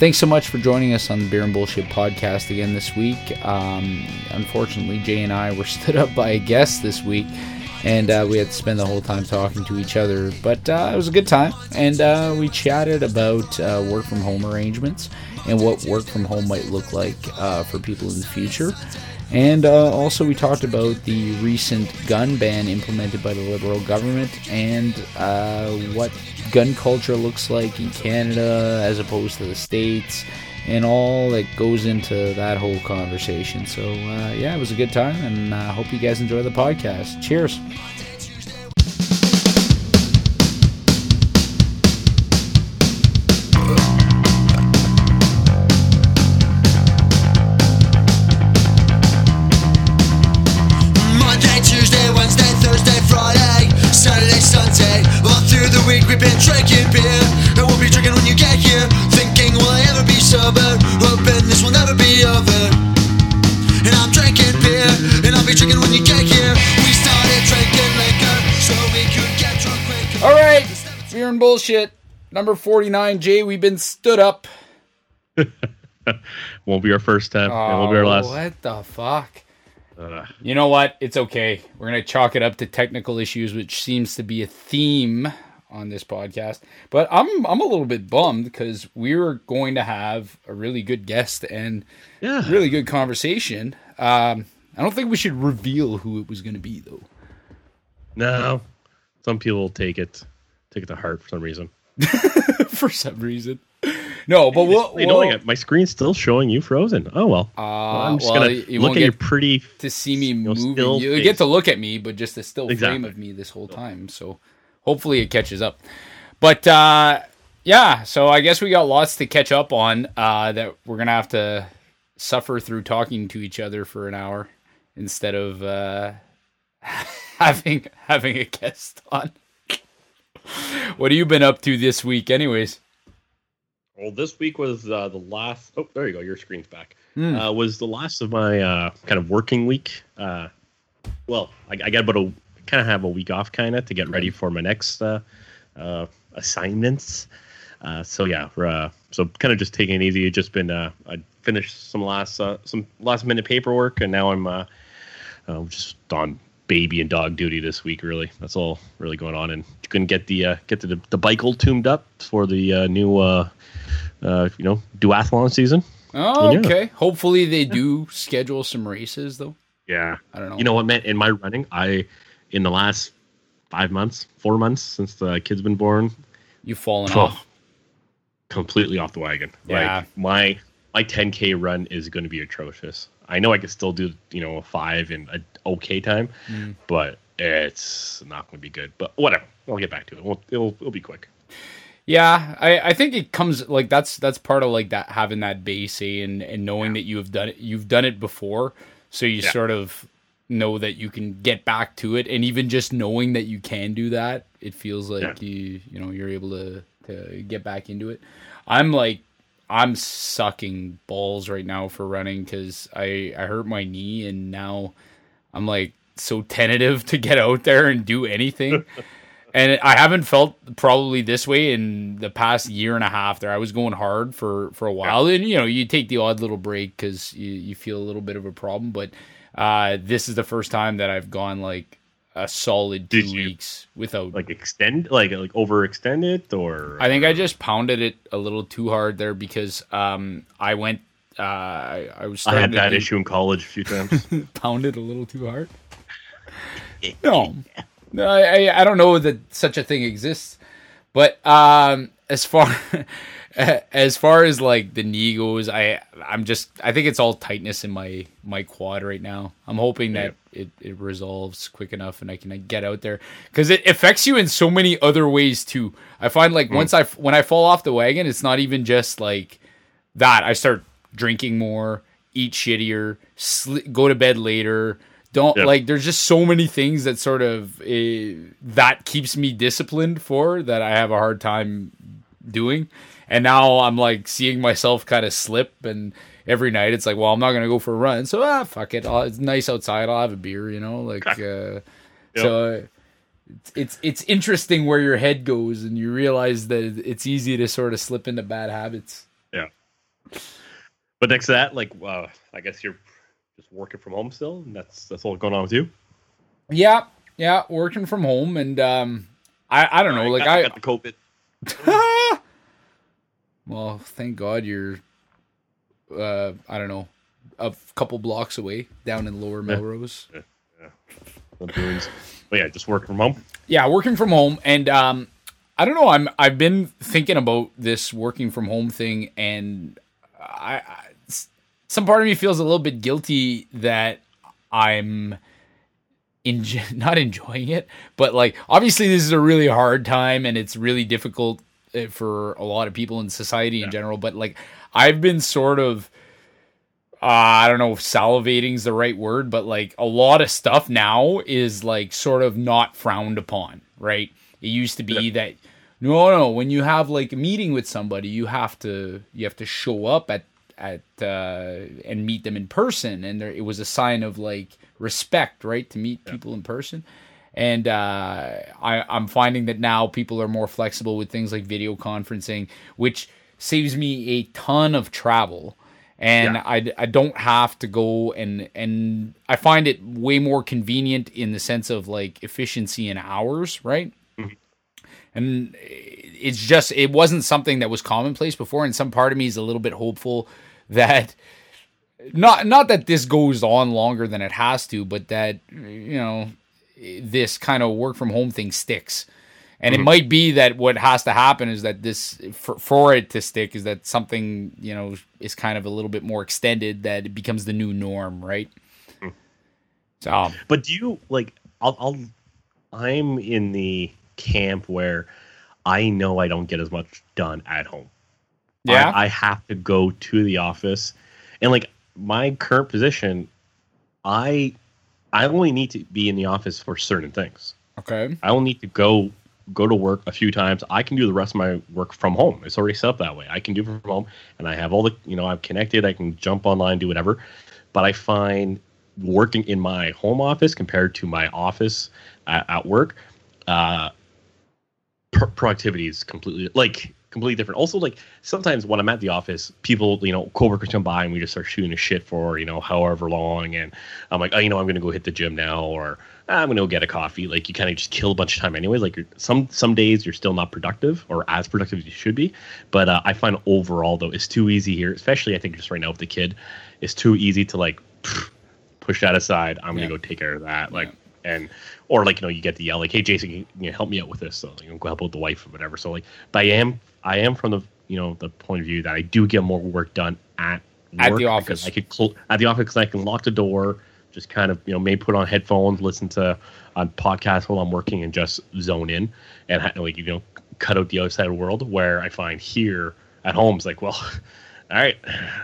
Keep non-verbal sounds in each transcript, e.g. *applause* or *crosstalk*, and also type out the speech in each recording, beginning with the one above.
thanks so much for joining us on the Beer and Bullshit podcast again this week. Um, unfortunately, Jay and I were *laughs* stood up by a guest this week, and uh, we had to spend the whole time talking to each other. But uh, it was a good time, and uh, we chatted about uh, work from home arrangements and what work from home might look like uh, for people in the future. And uh, also, we talked about the recent gun ban implemented by the Liberal government and uh, what gun culture looks like in Canada as opposed to the States, and all that goes into that whole conversation. So, uh, yeah, it was a good time, and I hope you guys enjoy the podcast. Cheers. Bullshit. Number 49, Jay, we've been stood up. *laughs* Won't be our first time. and won't be our Oh, last. What the fuck? Uh, You know what? It's okay. We're going to chalk it up to technical issues, which seems to be a theme on this podcast. But I'm I'm a little bit bummed because we were going to have a really good guest and yeah. really good conversation. Um, I don't think we should reveal who it was going to be though. No. Some people will take it take it to heart for some reason. *laughs* for some reason. No, but we'll, no, we'll my screen's still showing you frozen. Oh well. uh, I'm just well, gonna you- you look at your pretty. to see me know, moving. You face. get to look at me, but just a still frame of me this whole time. So hopefully it catches up. But uh, yeah, so I guess we got lots to catch up on uh, that we're gonna have to suffer through talking to each other for an hour instead of uh, *laughs* having having a guest on. *laughs* what have you been up to this week, anyways? Well, this week was uh, the last. Oh, there you go. Your screen's back. Hmm. Uh, was the last of my uh, kind of working week. Uh, well, I, I got about a kind of have a week off, kind of to get ready for my next uh, uh, assignments. Uh, so yeah, uh, so kind of just taking it easy. Just been uh, I finished some last uh, some last minute paperwork, and now I'm uh, uh, just on baby and dog duty this week. Really, that's all really going on, and couldn't get the uh, get the the bike all tuned up for the uh, new uh, uh, you know duathlon season. Oh, Yeah. okay. Hopefully they do schedule some races though. Yeah, I don't know. you know what, man? In my running, I in the last five months, four months since the kid's been born, You've fallen Oh, off. completely off the wagon. Yeah. Like my my 10k run is going to be atrocious. I know I could still do you know a five in a okay time, Mm. but it's not going to be good. But whatever, I'll get back to it. We'll, it'll it'll be quick. Yeah, I, I think it comes like that's that's part of like that having that base eh, and and knowing that you have done it you've done it before, so you Yeah. sort of know that you can get back to it, and even just knowing that you can do that, it feels like Yeah. you you know you're able to to get back into it. I'm like I'm sucking balls right now for running because I I hurt my knee and now I'm like so tentative to get out there and do anything. *laughs* and I haven't felt probably this way in the past year and a half. There, I was going hard for for a while, and you know, you take the odd little break because you you feel a little bit of a problem. But uh, this is the first time that I've gone like a solid two weeks without. Like extend, like like overextend it, or I think I just pounded it a little too hard there because um, I went. Uh, I, I was. I had that issue in college a few times. *laughs* pounded a little too hard. *laughs* No, no, I, I don't know that such a thing exists. But um, as far *laughs* as far as like the knee goes, I I'm just I think it's all tightness in my my quad right now. I'm hoping that it, it resolves quick enough and I can get out there because it affects you in so many other ways too. I find like once I when I fall off the wagon, it's not even just like that. I start drinking more, eat shittier, sl- go to bed later. Don't Yeah. like. There's just so many things that sort of uh, that keeps me disciplined for that I have a hard time doing. And now I'm like seeing myself kind of slip, and every night it's like, well, I'm not gonna go for a run, so ah, fuck it. I'll, it's nice outside. I'll have a beer, you know, like. Uh, So uh, it's, it's it's interesting where your head goes, and you realize that it's easy to sort of slip into bad habits. Yeah. But next to that, like, uh, I guess you're just working from home still, and that's that's all going on with you. Yeah, yeah, working from home, and um, I I don't know, like got, I got the COVID. *laughs* well, thank God you're, uh, I don't know, a couple blocks away down in Lower Melrose. Yeah, Bruins. But yeah, just working from home. Yeah, working from home, and um, I don't know. I'm I've been thinking about this working from home thing, and I, I s- some part of me feels a little bit guilty that I'm in *laughs* not enjoying it, but like obviously this is a really hard time, and it's really difficult uh, for a lot of people in society in general. But like I've been sort of uh, I don't know if salivating is the right word, but like a lot of stuff now is like sort of not frowned upon, right? It used to be that no, no, when you have like a meeting with somebody, you have to you have to show up at at uh, and meet them in person, and there it was a sign of like respect, right, to meet people in person. And uh, I, I'm finding that now people are more flexible with things like video conferencing, which saves me a ton of travel and Yeah. I, I don't have to go and and I find it way more convenient in the sense of like efficiency in hours, right? And it's just it wasn't something that was commonplace before, and some part of me is a little bit hopeful *laughs* that not not that this goes on longer than it has to, but that you know this kind of work from home thing sticks. And it might be that what has to happen is that this for, for it to stick is that something you know is kind of a little bit more extended that it becomes the new norm, right? So um, But do you like? I'll, I'll. I'm in the camp where I know I don't get as much done at home. Yeah, I, I have to go to the office, and like my current position, I I only need to be in the office for certain things. okay, I only need to go go to work a few times. I can do the rest of my work from home. It's already set up that way. I can do from home, and I have all the you know I'm connected. I can jump online, do whatever. But I find working in my home office compared to my office at, at work, uh, productivity is completely like completely different. Also, like sometimes when I'm at the office, people, you know, coworkers come by and we just start shooting a shit for you know however long, and I'm like, oh, you know, I'm gonna go hit the gym now, or "Ah, I'm gonna go get a coffee. Like you kind of just kill a bunch of time anyway. Like you're, some some days you're still not productive or as productive as you should be. But uh, I find overall though it's too easy here, especially I think just right now with the kid, it's too easy to like *sniffs* push that aside. I'm gonna Yeah. go take care of that. Like and or like you know you get the yell like hey Jason can you help me out with this so you know go help out the wife or whatever so like but I am I am from the you know the point of view that I do get more work done at At the office. I could close at the office because I can lock the door just kind of you know maybe put on headphones listen to a podcast while I'm working and just zone in and ha- like you know cut out the outside world where I find here at home it's like well *laughs* all right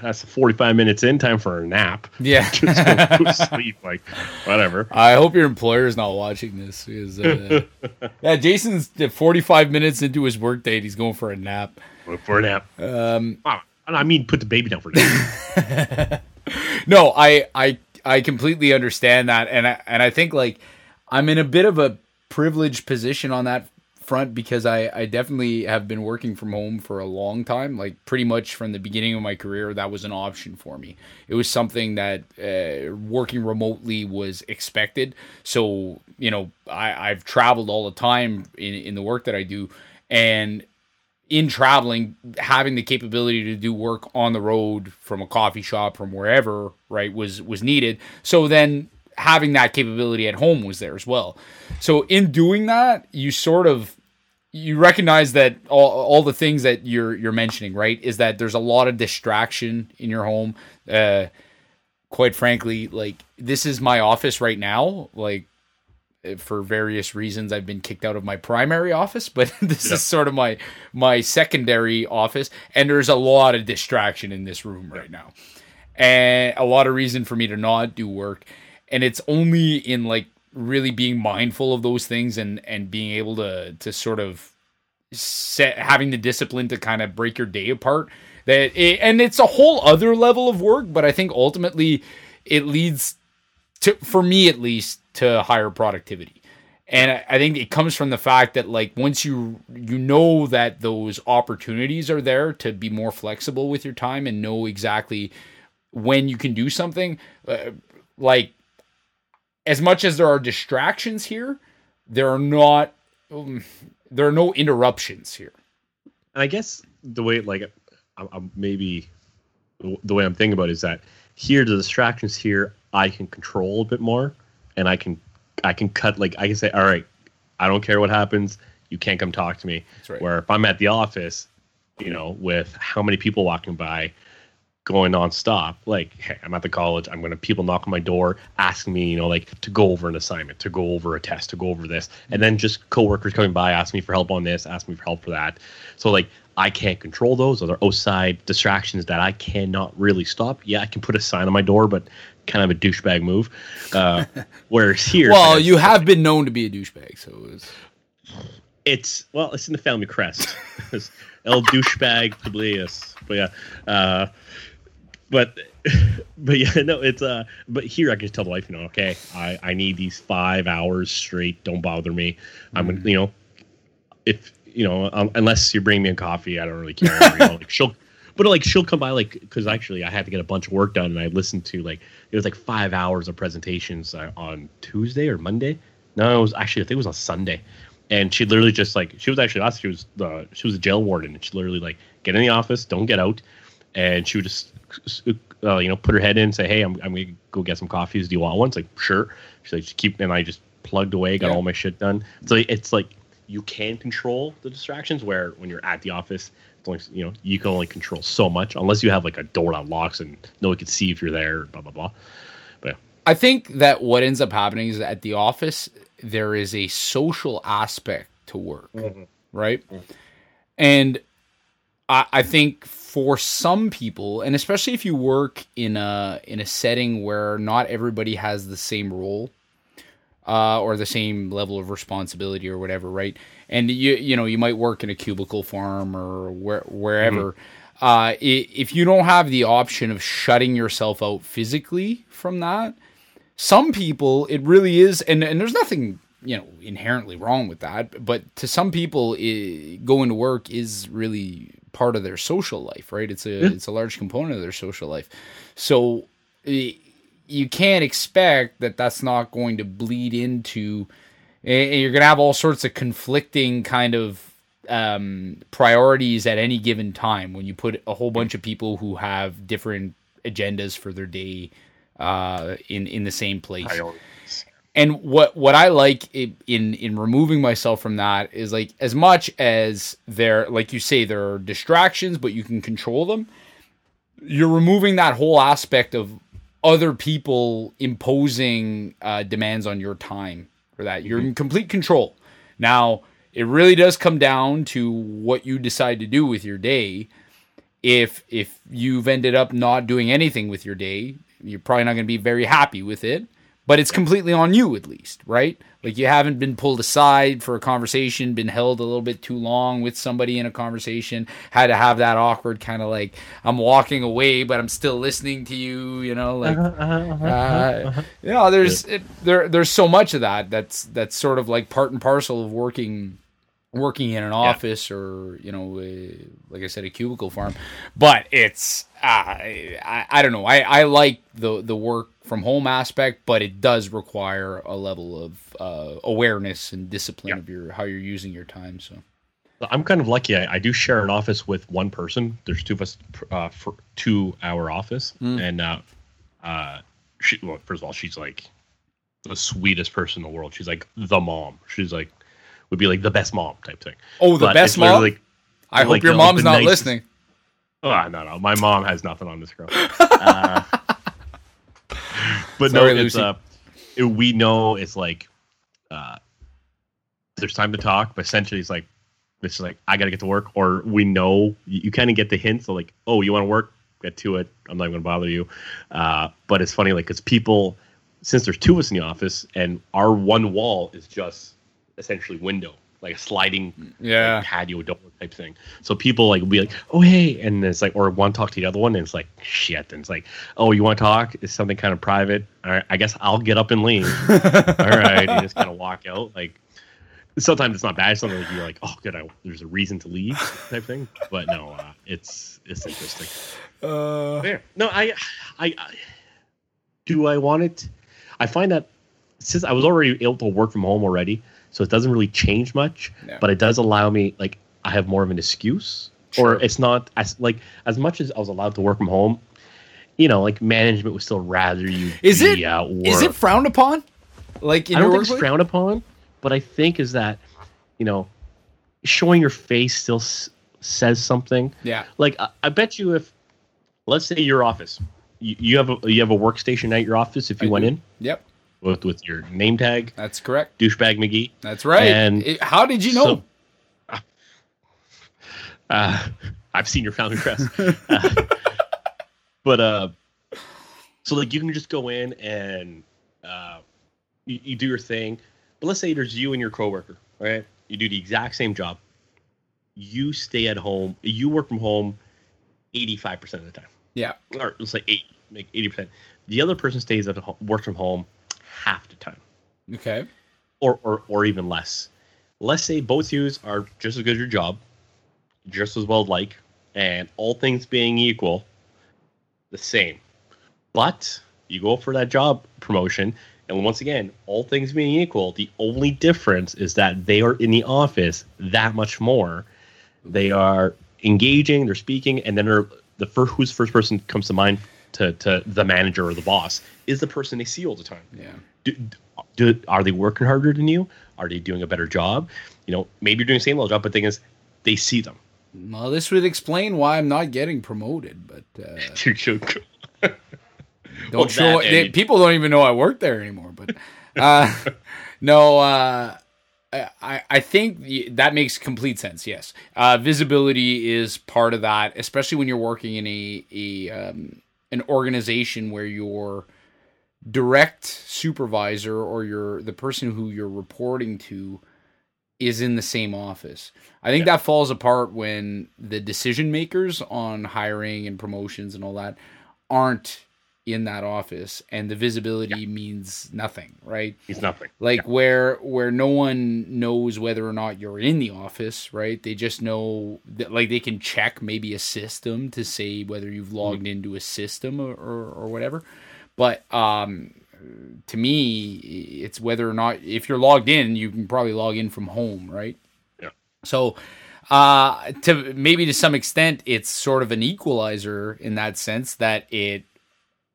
that's 45 minutes in time for a nap yeah. *laughs* just go sleep like whatever I hope your employer is not watching this because uh, *laughs* yeah, Jason's 45 minutes into his workday, and he's going for a nap. For a nap. Um, Wow. I mean, put the baby down for a nap. *laughs* no, I I I completely understand that, and I and I think like I'm in a bit of a privileged position on that front because I I definitely have been working from home for a long time, like pretty much from the beginning of my career. That was an option for me. It was something that uh, working remotely was expected. So you know, I I've traveled all the time in in the work that I do, and in traveling, having the capability to do work on the road from a coffee shop from wherever, right, was was needed. So then having that capability at home was there as well. So in doing that, you sort of you recognize that all, all the things that you're you're mentioning, right, is that there's a lot of distraction in your home. Uh quite frankly, like this is my office right now, like for various reasons I've been kicked out of my primary office, *laughs* but this Yeah. is sort of my my secondary office and there's a lot of distraction in this room right now. And a lot of reason for me to not do work and it's only in like really being mindful of those things and and being able to to sort of set having the discipline to kind of break your day apart that it, and it's a whole other level of work but i think ultimately it leads to for me at least to higher productivity. And I, think it comes from the fact that like once you you know that those opportunities are there to be more flexible with your time and know exactly when you can do something uh, like as much as there are distractions here there are not um, there are no interruptions here And I guess the way like I'm, I'm maybe the way I'm thinking about it is that here the distractions here I can control a bit more, and I can I can cut like I can say all right, I don't care what happens, you can't come talk to me. That's right. Where if I'm at the office, you know, with how many people walking by, going nonstop. Like, hey, I'm at the college. I'm gonna people knock on my door, asking me, you know, like to go over an assignment, to go over a test, to go over this, and then just coworkers coming by, asking me for help on this, asking me for help for that. So like, I can't control those. Those are outside distractions that I cannot really stop. Yeah, I can put a sign on my door, but kind of a douchebag move. Uh, *laughs* whereas here, well you have been known to be a douchebag so it's it's well, it's in the family crest. *laughs* El douchebag Publius. But yeah, uh, but *laughs* but yeah, no, it's uh. But here, I can just tell the wife, you know, okay, I I need these five hours straight. Don't bother me. I'm gonna, you know, if you know, um, unless you bring me a coffee, I don't really care. you know, like she'll. *laughs* But like she'll come by like because actually I had to get a bunch of work done and I listened to like it was like five hours of presentations uh, on Tuesday or Monday. No, it was actually I think it was on Sunday, and she literally just like she was actually last she was the she was a jail warden and she literally like get in the office, don't get out, and she would just uh, you know put her head in and say, hey, I'm I'm gonna go get some coffees. Do you want one? It's like sure. She's like just keep and I just plugged away, got Yeah. all my shit done. So it's like you can control the distractions where when you're at the office it's only, you know you can only control so much unless you have like a door that locks and no one can see if you're there blah blah blah but yeah. I think that what ends up happening is at the office there is a social aspect to work, right? And I, I think for some people, and especially if you work in a in a setting where not everybody has the same role uh, or the same level of responsibility or whatever, right? And you you know you might work in a cubicle farm or where, wherever. Uh, if you don't have the option of shutting yourself out physically from that, some people it really is and, and there's nothing you know inherently wrong with that but to some people i going to work is really part of their social life right? It's a it's a large component of their social life. So you can't expect that that's not going to bleed into and you're going to have all sorts of conflicting kind of um, priorities at any given time when you put a whole bunch of people who have different agendas for their day uh, in in the same place. And what what I like in in removing myself from that is like as much as there, like you say, there are distractions, but you can control them. You're removing that whole aspect of other people imposing uh, demands on your time for that. You're in complete control. Now, it really does come down to what you decide to do with your day. If if you've ended up not doing anything with your day, you're probably not going to be very happy with it. But it's completely on you, at least, right? Like you haven't been pulled aside for a conversation, been held a little bit too long with somebody in a conversation, had to have that awkward kind of like I'm walking away, but I'm still listening to you, you know, like uh, you know, there's it, there there's so much of that that's that's sort of like part and parcel of working working in an office or you know uh, like I said a cubicle farm. But it's uh, I, I don't know I, I like the the work from home aspect but it does require a level of uh, awareness and discipline Yeah. of your how you're using your time so I'm kind of lucky. I, I do share an office with one person. There's two of us uh, for to our office, and uh, uh, she. Well, first of all, she's like the sweetest person in the world. She's like the mom. She's like would be like the best mom type thing. oh the But best mom Like, I hope like your mom's not nicest- listening oh no, no, my mom has nothing on this girl. *laughs* Uh, but Sorry, no, it's uh, it, we know it's like uh, there's time to talk, but essentially it's like it's like I gotta get to work, or we know you, you kind of get the hints of like, oh, you want to work, get to it. I'm not going to bother you. Uh, but it's funny, like, because people, since there's two of us in the office, and our one wall is just essentially window. Like a sliding Yeah. like, patio door type thing. So people like will be like, "Oh hey," and it's like, or one talk to the other one, and it's like, "Shit," and it's like, "Oh, you want to talk? Is something kind of private? All right, I guess I'll get up and leave." *laughs* All right, you just kind of walk out. Like sometimes it's not bad. Sometimes you're like, "Oh, good, I, there's a reason to leave," type thing. But no, uh, it's it's interesting. Uh, Fair. No, I, I, I, do I want it? I find that since I was already able to work from home already, so it doesn't really change much. Yeah. But it does allow me, like, I have more of an excuse, or it's not as like as much as I was allowed to work from home. You know, like management would still rather you Is it- is it frowned upon? Like in I don't think it's frowned upon, but I think is that, you know, showing your face still s- says something Yeah. like I, I bet you if let's say your office you, you have a you have a workstation at your office if you I went do. in Yep. With with your name tag That's correct. douchebag mcgee That's right. And It- how did you know? so- *laughs* uh i've seen your founder crest *laughs* Uh, but uh so like you can just go in and uh you, you do your thing but let's say there's you and your coworker right you do the exact same job you stay at home you work from home 85% of the time yeah. or let's say eight, make eighty percent. The other person stays at home, works from home half the time, Okay. or or or even less. Let's say both yous are just as good at your job, just as well like, and all things being equal, the same. But you go for that job promotion, and once again, all things being equal, the only difference is that they are in the office that much more. They are engaging, they're speaking, and then they're the first whose first person comes to mind to, to the manager or the boss is the person they see all the time. Yeah. Do, do, are they working harder than you? Are they doing a better job? You know, maybe you're doing the same level job, but the thing is, they see them. Well, this would explain why I'm not getting promoted, but uh, *laughs* *laughs* don't Well, show. They, people don't even know I work there anymore. But *laughs* uh, no, uh, I I think that makes complete sense. Yes, uh, visibility is part of that, especially when you're working in a a um, an organization where your direct supervisor or your the person who you're reporting to is in the same office. I think that falls apart when the decision makers on hiring and promotions and all that aren't in that office and the visibility means nothing, right? it's nothing. Like where where no one knows whether or not you're in the office, right? They just know that like they can check maybe a system to say whether you've logged into a system or, or, or whatever. But um to me, it's whether or not if you're logged in, you can probably log in from home, right? Yeah. So, uh, to maybe to some extent, it's sort of an equalizer in that sense that it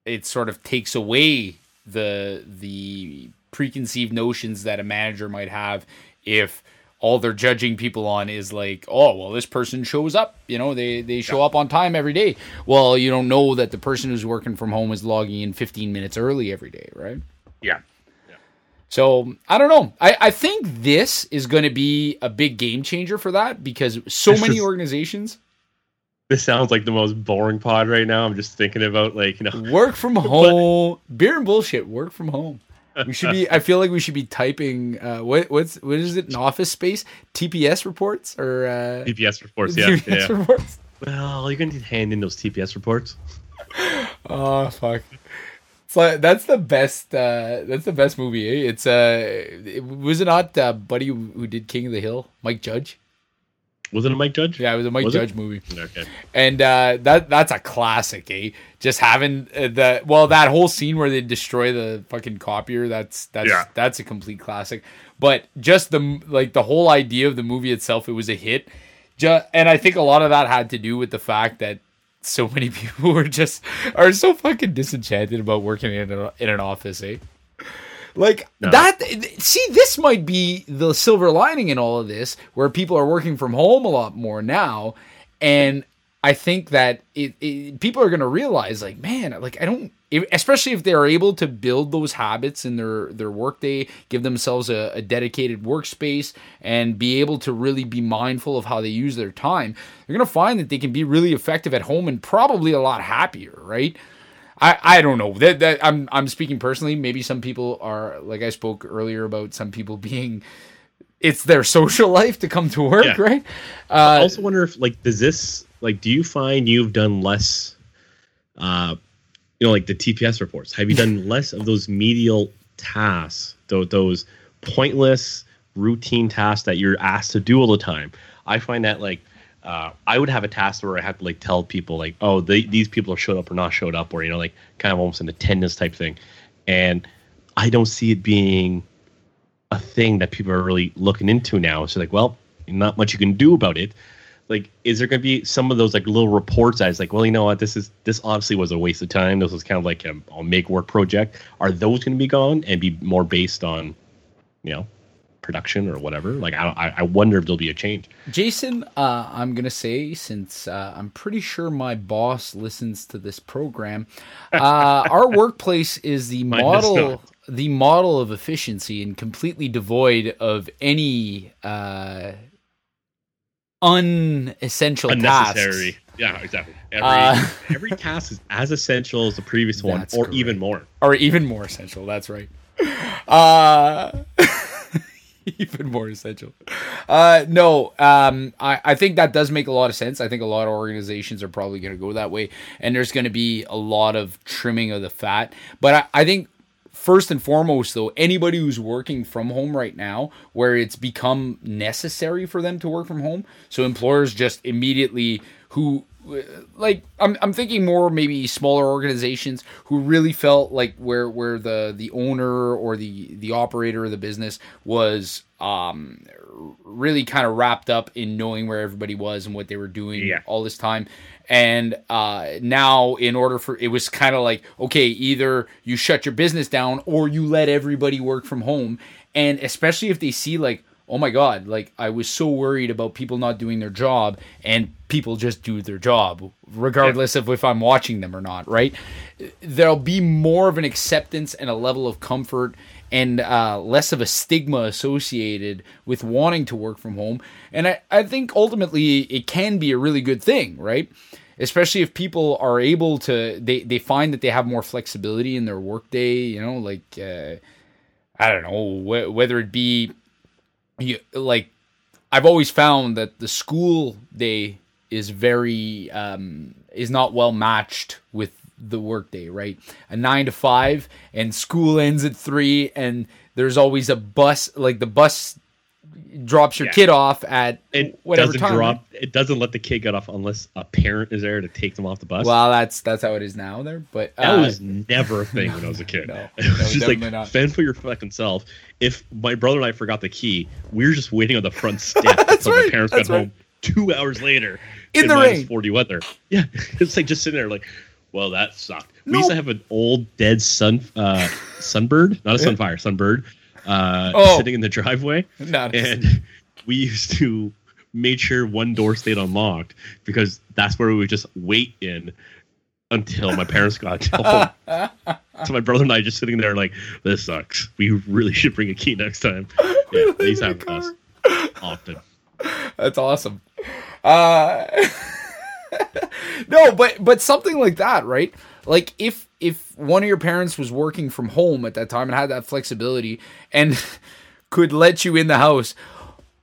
it sort of takes away the the preconceived notions that a manager might have if all they're judging people on is like, oh, well, this person shows up. You know, they they show up on time every day. Well, you don't know that the person who's working from home is logging in 15 minutes early every day, right? Yeah. So I don't know. I, I think this is going to be a big game changer for that because so many organizations This sounds like the most boring pod right now. I'm just thinking about like, you know, work from *laughs* home. Beer and bullshit. Work from home. We should be. I feel like we should be typing. Uh, what what's what is it? An office space? TPS reports or uh, TPS reports. Yeah. TPS yeah. reports? Well, you're going to hand in those TPS reports. Oh fuck! So that's the best. Uh, that's the best movie. Eh? It's uh, it, was it not uh, Buddy who did King of the Hill? Mike Judge. Was it a Mike Judge? Yeah, it was a Mike Was it? Judge movie. Okay. and uh, that that's a classic, eh? Just having uh, the well, that whole scene where they destroy the fucking copier. That's that's Yeah. that's a complete classic. But just the like the whole idea of the movie itself, it was a hit. Just, and I think a lot of that had to do with the fact that so many *laughs* people were just are so fucking disenchanted about working in a, in an office, eh? Like No. that. See, this might be the silver lining in all of this, where people are working from home a lot more now, and I think that it, it people are going to realize, like, man, like I don't, especially if they're able to build those habits in their their workday, give themselves a, a dedicated workspace, and be able to really be mindful of how they use their time. They're going to find that they can be really effective at home and probably a lot happier, right? I, I don't know that, that I'm I'm speaking personally. Maybe some people are like I spoke earlier about some people *laughs* being it's their social life to come to work, Yeah. right? I Uh, also wonder if like does this like do you find you've done less uh you know like the TPS reports have you done *laughs* less of those medial tasks those, those pointless routine tasks that you're asked to do all the time I find that like uh, I would have a task where I have to like tell people like oh they, these people have showed up or not showed up or you know like kind of almost an attendance type thing and I don't see it being a thing that people are really looking into now. So like, well, not much you can do about it. Like, is there going to be some of those like little reports that is like, well, you know what, this is this obviously was a waste of time. This was kind of like a, a make work project. Are those going to be gone and be more based on, you know, production or whatever? Like, I I, I wonder if there'll be a change. Jason, uh, I'm gonna say since uh, I'm pretty sure my boss listens to this program, *laughs* uh, our workplace is the Mine model, the model of efficiency, and completely devoid of any uh, unessential Unnecessary. tasks. Yeah, exactly. Every Uh, *laughs* every task is as essential as the previous one, or correct. even more. or even more essential. That's right. Uh, *laughs* *laughs* even more essential. Uh, no, um, I, I think that does make a lot of sense. I think a lot of organizations are probably going to go that way, and there's going to be a lot of trimming of the fat. But I, I think first and foremost, though, anybody who's working from home right now, where it's become necessary for them to work from home, so employers just immediately who like I'm, I'm thinking more maybe smaller organizations who really felt like where where the the owner or the the operator of the business was um really kind of wrapped up in knowing where everybody was and what they were doing Yeah. all this time and uh now in order for it was kind of like okay either you shut your business down or you let everybody work from home and especially if they see like oh my god like i was so worried about people not doing their job and people just do their job regardless of if i'm watching them or not right? There'll be more of an acceptance and a level of comfort and uh, less of a stigma associated with wanting to work from home. And I, I think ultimately it can be a really good thing right? Especially if people are able to they, they find that they have more flexibility in their workday you know like uh, i don't know wh- whether it be you, like I've always found that the school day is very um, is not well matched with the workday, right? A nine to five, and school ends at three, and there's always a bus. Like the bus drops your Yeah. kid off at It whatever doesn't time. drop. It doesn't let the kid get off unless a parent is there to take them off the bus. Well, that's that's how it is now there, but That uh, was never a thing when I was a *laughs* kid. No, *laughs* it was no, just like not. fend for your fucking self. If my brother and I forgot the key, we were just waiting on the front *laughs* step until right, my parents got right. home two hours later In the rain. forty weather. Yeah, it's like just sitting there like, well, that sucked. We No. used to have an old dead sun uh, sunbird, not a sunfire, sunbird, uh, Oh. sitting in the driveway, and *laughs* we used to make sure one door stayed unlocked because that's where we would just wait in until my parents got *laughs* home. so my brother and I just sitting there like, this sucks. We really should bring a key next time. *laughs* Yeah, these happen to us often. That's awesome. Uh No, but but something like that, right? Like if if one of your parents was working from home at that time and had that flexibility and *laughs* could let you in the house,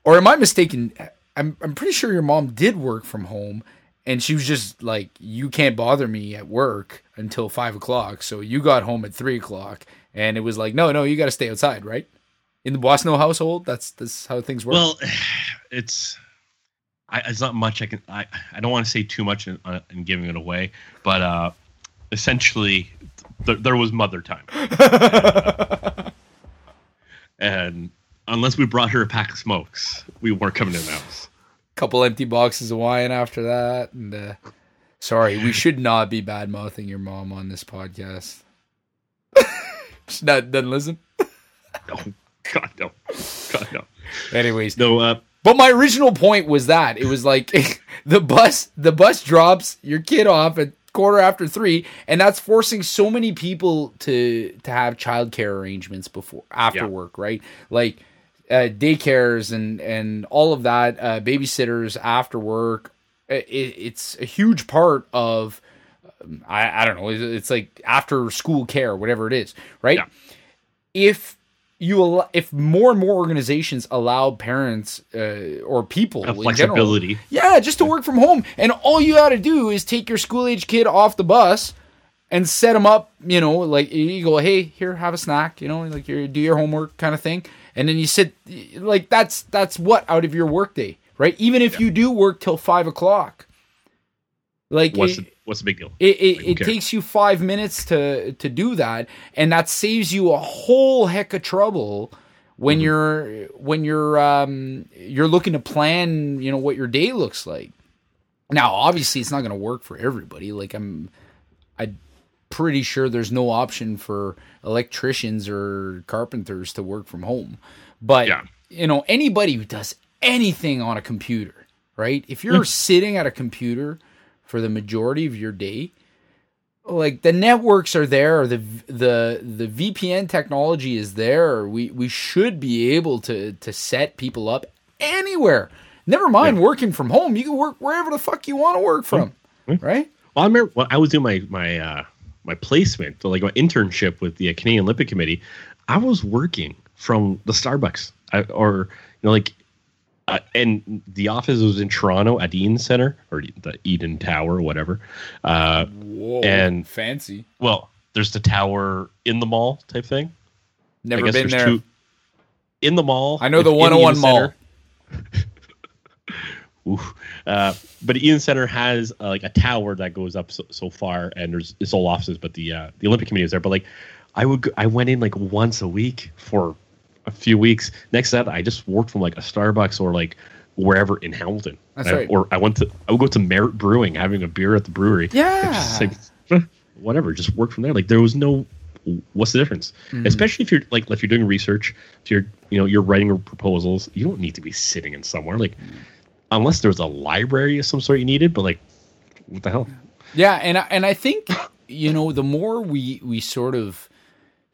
or am I mistaken? I'm I'm pretty sure your mom did work from home and she was just like, You can't bother me at work until five o'clock. So you got home at three o'clock and it was like, No, no, you gotta stay outside, right? In the Bosno household, that's that's how things work. Well, *sighs* it's I, it's not much I can. I, I don't want to say too much in, uh, in giving it away, but uh, essentially, th- there was mother time, *laughs* and unless we brought her a pack of smokes, we weren't coming in the house. couple empty boxes of wine after that and uh sorry we should not be bad mouthing your mom on this podcast *laughs* She's not doesn't listen No, God no, God no, anyways no. Uh, but my original point was that it was like *laughs* the bus the bus drops your kid off at quarter after three and that's forcing so many people to to have childcare arrangements before after Yeah. work right like uh, daycares and and all of that uh, babysitters after work it, it's a huge part of um, I, I don't know it's- it's like after school care whatever it is right Yeah. if you al- if more and more organizations allow parents uh, or people in general, flexibility. yeah, just to work from home, and all you got to do is take your school age kid off the bus and set them up. You know, like you go, hey, here, have a snack. You know, like you do your homework kind of thing, and then you sit. Like that's that's what out of your workday, right? Even if you do work till five o'clock, like What's it- the, what's the big deal? it, it, who it takes you five minutes to to do that, and that saves you a whole heck of trouble when Mm-hmm. you're when you're um you're looking to plan, you know, what your day looks like. Now, obviously, it's not going to work for everybody. Like I'm, I'm pretty sure there's no option for electricians or carpenters to work from home. But Yeah. you know, anybody who does anything on a computer, right? If you're sitting at a computer for the majority of your day, like the networks are there, the the the VPN technology is there. We we should be able to to set people up anywhere. Never mind working from home. You can work wherever the fuck you want to work from, right? Well, I remember when I was doing my my uh, my placement, like my internship with the Canadian Olympic Committee. I was working from the Starbucks, I, or you know, like, uh, and the office was in Toronto at the Eaton Centre or the Eaton Tower, or whatever. Uh, Whoa, And- fancy. well, there's the tower in the mall type thing. Never been there. two in the mall. I know the in Eden 101 mall. *laughs* Oof. Uh, but Eaton Centre has uh, like a tower that goes up so, so far, and there's it's all offices, but the uh, the Olympic Committee is there. But like, I would go, I went in like once a week for a few weeks. Next to that, I just worked from like a Starbucks or like wherever in Hamilton. That's I- right. Or I went to I would go to Merit Brewing, having a beer at the brewery. Yeah. Just like *laughs* whatever, just work from there. Like there was no what's the difference? Mm-hmm. Especially if you're like if you're doing research, if you're you know you're writing proposals, you don't need to be sitting in somewhere like unless there's a library of some sort you needed. But like, what the hell? Yeah, and I, and I think you know the more we we sort of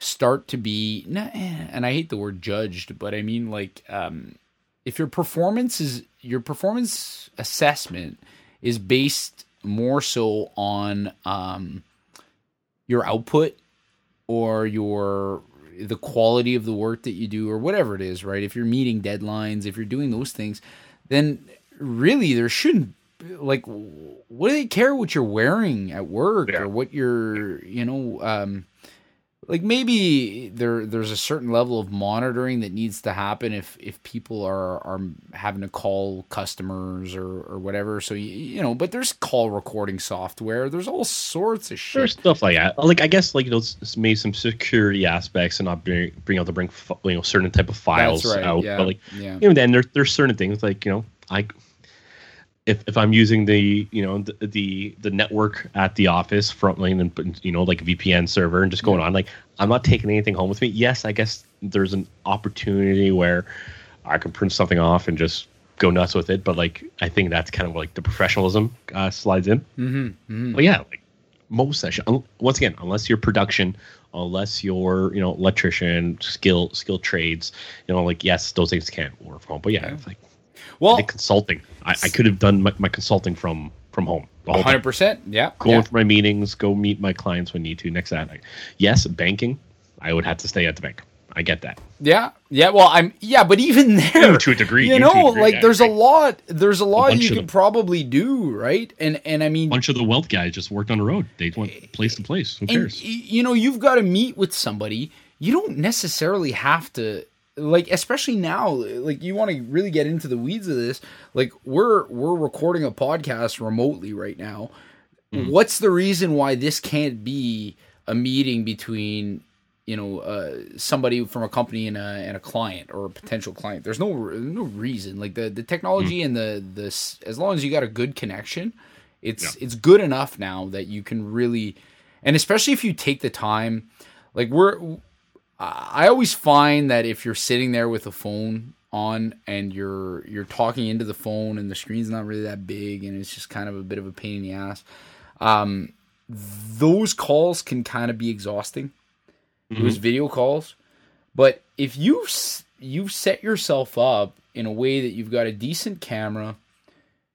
start to be, eh, and I hate the word judged, but I mean like um, if your performance is your performance assessment is based more so on um, your output or your the quality of the work that you do or whatever it is, right? If you're meeting deadlines, if you're doing those things, then really there shouldn't like what do they care what you're wearing at work Yeah. or what you're you know um like maybe there there's a certain level of monitoring that needs to happen if if people are are having to call customers or or whatever so you, you know but there's call recording software there's all sorts of shit There's stuff like that. Like I guess like you know maybe some security aspects and not being being able to bring you know certain type of files right, out. yeah, But like yeah. you know then there's there's certain things like you know I if if I'm using the you know the the, the network at the office frontline and you know like VPN server and just going on like I'm not taking anything home with me. Yes, I guess there's an opportunity where I can print something off and just go nuts with it. But like I think that's kind of like the professionalism uh, slides in. Mm-hmm, But yeah, like most session once again unless you're production unless you're you know electrician skill skill trades you know like yes those things can't work from home but yeah it's like well consulting I, I could have done my, my consulting from from home whole time. 100% yeah, going yeah. for my meetings go meet my clients when need to next like, yes banking i would have to stay at the bank i get that Yeah, yeah. Well, I'm yeah, but even there, *laughs* to a degree, you know, degree, like yeah, there's a lot, there's a lot bunch you could probably do, right? And and I mean, a bunch of the wealth guys just worked on the road they went eh, place to place who and, cares you know, you've got to meet with somebody. You don't necessarily have to like, especially now. Like, you want to really get into the weeds of this. Like, we're we're recording a podcast remotely right now. Mm-hmm. What's the reason why this can't be a meeting between you know uh, somebody from a company and a and a client or a potential client? There's no no reason. Like the the technology Mm-hmm. and the the s- as long as you got a good connection, it's it's good enough now that you can really and especially if you take the time like we're i always find that if you're sitting there with a phone on and you're you're talking into the phone and the screen's not really that big and it's just kind of a bit of a pain in the ass um those calls can kind of be exhausting those video calls. But if you you've set yourself up in a way that you've got a decent camera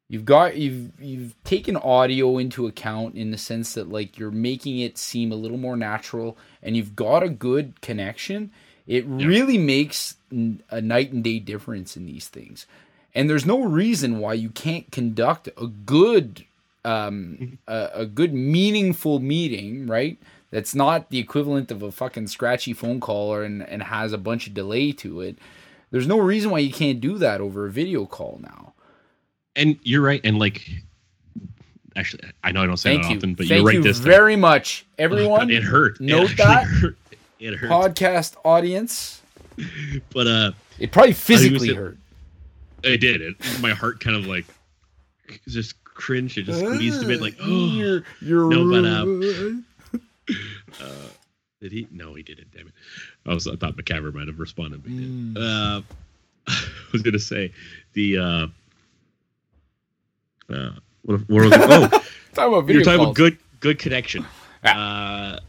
you've got you've you've taken audio into account in the sense that like you're making it seem a little more natural and you've got a good connection It really makes a night and day difference in these things. And there's no reason why you can't conduct a good um a, a good meaningful meeting, right? That's not the equivalent of a fucking scratchy phone call or and, and has a bunch of delay to it. There's no reason why you can't do that over a video call now. And you're right. And like, actually, I know I don't say Thank that you. often, but Thank you're right you this time. very much, everyone. *laughs* it hurt. Note it that. hurt. *laughs* It hurt. Podcast audience. But uh, It probably physically it- hurt. it did. It, my heart kind of like just cringed. It just squeezed a bit. Like, oh, *gasps* you're, you're No, but, um, *laughs* did he? No, he didn't. Damn it. I was. I thought McCaver might have responded, but he didn't. Uh, I was gonna say the. uh uh, what, what was it? Oh, *laughs* talking about video you're talking calls. about good good connection. *laughs* Uh,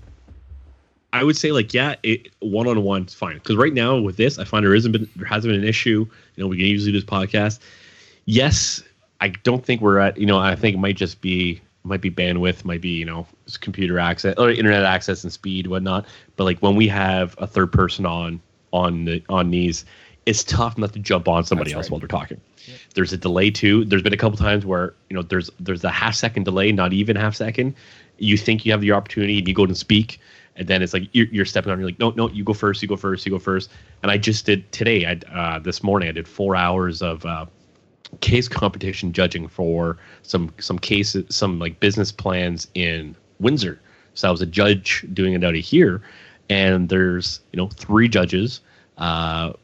I would say like yeah, it one on one is fine because right now with this, I find there isn't been there hasn't been an issue. You know, we can easily do this podcast. Yes, I don't think we're at. You know, I think it might just be might be bandwidth, might be you know computer access or internet access and speed, whatnot. But like when we have a third person on on the on these, it's tough not to jump on somebody That's else right. while they're talking. There's a delay too. There's been a couple times where you know there's there's a half second delay, not even half second. You think you have the opportunity and you go to speak, and then it's like you're, you're stepping on. You're like, no, no, you go first, you go first, you go first. And I just did today. I uh, this morning I did four hours of uh, case competition judging for some some cases, some like business plans in Windsor. So I was a judge doing it out of here, and there's you know three judges, uh,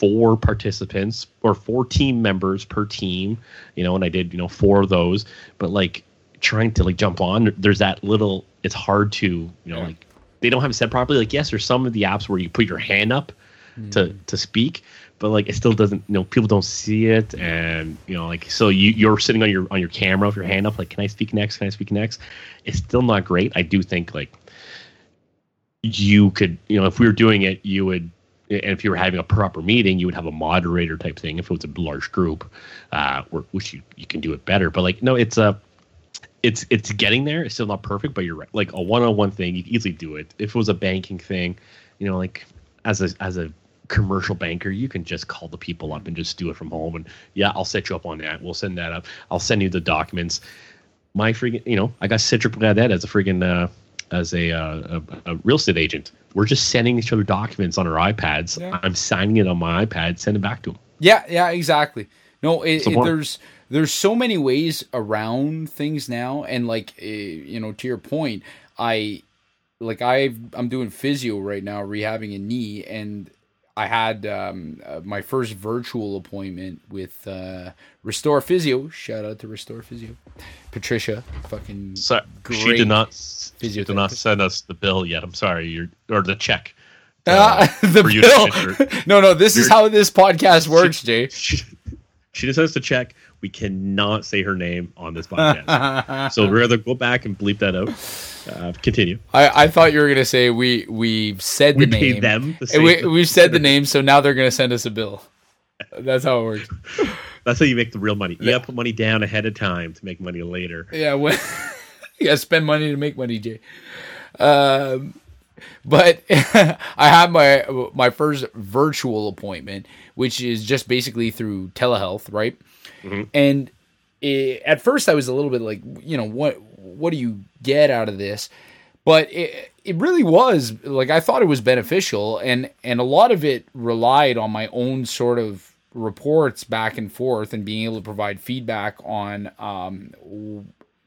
four participants or four team members per team, you know, and I did you know four of those. But like trying to like jump on, there's that little. It's hard to you know Yeah. like they don't have it set properly. Like yes, there's some of the apps where you put your hand up to hmm. to speak but like it still doesn't you know people don't see it and you know like so you you're sitting on your on your camera with your hand up like can i speak next can i speak next it's still not great i do think like you could you know if we were doing it you would and if you were having a proper meeting you would have a moderator type thing. If it was a large group uh or, which you, you can do it better. But like no it's a it's it's getting there. It's still not perfect but you're right. Like a one-on-one thing you can easily do it. If it was a banking thing you know like as a as a commercial banker you can just call the people up and just do it from home. And yeah i'll set you up on that. We'll send that up. I'll send you the documents. My freaking you know i got cedric Bradette as a freaking uh as a, uh, a a real estate agent we're just sending each other documents on our ipads Yeah. i'm signing it on my ipad send it back to them Yeah, yeah, exactly. No, it, it- there's there's so many ways around things now, and like eh, you know, to your point, I like I I'm doing physio right now, rehabbing a knee, and I had um, uh, my first virtual appointment with uh, Restore Physio. Shout out to Restore Physio, Patricia, fucking so she did not she did not send us the bill yet i'm sorry you're or the check Uh, *laughs* the you to bill. enter. *laughs* no, no, this is how this podcast works, Jay. she, *laughs* she just has to check. We cannot say her name on this *laughs* podcast, so we'd rather go back and bleep that out. Uh, continue. I, I thought you were gonna say we we've said We the name. paid them. To we we've said the name, so now they're gonna send us a bill. That's how it works. *laughs* That's how you make the real money. You gotta put money down ahead of time to make money later. Yeah, when *laughs* you gotta spend money to make money, Jay. Um, but I had my my first virtual appointment, which is just basically through telehealth, right? And it, at first, I was a little bit like, you know, what what do you get out of this? But it it really was like I thought it was beneficial, and and a lot of it relied on my own sort of reports back and forth and being able to provide feedback on um,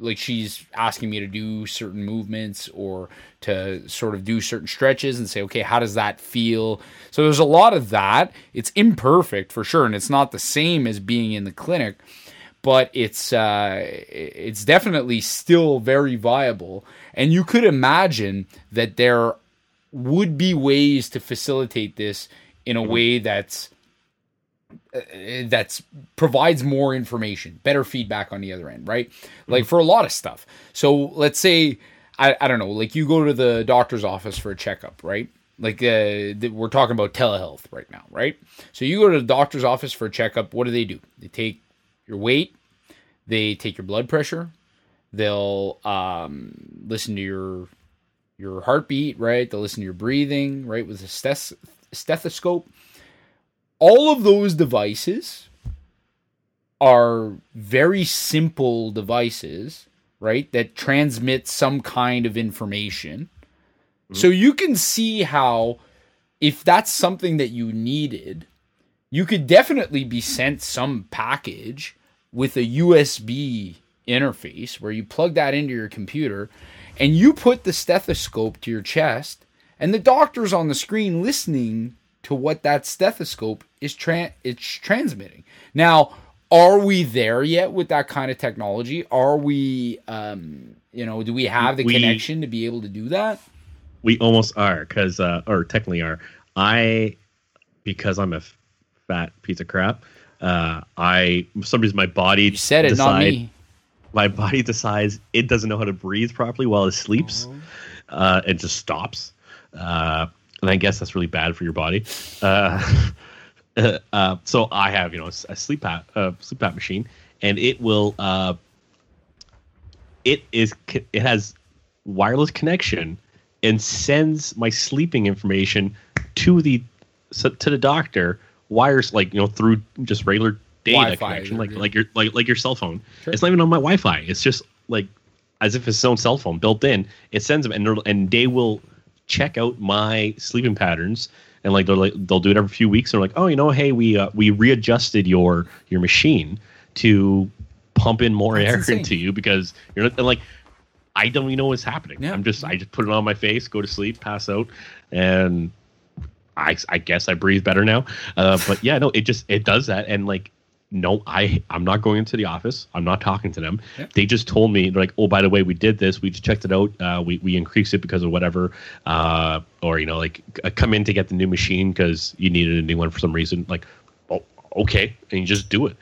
like she's asking me to do certain movements or to sort of do certain stretches and say okay how does that feel? So there's a lot of that. It's imperfect for sure and it's not the same as being in the clinic but it's uh, it's definitely still very viable. And you could imagine that there would be ways to facilitate this in a way that's uh, that's provides more information, better feedback on the other end, right? Like for a lot of stuff. So let's say I, I don't know, like you go to the doctor's office for a checkup, right? Like uh, we're talking about telehealth right now, right? So you go to the doctor's office for a checkup. What do they do? They take your weight, they take your blood pressure, they'll um, listen to your your heartbeat, right? They'll listen to your breathing, right, with a stes- stethoscope. All of those devices are very simple devices, right? That transmit some kind of information. So you can see how, if that's something that you needed, you could definitely be sent some package with a USB interface where you plug that into your computer and you put the stethoscope to your chest and the doctor's on the screen listening to what that stethoscope is tra- it's transmitting. Now, are we there yet with that kind of technology? Are we um, you know, do we have the We- connection to be able to do that? we almost are because uh or technically are i because i'm a f- fat piece of crap uh i for some reason my body You said it, not me. my body decides it doesn't know how to breathe properly while it sleeps uh it just stops uh and i guess that's really bad for your body uh *laughs* uh, so I have, you know, a CPAP, uh, CPAP machine, and it will, uh, it is, it has wireless connection and sends my sleeping information to the, to the doctor wires like you know through just regular data Wi-Fi, connection, like yeah. like your like like your cell phone. Sure. It's not even on my Wi-Fi. It's just like as if it's its own cell phone built in. It sends them, and and they will check out my sleeping patterns and like they'll like they'll do it every few weeks and they're like oh you know hey we uh, we readjusted your your machine to pump in more That's air insane. into you because you're not and like I don't even know what's happening. Yeah. I'm just I just put it on my face, go to sleep, pass out, and I I guess I breathe better now. Uh, but yeah, no, it just it does that and like no, I I'm not going into the office. I'm not talking to them. Yeah. They just told me they're like, oh, by the way, we did this. We just checked it out. Uh, we we increased it because of whatever, uh, or you know, like uh, come in to get the new machine because you needed a new one for some reason. Like, oh, okay, and you just do it.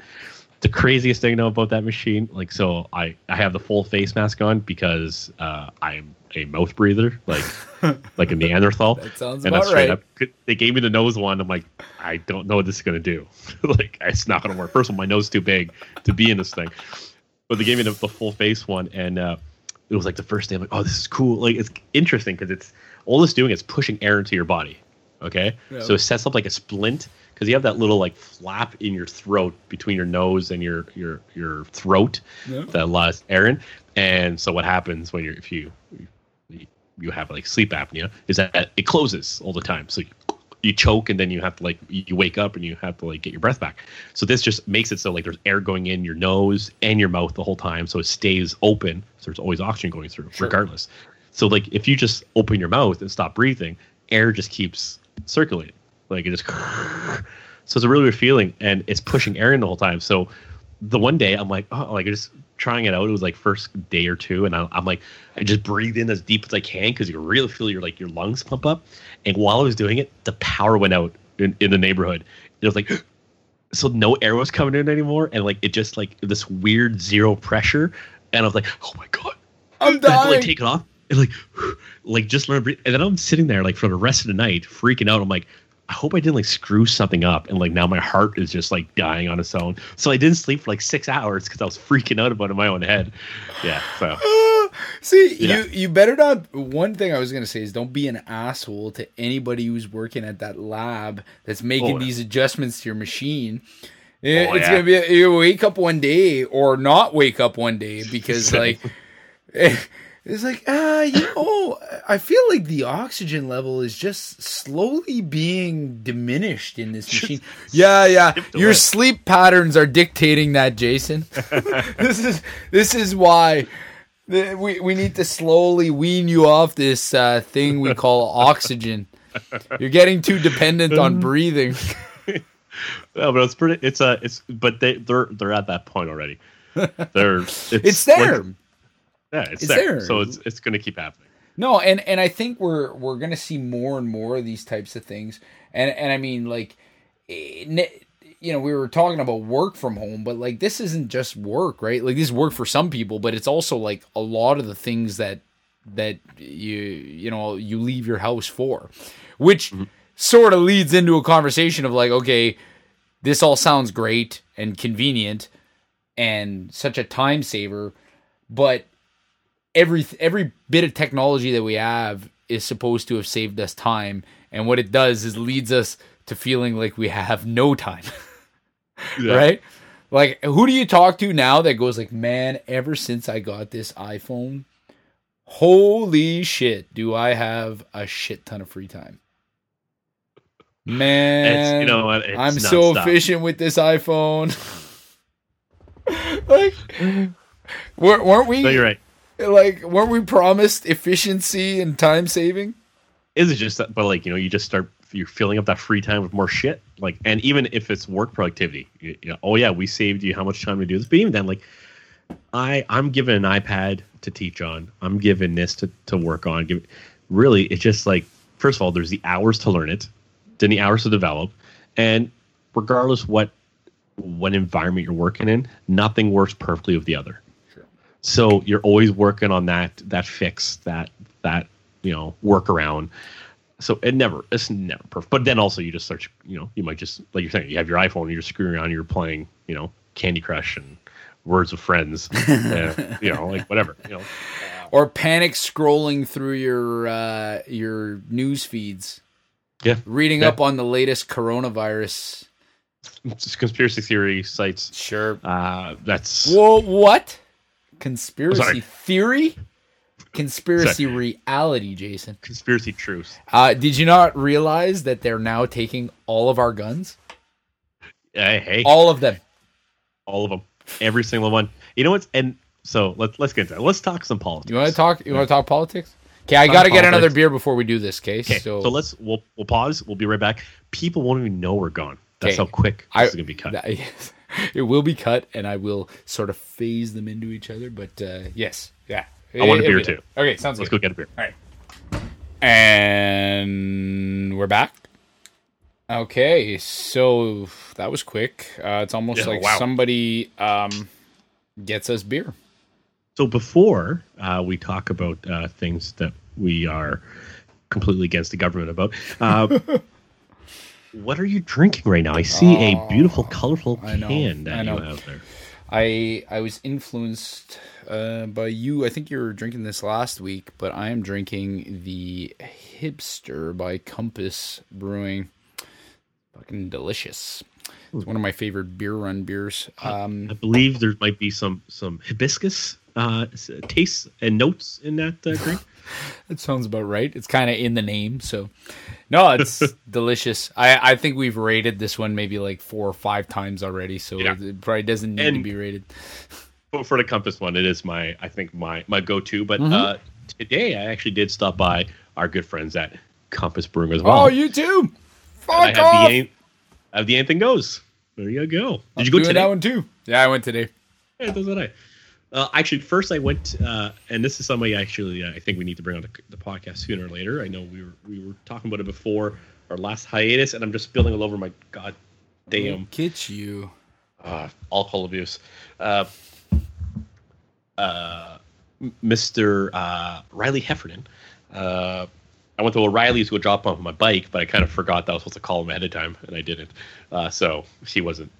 The craziest thing though about that machine, like, so I I have the full face mask on because uh, I'm a mouth breather, like *laughs* like a Neanderthal. That sounds and about that's right. up. They gave me the nose one. I'm like, I don't know what this is gonna do. *laughs* like, it's not gonna work. First of all, my nose is too big to be in this thing. But they gave me the, the full face one, and uh, it was like the first day. I'm like, oh, this is cool. Like, it's interesting because it's all it's doing is pushing air into your body. Okay, Yeah. so it sets up like a splint because you have that little like flap in your throat between your nose and your your your throat Yeah. that allows air in. And so what happens when you're if you you- you have like sleep apnea is that it closes all the time. So you, you choke and then you have to like you wake up and you have to like get your breath back. So this just makes it so like there's air going in your nose and your mouth the whole time, so it stays open. So there's always oxygen going through, Sure. regardless. So like if you just open your mouth and stop breathing, air just keeps circulating. Like it just so it's a really weird feeling and it's pushing air in the whole time. So the one day I'm like, oh, like I'm just trying it out. It was like first day or two, and I, I'm like, I just breathe in as deep as I can because you really feel your like your lungs pump up. And while I was doing it, the power went out in, in the neighborhood. It was like, *gasps* so no air was coming in anymore, and like it just like this weird zero pressure. And I was like, oh my god, I'm I had to like dying. take it off and like *sighs* like just learn. And then I'm sitting there like for the rest of the night freaking out. I'm like, I hope I didn't like screw something up and like now my heart is just like dying on its own. So I didn't sleep for like six hours because I was freaking out about it in my own head. Yeah. So *gasps* See, Yeah. you you better not. One thing I was gonna say is don't be an asshole to anybody who's working at that lab that's making Oh, these adjustments to your machine. It- Oh, it's yeah. gonna be you wake up one day or not wake up one day because *laughs* like *laughs* it's like ah you know I feel like the oxygen level is just slowly being diminished in this machine. Yeah, yeah. Your sleep patterns are dictating that, Jason. *laughs* this is this is why we we need to slowly wean you off this uh, thing we call *laughs* oxygen. You're getting too dependent on *laughs* breathing. yeah, but it's pretty. It's uh, it's but they they're they're at that point already. They're it's, It's there. like- yeah, it's, It's there. there. So it's it's gonna keep happening. No, and and I think we're we're gonna see more and more of these types of things, and and I mean like, eh, you know, we were talking about work from home, but like this isn't just work, right? Like this is work for some people, but it's also like a lot of the things that that you you know you leave your house for, which sort of leads into a conversation of like, okay, this all sounds great and convenient and such a time saver, but every every bit of technology that we have is supposed to have saved us time, and what it does is leads us to feeling like we have no time. *laughs* Yeah. Right? Like who do you talk to now that goes like, "Man, ever since I got this iPhone, holy shit, do I have a shit ton of free time." Man, It's, you know what? I'm so efficient with this iPhone. *laughs* like, weren't we No, you're right. Like weren't we promised efficiency and time saving? Is it just that? But like you know, you just start you're filling up that free time with more shit. Like, and even if it's work productivity, you, you know, oh yeah, we saved you how much time to do this. But even then, like, I I'm given an iPad to teach on. I'm given this to to work on. Give really, it's just like first of all, there's the hours to learn it, then the hours to develop, and regardless what what environment you're working in, nothing works perfectly with the other. So you're always working on that that fix that that you know workaround. So it never it's never perfect. But then also you just start you know you might just like you're saying you have your iPhone and you're screwing around you're playing you know Candy Crush and Words of Friends, *laughs* uh, you know like whatever you know. *laughs* Or panic scrolling through your uh, your news feeds, Yeah, reading Yeah. up on the latest coronavirus. conspiracy theory sites. Sure. Uh, that's Whoa, what? Conspiracy theory? Conspiracy reality, Jason. conspiracy truth. Uh, did you not realize that they're now taking all of our guns? Hey, hey, All of them. all of them, every single one. You know what's and so let's let's get into it. Let's talk some politics. You want to talk? You want to talk politics? Okay, I got to get another beer before we do this case. Okay, so, so, let's we'll we'll pause. We'll be right back. People won't even know we're gone. That's Okay. how quick I- this is gonna be cut. *laughs* that- *laughs* it will be cut, and I will sort of phase them into each other. But uh, yes, yeah. I want a beer be too. Okay, sounds Let's good. go get a beer. All right. And we're back. Okay, so that was quick. Uh, it's almost Yeah, like wow. somebody um, gets us beer. So before uh, we talk about uh, things that we are completely against the government about, uh, *laughs* what are you drinking right now? I see a beautiful, colorful can that you have there. I I was influenced uh, by you. I think you were drinking this last week, but I am drinking the Hipster by Compass Brewing. Fucking delicious. It's one of my favorite beer run beers. Um, I believe there might be some some hibiscus uh, tastes and notes in that uh, drink. That sounds about right. It's kind of in the name, so no, it's *laughs* delicious. I I think we've rated this one maybe like four or five times already, so Yeah. it probably doesn't need to be rated. But for the Compass one, it is my I think my my go to. But Mm-hmm. uh, today I actually did stop by our good friends at Compass Brewing as well. oh, you too. And I Fuck have off. the I have the anything goes. There you go. Did you go today? that one too? Yeah, I went today. Yeah, that's what I. Uh, actually, first I went, uh, and this is somebody actually uh, I think we need to bring on the, the podcast sooner or later. I know we were we were talking about it before our last hiatus, and I'm just spilling all over my god damn Get you. uh, alcohol abuse. Uh, uh, Mr. Uh, Riley Heffernan. Uh, I went to O'Reilly's to go drop off my bike, but I kind of forgot that I was supposed to call him ahead of time, and I didn't. Uh, so he wasn't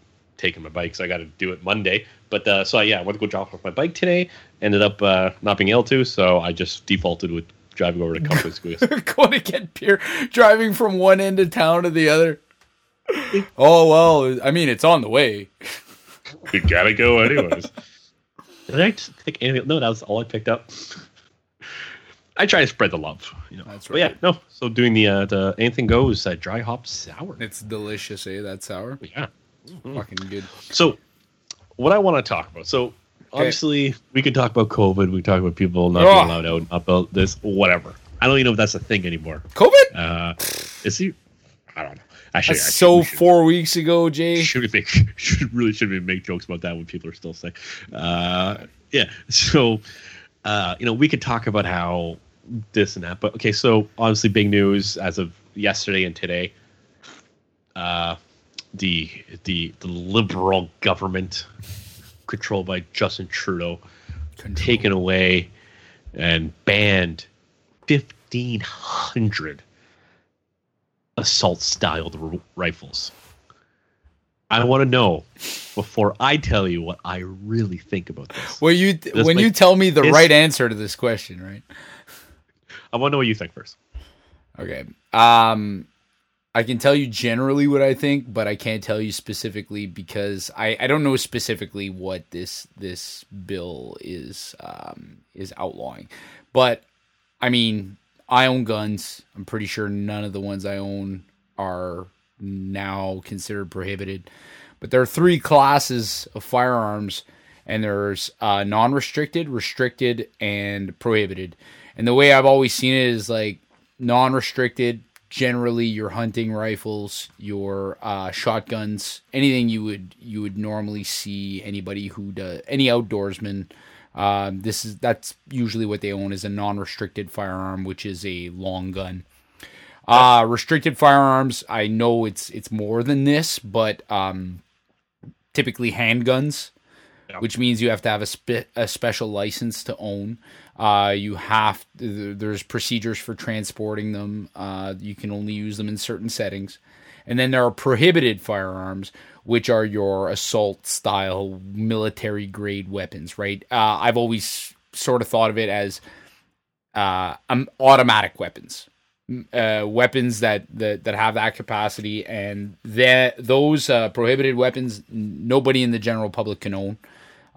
taking my bike, so I got to do it Monday. But uh, so yeah, I went to go drop off my bike today. Ended up uh, not being able to, so I just defaulted with driving over to Compass. *laughs* Going to get beer, driving from one end of town to the other. *laughs* Oh well, I mean it's on the way. you gotta go anyways. Did I just pick anything? No, that was all I picked up. I try to spread the love, you know. That's But yeah, no. So doing the uh, the anything goes uh, dry hop sour. It's delicious, eh? That sour, Yeah. Fucking good. So what I want to talk about. So obviously we could talk about COVID. We talk about people not Ugh. being allowed out, about this, whatever. I don't even know if that's a thing anymore. COVID. Uh, is he? I don't know. Actually, That's so we should- four weeks ago, Jay. *laughs* should we make should really should we make jokes about that when people are still sick? Uh, yeah. So uh, you know, we could talk about how this and that, but okay. So obviously, big news as of yesterday and today. Uh, the the the liberal government controlled by Justin Trudeau taken away and banned fifteen hundred assault styled rifles. I want to know before I tell you what I really think about this. Well, you when you tell me the this- right answer to this question, right? I want to know what you think first. Okay. Um, I can tell you generally what I think, but I can't tell you specifically because I, I don't know specifically what this this bill is um, is outlawing. But I mean, I own guns. I'm pretty sure none of the ones I own are now considered prohibited. But there are three classes of firearms, and there's uh, non-restricted, restricted, and prohibited. And the way I've always seen it is like non-restricted generally your hunting rifles, your uh, shotguns, anything you would you would normally see anybody who does any outdoorsman. Um, this is that's usually what they own is a non-restricted firearm, which is a long gun. Uh, restricted firearms, I know it's it's more than this, but um, typically handguns, Yeah. which means you have to have a, spe- a special license to own. Uh, you have there's procedures for transporting them. Uh, you can only use them in certain settings, and then there are prohibited firearms, which are your assault style military grade weapons. Right? Uh, I've always sort of thought of it as uh, um, automatic weapons, uh, weapons that, that that have that capacity, and that those uh, prohibited weapons nobody in the general public can own.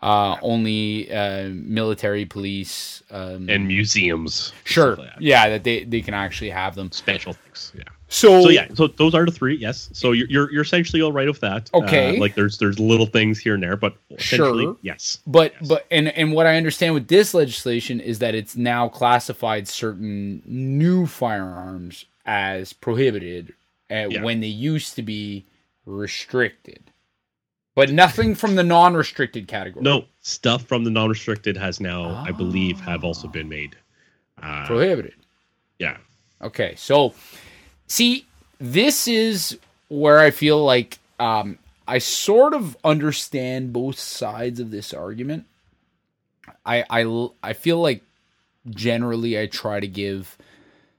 Uh, only uh, military, police, um, And museums. sure, like that. yeah, that they, they can actually have them. Special things. Yeah. So, So yeah, so those are the three. Yes. So you're you're, you're essentially all right with that. Uh, Okay. like there's there's little things here and there, but essentially Sure. yes. But Yes. but and and what I understand with this legislation is that it's now classified certain new firearms as prohibited uh, Yeah. when they used to be restricted, but nothing from the non-restricted category. No stuff from the non-restricted has now, I believe, have also been made. Uh, prohibited. yeah. Okay, so see, this is where I feel like um, I sort of understand both sides of this argument. I I I feel like generally I try to give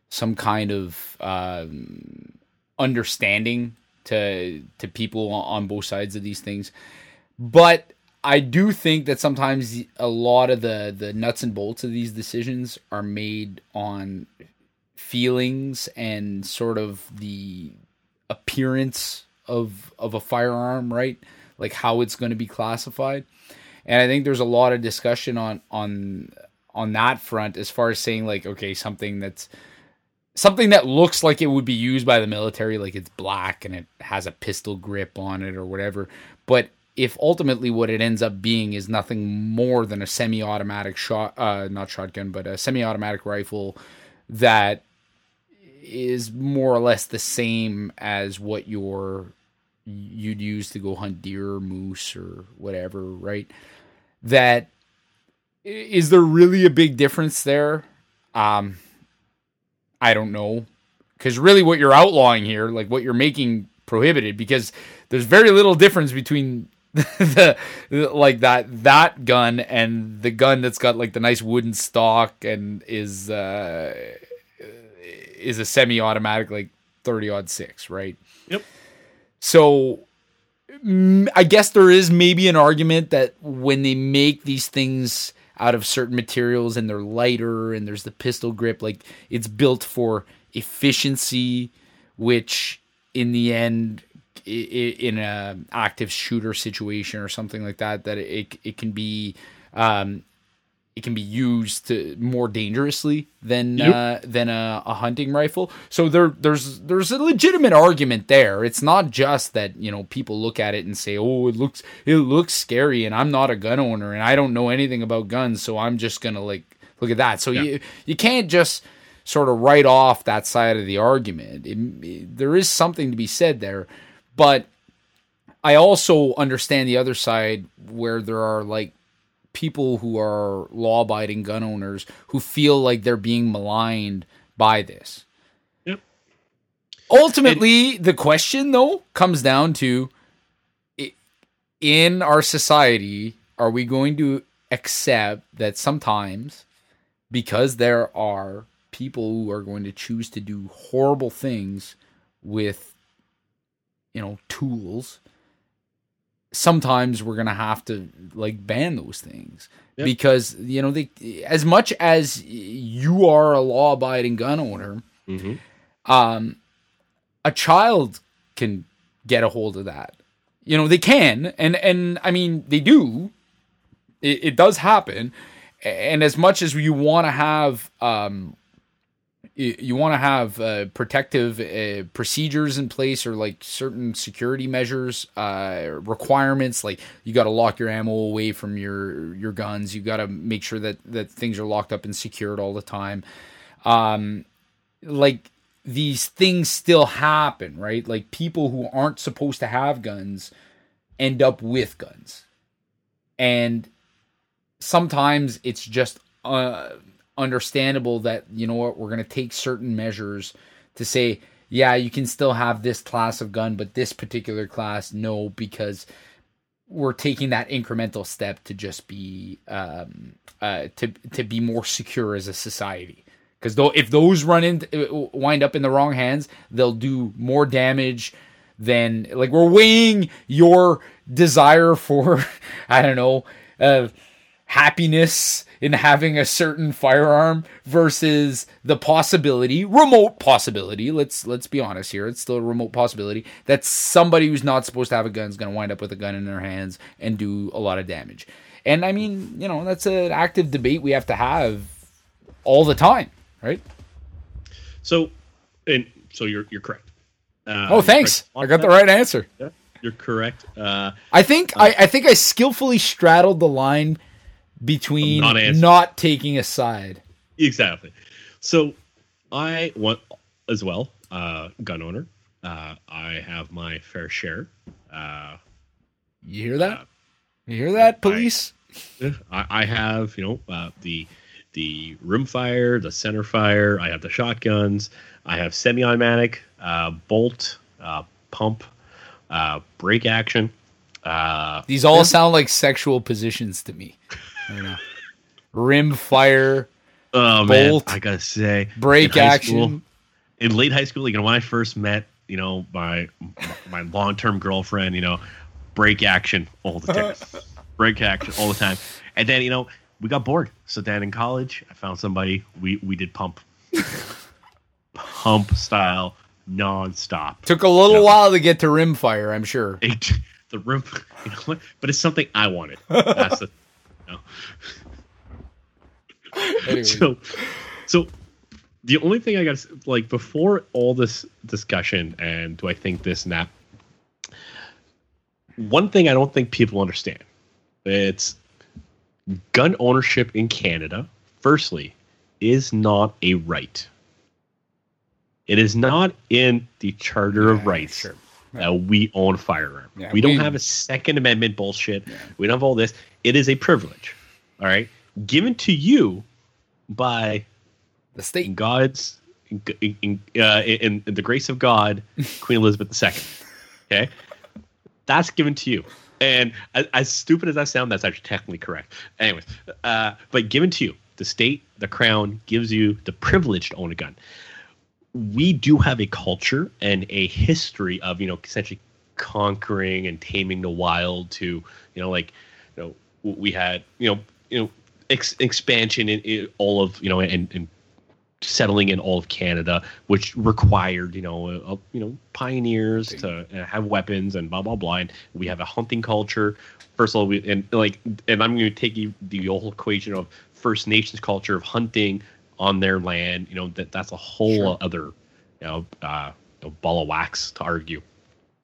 some kind of um, understanding to to people on both sides of these things, but I do think that sometimes a lot of the the nuts and bolts of these decisions are made on feelings and sort of the appearance of of a firearm, right? Like how it's going to be classified. And I think there's a lot of discussion on on on that front as far as saying like okay, something that's something that looks like it would be used by the military like it's black and it has a pistol grip on it or whatever, but if ultimately what it ends up being is nothing more than a semi-automatic shot uh not shotgun but a semi-automatic rifle that is more or less the same as what your you'd use to go hunt deer or moose or whatever, right? That is there really a big difference there? Um I don't know. Cuz really what you're outlawing here, like what you're making prohibited because there's very little difference between *laughs* the, the like that that gun and the gun that's got like the nice wooden stock and is uh is a semi-automatic like 30 aught 6 right Yep. so i guess there is maybe an argument that when they make these things out of certain materials and they're lighter and there's the pistol grip like it's built for efficiency which in the end in a active shooter situation or something like that that it, it can be um, it can be used to more dangerously than Yep. uh, than a, a hunting rifle. So there there's there's a legitimate argument there. It's not just that you know people look at it and say, "Oh, it looks it looks scary," and I'm not a gun owner and I don't know anything about guns, so I'm just gonna like look at that. So Yeah. you you can't just sort of write off that side of the argument. It, it- there is something to be said there, but I also understand the other side where there are like people who are law abiding gun owners who feel like they're being maligned by this. Yep. Ultimately, the question though comes down to in our society, are we going to accept that sometimes because there are people who are going to choose to do horrible things with you know tools sometimes we're gonna have to like ban those things Yep. because you know they as much as you are a law-abiding gun owner Mhm. um a child can get a hold of that you know they can and and i mean they do it, it does happen and as much as you want to have um you, you want to have uh, protective uh, procedures in place or like certain security measures uh, requirements like you got to lock your ammo away from your your guns. You got to make sure that that things are locked up and secured all the time. Um like these things still happen right? Like people who aren't supposed to have guns end up with guns. And sometimes it's just uh, understandable that you know what we're going to take certain measures to say yeah you can still have this class of gun but this particular class no because we're taking that incremental step to just be um, uh, to to be more secure as a society. Because though if those run into wind up in the wrong hands they'll do more damage than like we're weighing your desire for *laughs* i don't know uh happiness in having a certain firearm versus the possibility remote possibility let's let's be honest here it's still a remote possibility that somebody who's not supposed to have a gun is going to wind up with a gun in their hands and do a lot of damage and i mean you know that's an active debate we have to have all the time right So, and so you're you're correct. Uh, oh thanks correct i got the right answer Yeah, you're correct. Uh, I think I, I think I skillfully straddled the line between Not not, taking a side. exactly. So, I want as well. Uh, gun owner. Uh, I have my fair share. Uh, You hear that? You hear that, police? I, I have, you know, uh, the the rim fire, the center fire. I have the shotguns. I have semi-automatic, uh, bolt, uh, pump, uh, break action. Uh, These all sound like sexual positions to me. *laughs* right now. Rim fire, oh man, I gotta say, break action. school- in late high school, you know, when I first met, you know, my my long-term girlfriend, you know, break action all the time, *laughs* break action all the time, and then you know we got bored. So then in college, I found somebody. We we did pump, pump style, non-stop. Took a little Yeah. while to get to rim fire, I'm sure. It, *laughs* the room, *laughs* you know? But it's something I wanted. That's the. *laughs* Anyways. so so the only thing i got like before all this discussion and do i think this and that one thing i don't think people understand it's gun ownership in canada firstly is not a right. It is not in the charter of rights sure. that we own firearm. Yeah, we don't have a second amendment bullshit. We don't have all this it is a privilege all right given to you by The state. God's in, in, uh, in, in the grace of God, *laughs* Queen Elizabeth II. Okay, that's given to you. And as, as stupid as that sound, that's actually technically correct. Anyways, uh, but given to you, the state, the crown gives you the privilege to own a gun. We do have a culture and a history of you know essentially conquering and taming the wild. To you know, like we had you know you know ex- expansion in, in all of you know and, and settling in all of Canada, which required you know uh, you know pioneers to uh, have weapons and blah blah blah. And we have a hunting culture. First of all, we and like and I'm going to take you the whole equation of First Nations culture of hunting on their land. You know that that's a whole Sure. other you know, uh, you know, ball of wax to argue.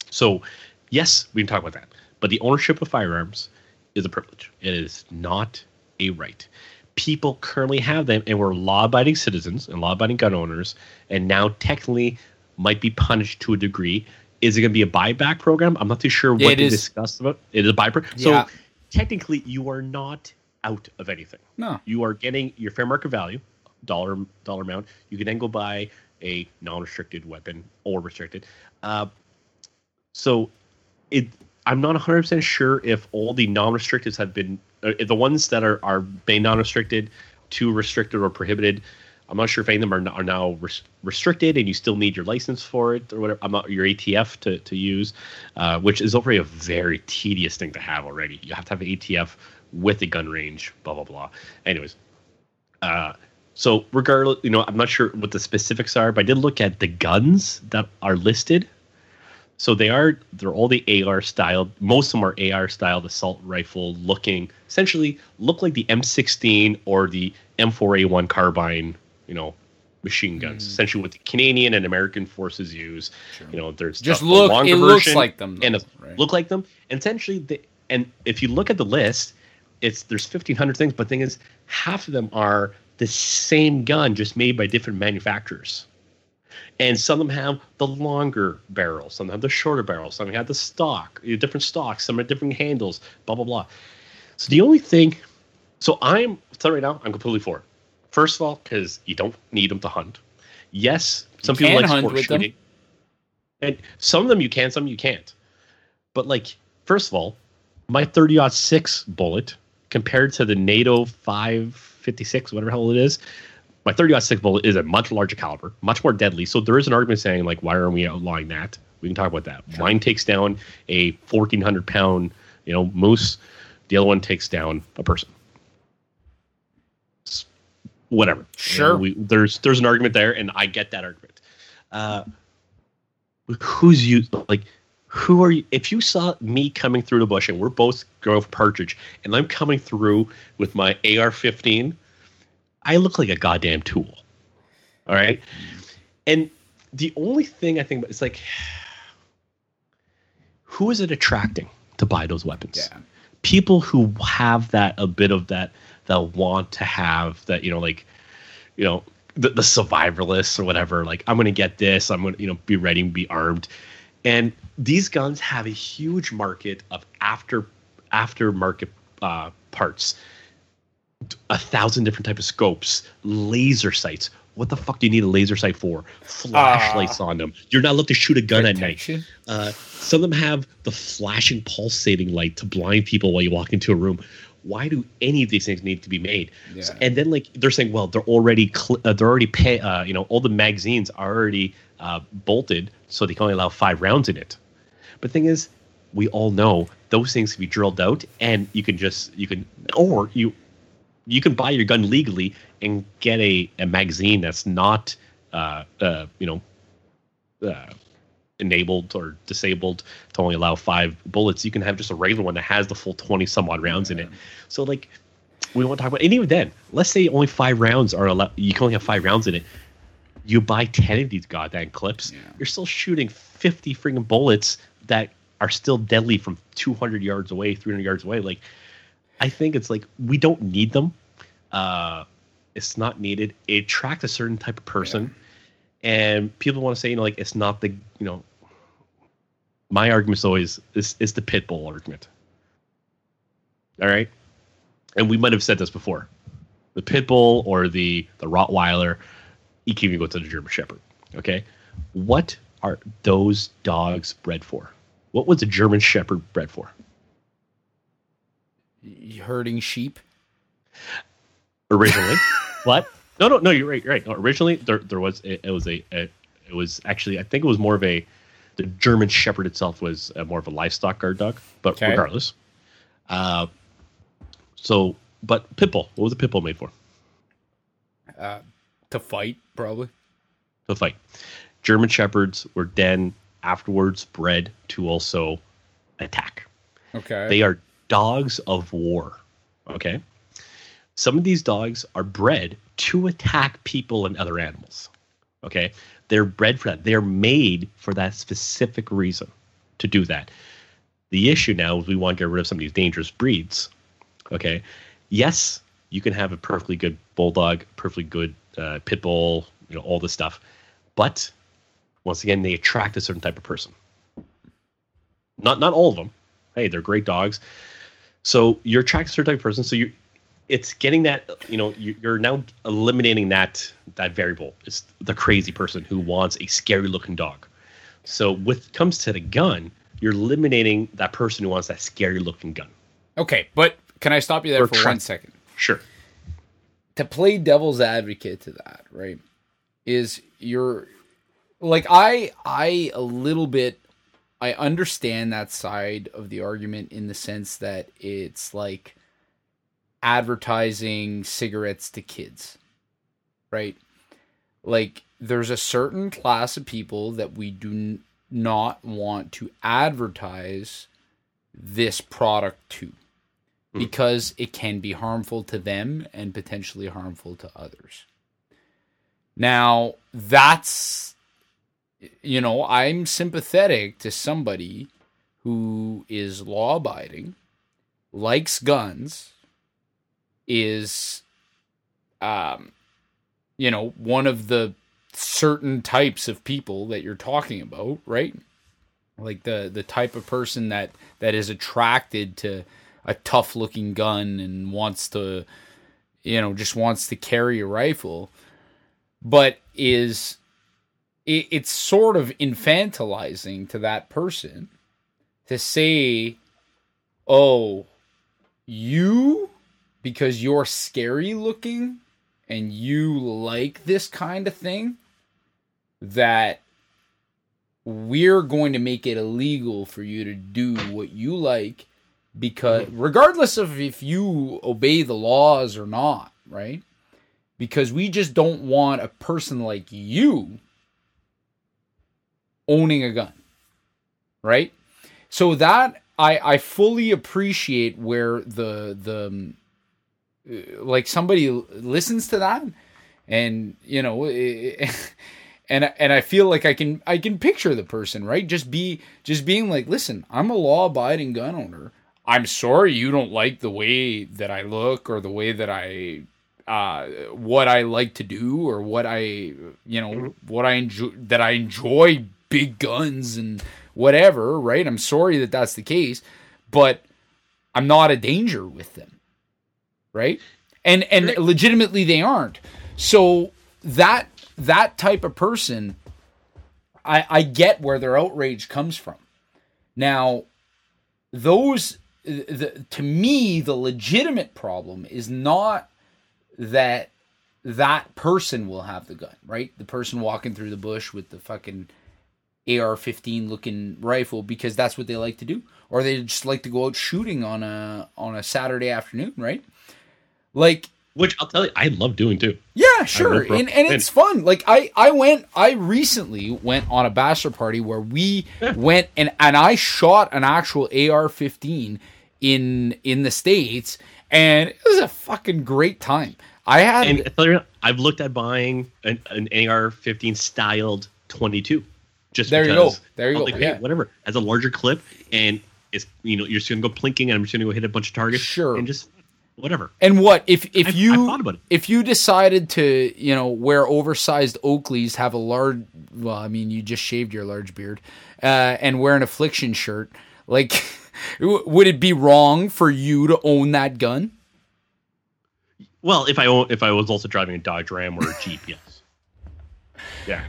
So yes, we can talk about that. But the ownership of firearms is a privilege. It is not a right. People currently have them, and we're law-abiding citizens and law-abiding gun owners, and now technically might be punished to a degree. Is it going to be a buyback program? I'm not too sure what it they is. discussed about. It is a buyback. Yeah. So technically, you are not out of anything. No. You are getting your fair market value, dollar dollar amount. You can then go buy a non-restricted weapon or restricted. Uh, so it i'm not 100% sure if all the non-restricteds have been uh, the ones that are are being non-restricted to restricted or prohibited I'm not sure if any of them are, are now res- restricted and you still need your license for it or whatever. I'm not your ATF to, to use, uh, which is already a very tedious thing to have already. You have to have an ATF with a gun range, blah, blah, blah. Anyways, uh, so regardless, you know, I'm not sure what the specifics are, but I did look at the guns that are listed. So they are they're all the AR style. Most of them are AR styled assault rifle looking, essentially look like the M16 or the M4A1 carbine, you know, machine guns. Hmm. Essentially what the Canadian and American forces use. You know, there's Just the- the look- longer it looks like them, and though, a- right? look like them. And essentially, the, and if you look at the list, it's there's 1500 things, but the thing is, half of them are the same gun just made by different manufacturers. And some of them have the longer barrels, some have the shorter barrels, some have the stock, different stocks, some have different handles, blah blah blah. So the only thing, so I'm you right now, I'm completely for it. First of all, because you don't need them to hunt. Yes, some people can like sport with them. shooting, and some of them you can, some you can't. But like, first of all, my 30 six bullet compared to the NATO 556, whatever the hell it is, my 30 six bullet is a much larger caliber, much more deadly. So there is an argument saying like, why aren't we outlawing that? We can talk about that. Mine takes down a 1,400 pound, you know, moose. The other one takes down a person. Whatever. Sure. we, there's there's an argument there, and I get that argument. Uh, who's you like? Who are you? If you saw me coming through the bush, and we're both going for partridge, and I'm coming through with my AR-15, I look like a goddamn tool. All right, and the only thing I think about is like, *sighs* who is it attracting to buy those weapons? Yeah. People who have that a bit of that that want to have that you know like you know the, the survivalists or whatever like i'm gonna get this i'm gonna you know be ready and be armed and these guns have a huge market of after aftermarket uh, parts a thousand different type of scopes laser sights what the fuck do you need a laser sight for flashlights on them you're not allowed to shoot a gun at night uh, some of them have the flashing pulsating light to blind people while you walk into a room. Why do any of these things need to be made? Yeah. And then like they're saying, well, they're already cl- uh, they're already pay, uh, you know all the magazines are already uh, bolted, so they can only allow five rounds in it. But the thing is, we all know those things can be drilled out, and you can just you can or you you can buy your gun legally and get a, a magazine that's not uh, uh, you know uh, enabled or disabled to only allow five bullets. You can have just a regular one that has the full twenty some odd rounds in it. So like we want to talk about and even then, let's say only five rounds are allowed. You can only have five rounds in it. You buy ten of these goddamn clips. Yeah. You're still shooting fifty freaking bullets that are still deadly from two hundred yards away, three hundred yards away. Like I think it's like we don't need them. Uh, it's not needed. It attracts a certain type of person, and people want to say, you know, like it's not the, you know. My argument is always is is the pit bull argument. All right, and we might have said this before, the pit bull or the the Rottweiler. You can even go to the German Shepherd. Okay, what are those dogs bred for? What was a German Shepherd bred for? Herding sheep. Originally. *laughs* what? No, no, no. You're right. You're right. No, originally, there there was it, it was a, a it was actually I think it was more of a the German Shepherd itself was uh more of a livestock guard dog, but Okay. regardless. Uh, so but pitbull. What was a pitbull made for? Uh, to fight, probably. To fight. German Shepherds were then afterwards bred to also attack. Okay. They are dogs of war. Okay. Some of these dogs are bred to attack people and other animals. Okay. They're bred for that. They're made for that specific reason to do that. The issue now is we want to get rid of some of these dangerous breeds. Okay. Yes, you can have a perfectly good bulldog, perfectly good uh, pit bull, you know, all this stuff. But once again, they attract a certain type of person. Not not all of them. Hey, they're great dogs. So you're attracting a certain type of person. So you, it's getting that you know you- you're now eliminating that that variable. It's the crazy person who wants a scary looking dog. So with comes to the gun, you're eliminating that person who wants that scary looking gun. okay, but can I stop you there Or for one second? Sure. to play devil's advocate to that, right? Is you're like I I a little bit I understand that side of the argument in the sense that it's like advertising cigarettes to kids. Right? Like there's a certain class of people that we do n- not want to advertise this product to hmm. because it can be harmful to them and potentially harmful to others. Now, that's you know, I'm sympathetic to somebody who is law abiding, likes guns, is um you know, one of the certain types of people that you're talking about, right? Like the the type of person that that is attracted to a tough looking gun and wants to you know, just wants to carry a rifle, but is it, it's sort of infantilizing to that person to say, "Oh, you because you're scary looking and you like this kind of thing that we're going to make it illegal for you to do what you like because regardless of if you obey the laws or not, right? Because we just don't want a person like you owning a gun. Right? So that I I fully appreciate where the the like somebody listens to that and you know *laughs* and and I feel like I can I can picture the person, right? Just be just being like, "Listen, I'm a law-abiding gun owner. I'm sorry you don't like the way that I look or the way that I uh what I like to do or what I you know what I enjoy that I enjoy big guns and whatever, right? I'm sorry that that's the case, but I'm not a danger with them. Right? And and Right. legitimately they aren't. So that that type of person I I get where their outrage comes from. Now those the, to me the legitimate problem is not that that person will have the gun, right? The person walking through the bush with the fucking AR-15 looking rifle because that's what they like to do, or they just like to go out shooting on a on a Saturday afternoon, right? Like Which I'll tell you, I love doing too. yeah, sure. And and it's fun. Like I I went I recently went on a bachelor party where we went and and I shot an actual AR-15 in in the states and it was a fucking great time. I had And I tell you, I've looked at buying an, an AR-15 styled 22. Just There you go. There you go. like, hey, Yeah. whatever, as a larger clip, and it's you know you're just gonna go plinking, and I'm just gonna go hit a bunch of targets, Sure. and just whatever. And what if if I've- you it. if you decided to you know wear oversized Oakleys, have a large well, I mean you just shaved your large beard, uh, and wear an affliction shirt, like *laughs* would it be wrong for you to own that gun? Well, if I own, if I was also driving a Dodge Ram or a Jeep, yes. *laughs* Yeah.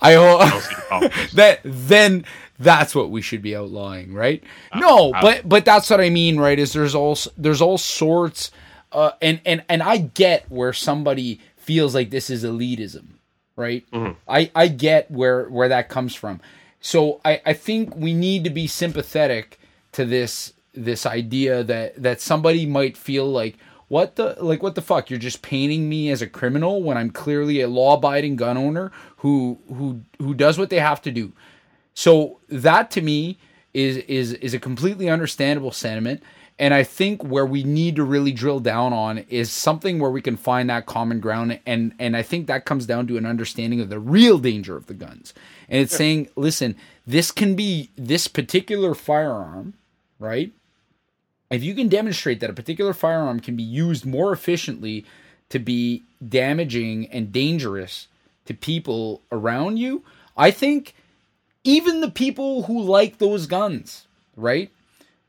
I hope see the problem is. *laughs* that then that's what we should be outlawing, right? Uh, no, I- but but that's what I mean, right? Is there's all there's all sorts, uh, and and and I get where somebody feels like this is elitism, right? Mm-hmm. I I get where where that comes from. So I I think we need to be sympathetic to this this idea that that somebody might feel like what the like what the fuck you're just painting me as a criminal when I'm clearly a law-abiding gun owner who who who does what they have to do. So that to me is is is a completely understandable sentiment and I think where we need to really drill down on is something where we can find that common ground and and I think that comes down to an understanding of the real danger of the guns. And it's saying, listen, this can be this particular firearm, right? If you can demonstrate that a particular firearm can be used more efficiently to be damaging and dangerous to people around you, I think even the people who like those guns, right?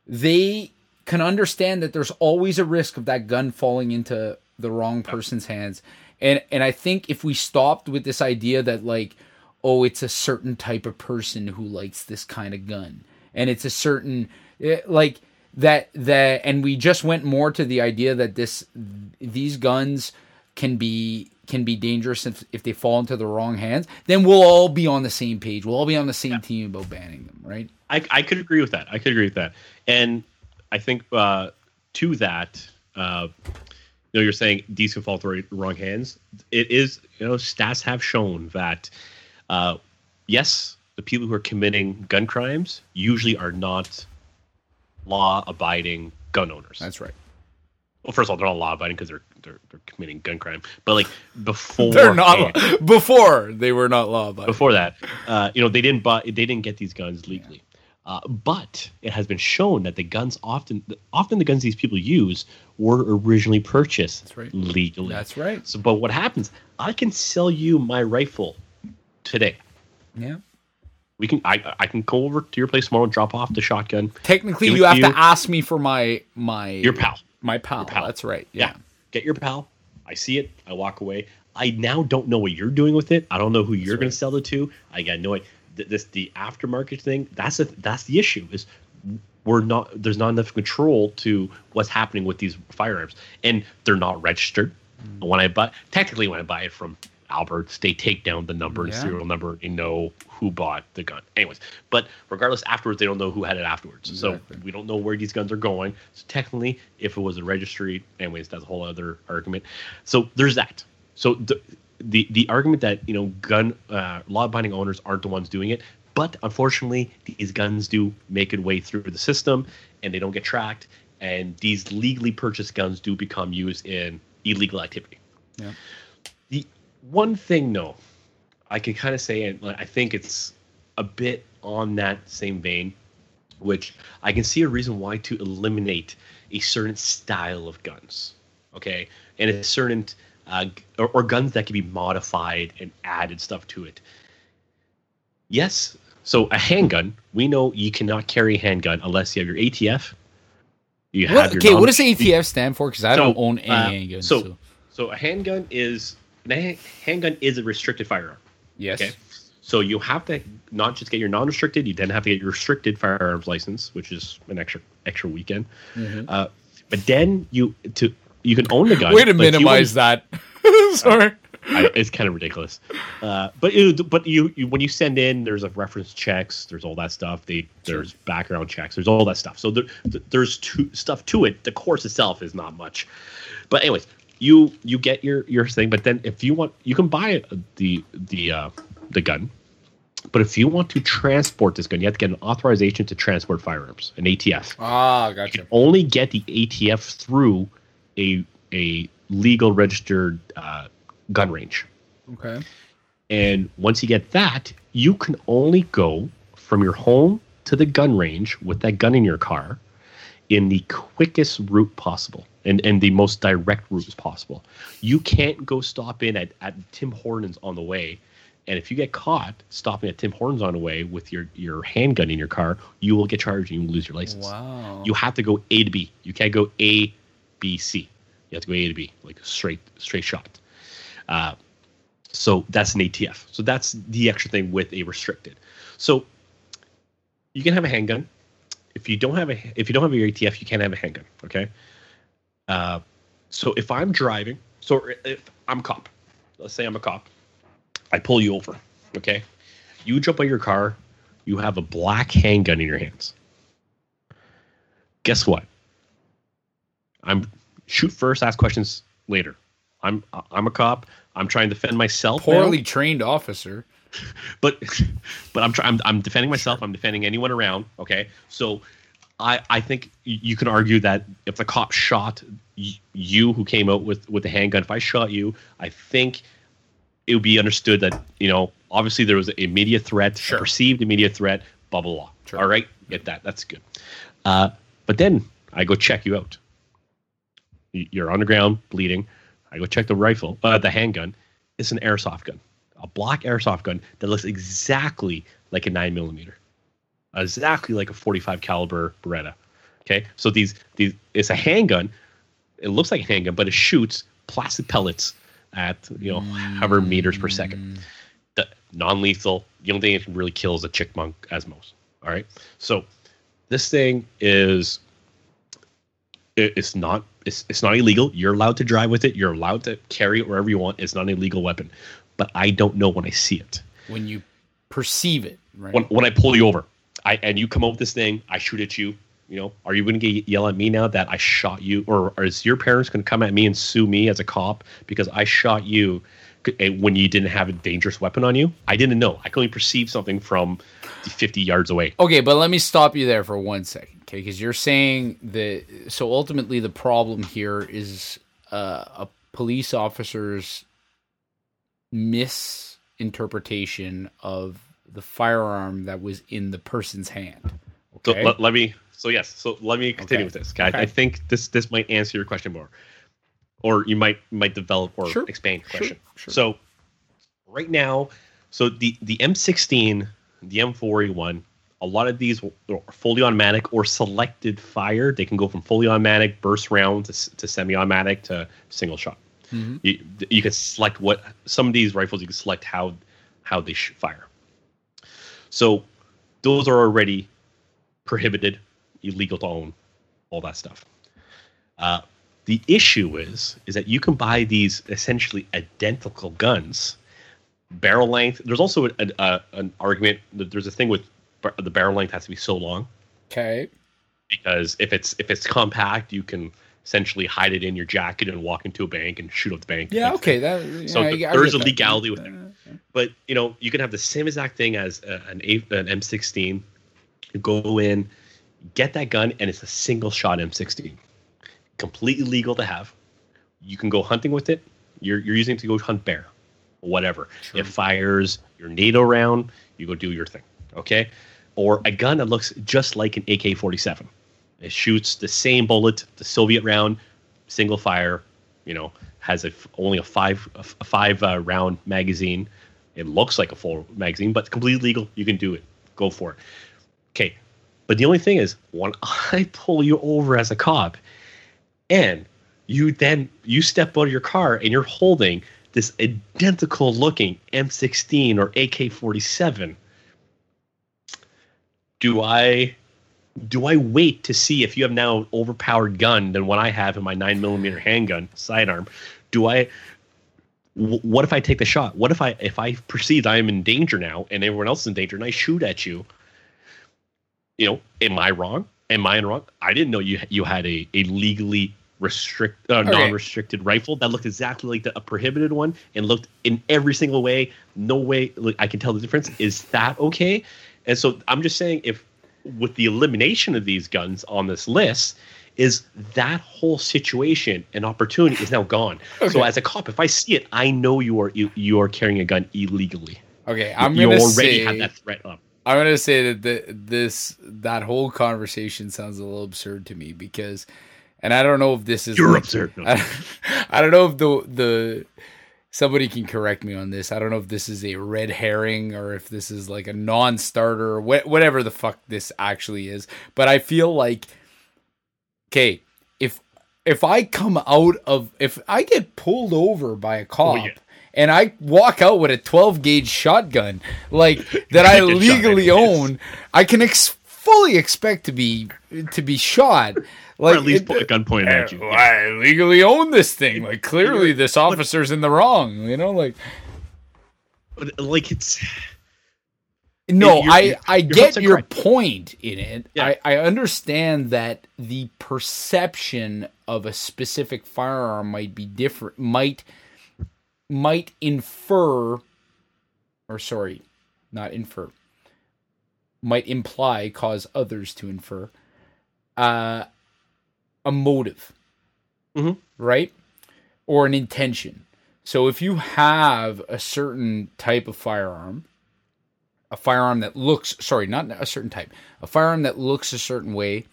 They can understand that there's always a risk of that gun falling into the wrong person's hands. And and I think if we stopped with this idea that like oh it's a certain type of person who likes this kind of gun and it's a certain eh, like that that and we just went more to the idea that this these guns can be can be dangerous if, if they fall into the wrong hands, then we'll all be on the same page. We'll all be on the same team about banning them, right? I, I could agree with that. I could agree with that. And I think uh, to that, uh, you know, you're saying these can fall into the wrong hands. It is, you know, stats have shown that, uh, yes, the people who are committing gun crimes usually are not law-abiding gun owners. That's right. well, first of all, they're not law-abiding because they're, they're they're committing gun crime. But like before, They're not before they were not law abiding. before that, uh, you know, they didn't buy, they didn't get these guns legally. Uh, but it has been shown that the guns often, often the guns these people use were originally purchased That's right. legally. That's right. So, but what happens? I can sell you my rifle today. Yeah. We can, I, I can go over to your place tomorrow, and drop off the shotgun. Technically, you have you. to ask me for my my Your pal. My pal. pal. That's right. Yeah. Yeah. Get your pal. I see it. I walk away. I now don't know what you're doing with it. I don't know who you're going to sell it to. I got no idea. This the aftermarket thing. That's a that's the issue. Is we're not there's not enough control to what's happening with these firearms, and they're not registered. Mm. When I buy, technically, when I buy it from Alberts, they take down the number and Yeah. serial number and know who bought the gun. Anyways, but regardless, afterwards they don't know who had it afterwards. Exactly. So we don't know where these guns are going. So technically, if it was a registry, anyways, that's a whole other argument. So there's that. So the the, the argument that you know gun uh, law-abiding owners aren't the ones doing it, but unfortunately, these guns do make it way through the system, and they don't get tracked. And these legally purchased guns do become used in illegal activity. Yeah. One thing, though, I can kind of say, and I think it's a bit on that same vein, which I can see a reason why to eliminate a certain style of guns, okay, and a certain uh, or, or guns that can be modified and added stuff to it. Yes, so a handgun, we know you cannot carry a handgun unless you have your ATF. You What, your okay, what does ATF stand for? Because I So, don't own any uh, handguns. so- so, So a handgun is a handgun is a restricted firearm. yes. Okay. So you have to not just get your non-restricted, you then have to get your restricted firearms license, which is an extra extra weekend. Mhm. Uh, but then you to you can own the gun. Way to like, minimize that. *laughs* Sorry. I, it's kind of ridiculous. Uh, but you, but you, you when you send in, there's a reference checks, there's all that stuff. They there's background checks, there's all that stuff. So there, there's two stuff to it. The course itself is not much, but anyways, you you get your your thing. But then if you want, you can buy the the uh, the gun. But if you want to transport this gun, you have to get an authorization to transport firearms, an ATF Ah, you gotcha. can only get the ATF through a a legal registered uh, gun range. Okay. And once you get that, you can only go from your home to the gun range with that gun in your car in the quickest route possible and, and the most direct route as possible. You can't go stop in at, at Tim Hortons on the way. And if you get caught stopping at Tim Hortons on the way with your, your handgun in your car, you will get charged and you will lose your license Wow. you have to go A to B. You can't go A, B, C. You have to go A to B, like straight straight shot. Uh, so that's an ATF. So that's the extra thing with a restricted. So you can have a handgun. If you don't have a if you don't have your ATF, you can't have a handgun. Okay. Uh, so if I'm driving, so if I'm a cop, let's say I'm a cop, I pull you over. Okay. You jump out of your car. You have a black handgun in your hands guess what? I'm shoot first, ask questions later. I'm I'm a cop. I'm trying to defend myself. now, Poorly trained officer. *laughs* but *laughs* but I'm trying. I'm, I'm defending myself. I'm defending anyone around. Okay, so I I think you can argue that if the cop shot you who came out with with the handgun, if I shot you, I think it would be understood that you know obviously there was a immediate threat, Sure. a perceived immediate threat, blah blah blah. Sure. All right, get that. That's good. Uh, but then I go check you out. You're on the ground bleeding. I go check the rifle, uh, the handgun. It's an airsoft gun, a black airsoft gun that looks exactly like a nine millimeter, exactly like a 45 caliber Beretta. Okay, so these these it's a handgun. It looks like a handgun, but it shoots plastic pellets at you know however meters per second. The non-lethal. The only thing it can really kill is a chickmunk as most. All right, so this thing is it, it's not it's, it's not illegal. You're allowed to drive with it. You're allowed to carry it wherever you want. It's not an illegal weapon. But I don't know when I see it. When you perceive it, right? When when I pull you over, I and you come up with this thing, I shoot at you. You know, are you going to yell at me now that I shot you, or, is your parents going to come at me and sue me as a cop because I shot you when you didn't have a dangerous weapon on you? I didn't know. I could only perceive something from 50 yards away. Okay, but let me stop you there for one second, okay? Because you're saying that. So ultimately, the problem here is uh, a police officer's misinterpretation of the firearm that was in the person's hand. So Okay. let, me. So yes. So let me continue Okay. with this. Okay? I- Okay. I think this this might answer your question more, or you might might develop or Sure. expand your question. Sure. So right now, so the the M16, the M4A1, a lot of these are fully automatic or selected fire. They can go from fully automatic burst round to, to semi-automatic to single shot. Mhm. You you can select what some of these rifles you can select how how they fire. So those are already prohibited, illegal to own, all that stuff. Uh, the issue is is that you can buy these essentially identical guns, barrel length. There's also a, a, an argument. that There's a thing with bar- the barrel length has to be so long Okay. because if it's if it's compact, you can essentially hide it in your jacket and walk into a bank and shoot up the bank. Yeah. Okay. That. So yeah, I- I there get is a that. legality with it. Uh, But you know, you can have the same exact thing as a, an, A, an M16. You go in, get that gun, and it's a single shot M16, completely legal to have. You can go hunting with it. You're you're using it to go hunt bear, whatever. Sure. It fires your NATO round. You go do your thing, okay? Or a gun that looks just like an AK-47. It shoots the same bullet, the Soviet round, single fire. You know, has a f- only a five five uh, round magazine. It looks like a full magazine, but completely legal. You can do it. Go for it. Okay, but the only thing is, when *laughs* I pull you over as a cop, and you then you step out of your car and you're holding this identical looking M16 or AK-47, do I do I wait to see if you have now an overpowered gun than what I have in my nine millimeter handgun sidearm? Do I? What if I take the shot? What if I if I perceive I am in danger now and everyone else is in danger and I shoot at you? You know, am I wrong? Am I wrong? I didn't know you you had a a legally restrict uh, Okay. non-restricted rifle that looked exactly like the, a prohibited one and looked in every single way. No way like, I can tell the difference. Is that okay? And so I'm just saying if with the elimination of these guns on this list is that whole situation and opportunity is now gone. *laughs* So as a cop, if I see it, I know you are you, you are carrying a gun illegally. Okay. I'm you gonna already say. have that threat up. I'm gonna say that the, this that whole conversation sounds a little absurd to me because, and I don't know if this is You're like- absurd. No. I, *laughs* I don't know if the the somebody can correct me on this. I don't know if this is a red herring or if this is like a non-starter or wha- whatever the fuck this actually is. But I feel like, okay, if if I come out of if I get pulled over by a cop. Oh, yeah. And I walk out with a 12 gauge shotgun, like *laughs* that I legally own. I can ex- fully expect to be to be shot. Like or at least it- put a gun pointed at you. uh, I legally own this thing. Like clearly, this officer's in the wrong. You know, like But, like it's no, You're- I you're- I get your correct. point in it. Yeah. I I understand that the perception of a specific firearm might be different. Might might infer, or sorry, not infer. Might imply, cause others to infer, uh, a motive, Mhm. right, or an intention. So if you have a certain type of firearm, a firearm that looks sorry, not a certain type, a firearm that looks a certain way,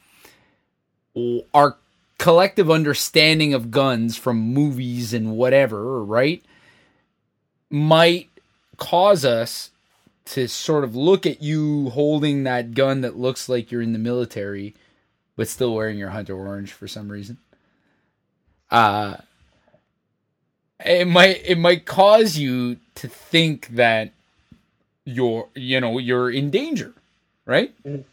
our collective understanding of guns from movies and whatever, right, might cause us to sort of look at you holding that gun that looks like you're in the military, but still wearing your hunter orange for some reason. Uh it might it might cause you to think that you're you know you're in danger right Mhm.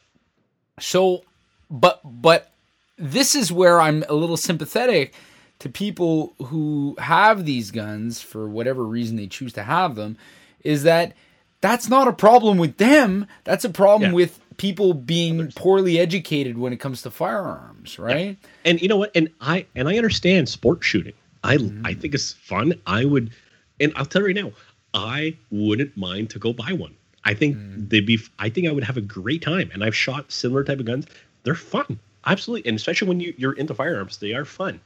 so but but this is where I'm a little sympathetic to people who have these guns for whatever reason they choose to have them is that that's not a problem with them that's a problem Yeah. with people being poorly educated when it comes to firearms right? And you know what? And i and i understand sport shooting. I mm-hmm. i think it's fun. I would and i'll tell you right now i wouldn't mind to go buy one. I think mm. they'd be i think i would have a great time. And i've shot similar type of guns. They're fun. Absolutely. And especially when you, you're into firearms they are fun.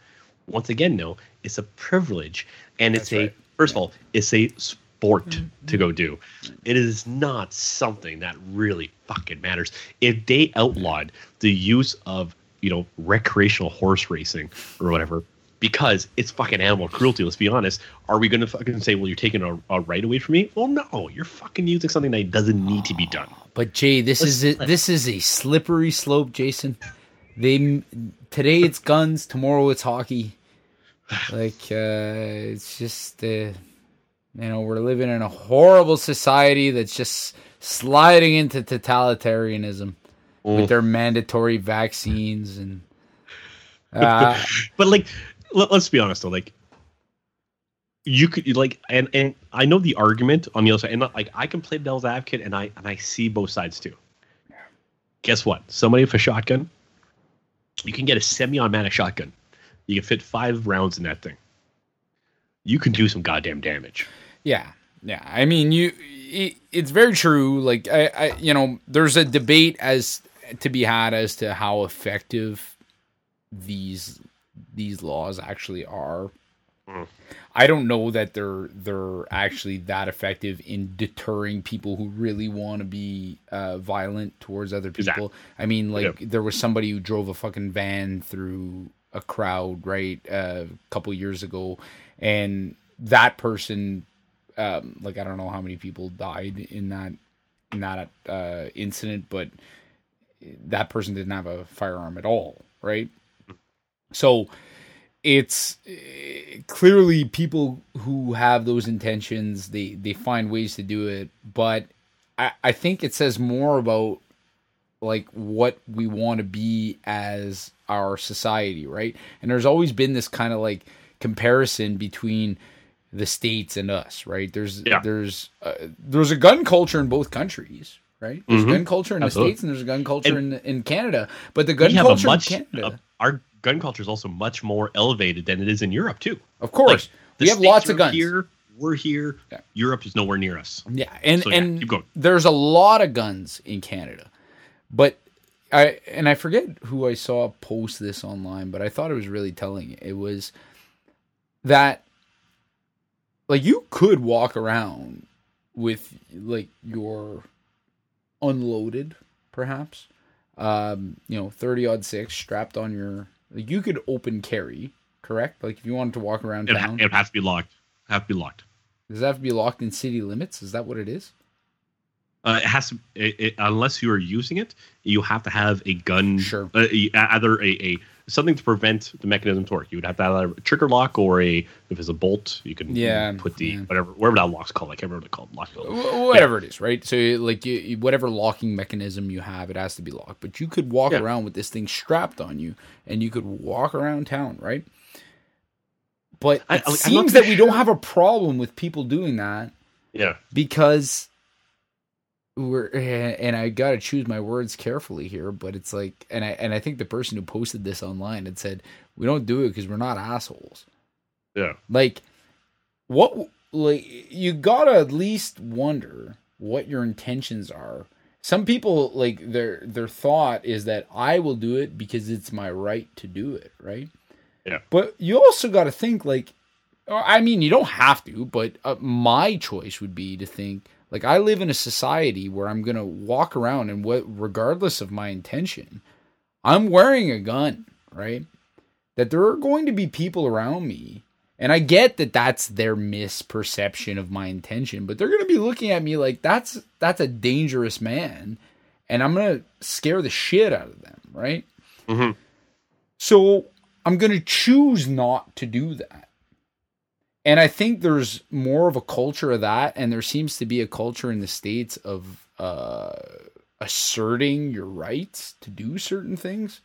Once again no it's a privilege. And it's a right. first of all it's a sport to go do it is not something that really fucking matters if they outlawed the use of you know recreational horse racing or whatever because it's fucking animal cruelty let's be honest are we gonna fucking say well you're taking a, a right away from me well no you're fucking using something that doesn't need to be done But Jay, this is it. This is a slippery slope, Jason. They today it's guns, tomorrow it's hockey. Like uh, it's just uh, you know we're living in a horrible society that's just sliding into totalitarianism with their mandatory vaccines and. *laughs* Uh, but like let, us be honest though like you could like and and i know the argument on the other side and like i can play devil's advocate and i and i see both sides too. Guess what? Somebody with a shotgun you can get a semi-automatic shotgun. You can fit five rounds in that thing. You can do some goddamn damage Yeah, yeah. I mean, you. It, it's very true. Like I, I, you know, there's a debate as to be had as to how effective these these laws actually are. Mm. I don't know that they're they're actually that effective in deterring people who really want to be uh, violent towards other people. Exactly. I mean, like Yeah. there was somebody who drove a fucking van through a crowd right uh, a couple years ago, and that person, um, like I don't know how many people died in that in that uh, incident, but that person didn't have a firearm at all, right? So it's eh, clearly people who have those intentions they they find ways to do it but i i think it says more about like what we want to be as our society right and there's always been this kind of like comparison between the states and us right there's Yeah. there's uh, there's a gun culture in both countries right there's Mhm. gun culture in Absolutely. the states and there's a gun culture And- in in canada but the gun we have a culture much in canada our gun culture is also much more elevated than it is in europe too of course The we have lots of guns here we're here Yeah. europe is nowhere near us Yeah, and So, yeah, and keep going. there's a lot of guns in Canada, but I and I forget who I saw post this online, but I thought it was really telling. It was that like you could walk around with like your unloaded, perhaps, um, you know, thirty aught six strapped on your. Like you could open carry, correct? Like if you wanted to walk around it, town, it would have to be locked have to be locked does that have to be locked in city limits? Is that what it is? Uh, it has to, it, it, unless you are using it, you have to have a gun. Sure. Uh, either a, a something to prevent the mechanism to work. You would have to have a trigger lock or a if it's a bolt, you can Yeah, put the yeah. whatever whatever that lock's called. I can't remember what it's called. Lock whatever it is, right? So like you, whatever locking mechanism you have, it has to be locked. But you could walk Yeah. around with this thing strapped on you, and you could walk around town, right? But it I- seems that too we don't have a problem with people doing that Yeah. because we're and I got to choose my words carefully here, but it's like and I and I think the person who posted this online had said we don't do it because we're not assholes. Yeah. Like what like you got to at least wonder what your intentions are. Some people like their their thought is that I will do it because it's my right to do it, right? Yeah. But you also got to think like I mean, you don't have to, but uh, my choice would be to think like I live in a society where I'm going to walk around and what regardless of my intention, I'm wearing a gun, right? That there are going to be people around me and I get that that's their misperception of my intention, but they're going to be looking at me like that's that's a dangerous man and I'm going to scare the shit out of them, right? Mhm. So I'm going to choose not to do that. And I think there's more of a culture of that, and there seems to be a culture in the states of uh, asserting your rights to do certain things.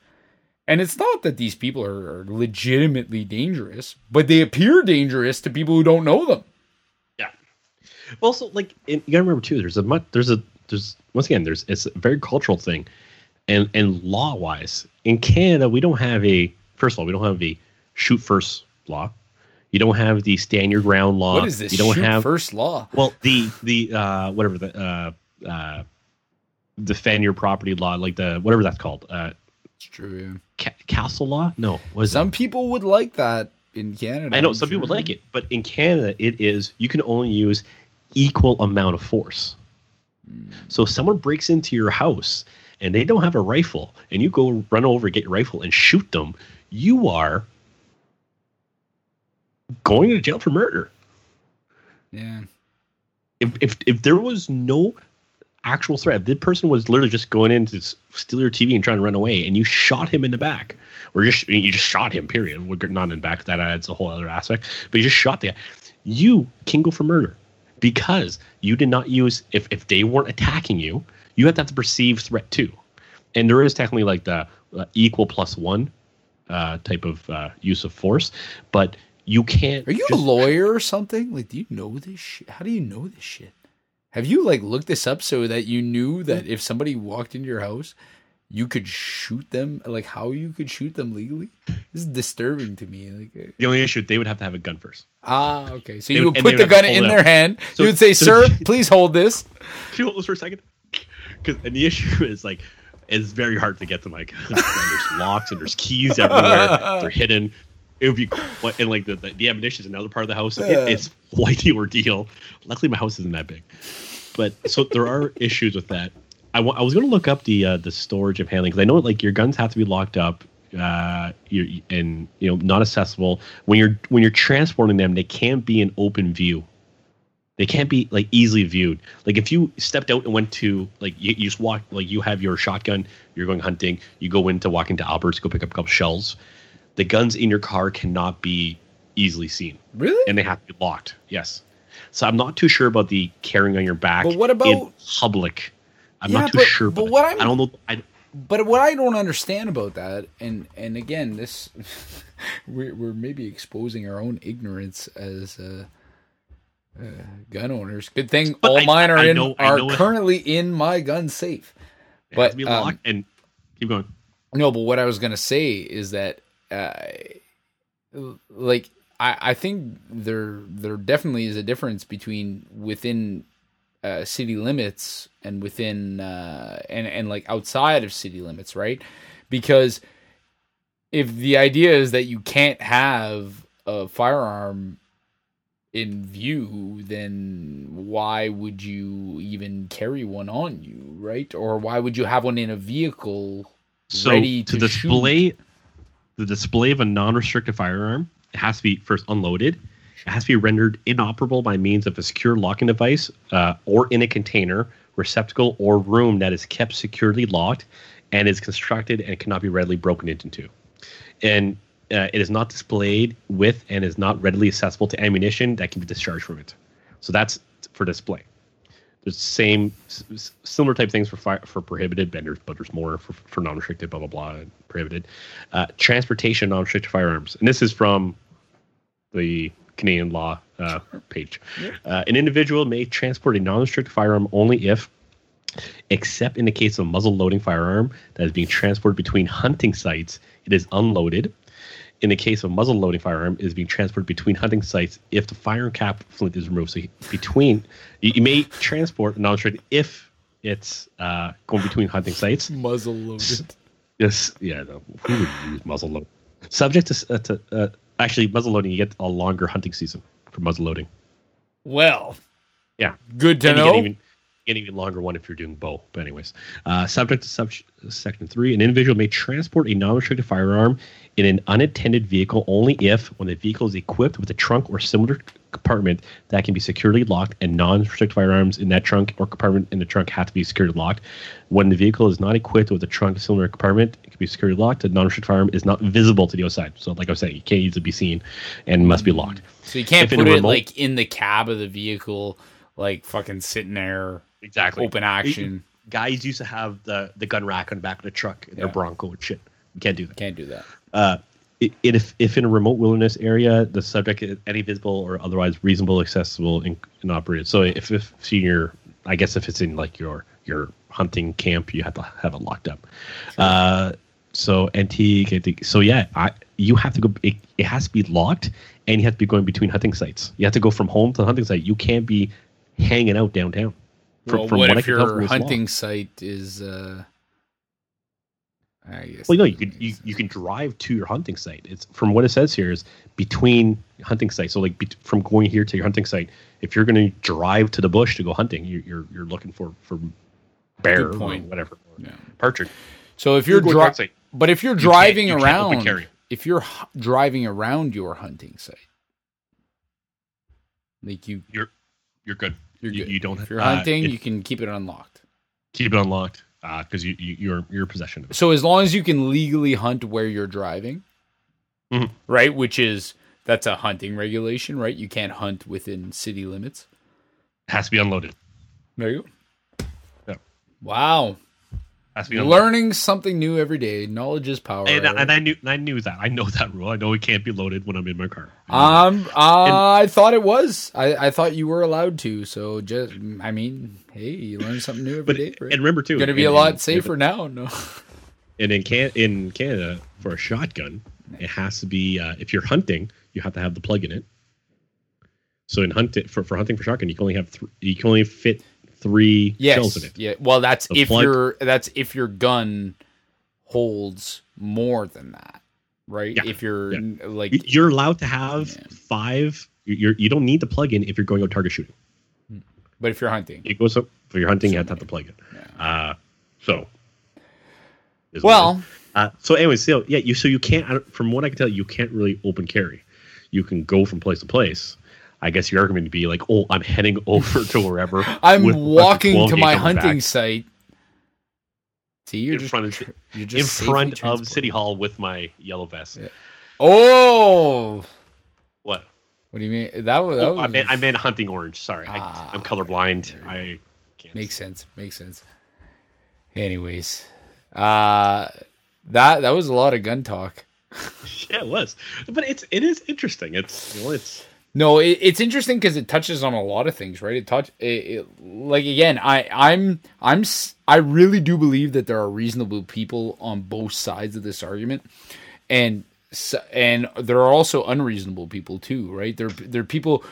And it's not that these people are, legitimately dangerous, but they appear dangerous to people who don't know them. Yeah. Also, like and you gotta remember too. There's a much. There's a there's once again. There's it's a very cultural thing, and and law wise in Canada we don't have a first of all we don't have a shoot first law. You don't have the stand your ground law. what is this You don't have first law? well the the uh whatever the uh uh defend your property law like the whatever that's called uh It's true. ca- castle law no was Some people would like that in Canada. I know I'm some people sure. like it, but in Canada, it is you can only use equal amount of force. So if someone breaks into your house and they don't have a rifle, and you go run over, get your rifle, and shoot them, you are going to jail for murder. Yeah. If if if there was no actual threat, if the person was literally just going in to steal your TV and trying to run away, and you shot him in the back, or just you just shot him, period. We're Not in the back, that adds a whole other aspect. But you just shot the guy. You can go for murder because you did not use. If if they weren't attacking you, you have to have the perceived threat too. And there is technically like the uh, equal plus one uh, type of uh, use of force, but you can't. Are you just- a lawyer or something? Like, do you know this shit? How do you know this shit? Have you like looked this up so that you knew that if somebody walked into your house, you could shoot them? Like, how you could shoot them legally? This is disturbing to me. Like, uh, The only issue they would have to have a gun first. ah, okay. So They you would- would put the would gun in their hand. So- you would say, so- "Sir, *laughs* please hold this." Can you hold this for a second? *laughs* Because and the issue *laughs* is like it's very hard to get to my gun. There's locks and there's keys everywhere. They're hidden. It would be and like the, the, the ammunition is another part of the house. It- it's quite the ordeal. Luckily, my house isn't that big. But so there are *laughs* issues with that. I I was going to look up the uh, the storage of handling because I know like your guns have to be locked up. Uh, you and you know not accessible when you're when you're transporting them. They can't be in open view they can't be like easily viewed. Like if you stepped out and went to like you, you just walk like you have your shotgun, you're going hunting, you go into walk into Albert's, go pick up a couple shells. The guns in your car cannot be easily seen, Really? and they have to be locked. Yes. So I'm not too sure about the carrying on your back. But what in about- public? I'm Yeah, not too but- sure. but what. I'm- I don't know. I, But what I don't understand about that, and and again, this *laughs* we're we're maybe exposing our own ignorance as uh, uh, gun owners. Good thing all I- mine are I in know- are know it- currently in my gun safe. it But, has to be um, locked and keep going. No, but what I was gonna say is that, uh, like, I I think there there definitely is a difference between within uh, city limits and within uh, and and like outside of city limits, right? Because if the idea is that you can't have a firearm in view, then why would you even carry one on you, right? Or why would you have one in a vehicle So ready to, to, display the display of a non-restricted firearm, it has to be first unloaded. It has to be rendered inoperable by means of a secure locking device uh, or in a container, receptacle, or room that is kept securely locked and is constructed and cannot be readily broken into. And uh, it is not displayed with and is not readily accessible to ammunition that can be discharged from it. So that's for display. There's the same similar type things for fire, for prohibited vendors, but there's more for, for non-restricted, blah blah blah, and prohibited. Uh, transportation non-restricted firearms, and this is from the Canadian law uh, page. Uh, an individual may transport a non-restricted firearm only if, except in the case of a muzzle-loading firearm that is being transported between hunting sites, it is unloaded. In the case of muzzle loading firearm, is being transported between hunting sites if the firearm cap flint is removed. So between you, you may transport a non-restricted if it's uh, going between hunting sites. *laughs* muzzle loaded. Yes, yeah. No, who would use muzzle load? Subject to, uh, to uh, actually muzzle loading, you get a longer hunting season for muzzle loading. Well, Yeah, good to know. even get even longer one if you're doing bow. But anyways, uh, subject to sub- section three, an individual may transport a non-restricted firearm in an unattended vehicle only if, when the vehicle is equipped with a trunk or similar compartment that can be securely locked, and non-restricted firearms in that trunk or compartment in the trunk have to be securely locked. When the vehicle is not equipped with a trunk or similar compartment, it can be securely locked. The non-restricted firearm is not visible to the outside. So, like I was saying, you can't easily be seen and must be locked. so you can't if put it remote- like in the cab of the vehicle, like fucking sitting there, Exactly. open action. guys used to have the the gun rack on the back of the truck in their Yeah. Bronco and shit. You can't do that. Can't do that. Uh, i- if if in a remote wilderness area, the subject is any visible or otherwise reasonable, accessible, and, and operated. So if if senior, I guess if it's in like your your hunting camp, you have to have it locked up. Uh, so antique, antique. So yeah, I you have to go. It, it has to be locked, and you have to be going between hunting sites. You have to go from home to the hunting site. You can't be hanging out downtown. Well, from what what if your from this law. hunting site is? uh I guess. Well, no, you can you, you can drive to your hunting site. It's from what it says here is between hunting sites. So like bet from going here to your hunting site, if you're going to drive to the bush to go hunting, you, you're you're looking for for bear or point. whatever, or Yeah. partridge. So if you're to dri- site, but if you're driving you around, if you're h- driving around your hunting site, like you, You're you're good. You're You- you don't- If you're uh, hunting, if- you can keep it unlocked. Keep it unlocked because you, you you're you're possession of it. So as long as you can legally hunt where you're driving, Mhm. right? Which is that's a hunting regulation, right? You can't hunt within city limits. It has to be unloaded. There you go. Yeah. Wow. Be unloaded. Learning something new every day. Knowledge is power. And, and I knew and I knew that. I know that rule. I know it can't be loaded when I'm in my car. Um, uh, I thought it was. I, I thought you were allowed to. So just, I mean, hey, you learn something new every but day. right? and remember too, It's Going to be and- a lot and- safer now. No. *laughs* And in can in Canada for a shotgun, it has to be uh, if you're hunting, you have to have the plug in it. So in hunting for, for hunting for shotgun, you can only have th- you can only fit three shells in Yes. it. Yeah. Well, that's The if your that's if your gun holds more than that, right? Yeah, If you're yeah. like, You're allowed to have Yeah. five. you- You're you don't need the plug in if you're going out target shooting. but if you're hunting, It goes up for your hunting. You have to have the plug in. Uh, so. is what it is. well, Uh, so anyway, so yeah, you so you can't. From what I can tell, you can't really open carry. You can go from place to place. I guess your argument would be like, "Oh, I'm heading *laughs* over to wherever." *laughs* I'm walking to my my back hunting site. See, you're in just front of you're in front of. City Hall with my yellow vest. Yeah. Oh, What? what do you mean? That was, that Oh, was I meant I meant hunting orange. Sorry, Ah. I, I'm colorblind. I can't. Makes sense. Makes sense. Anyways, uh that that was a lot of gun talk. *laughs* Yeah, it was, but it's it is interesting. It's know, it's No, it, it's interesting because it touches on a lot of things, right? It touch it, it, like again, I I'm I'm I really do believe that there are reasonable people on both sides of this argument, and s- and there are also unreasonable people too, right? There there are people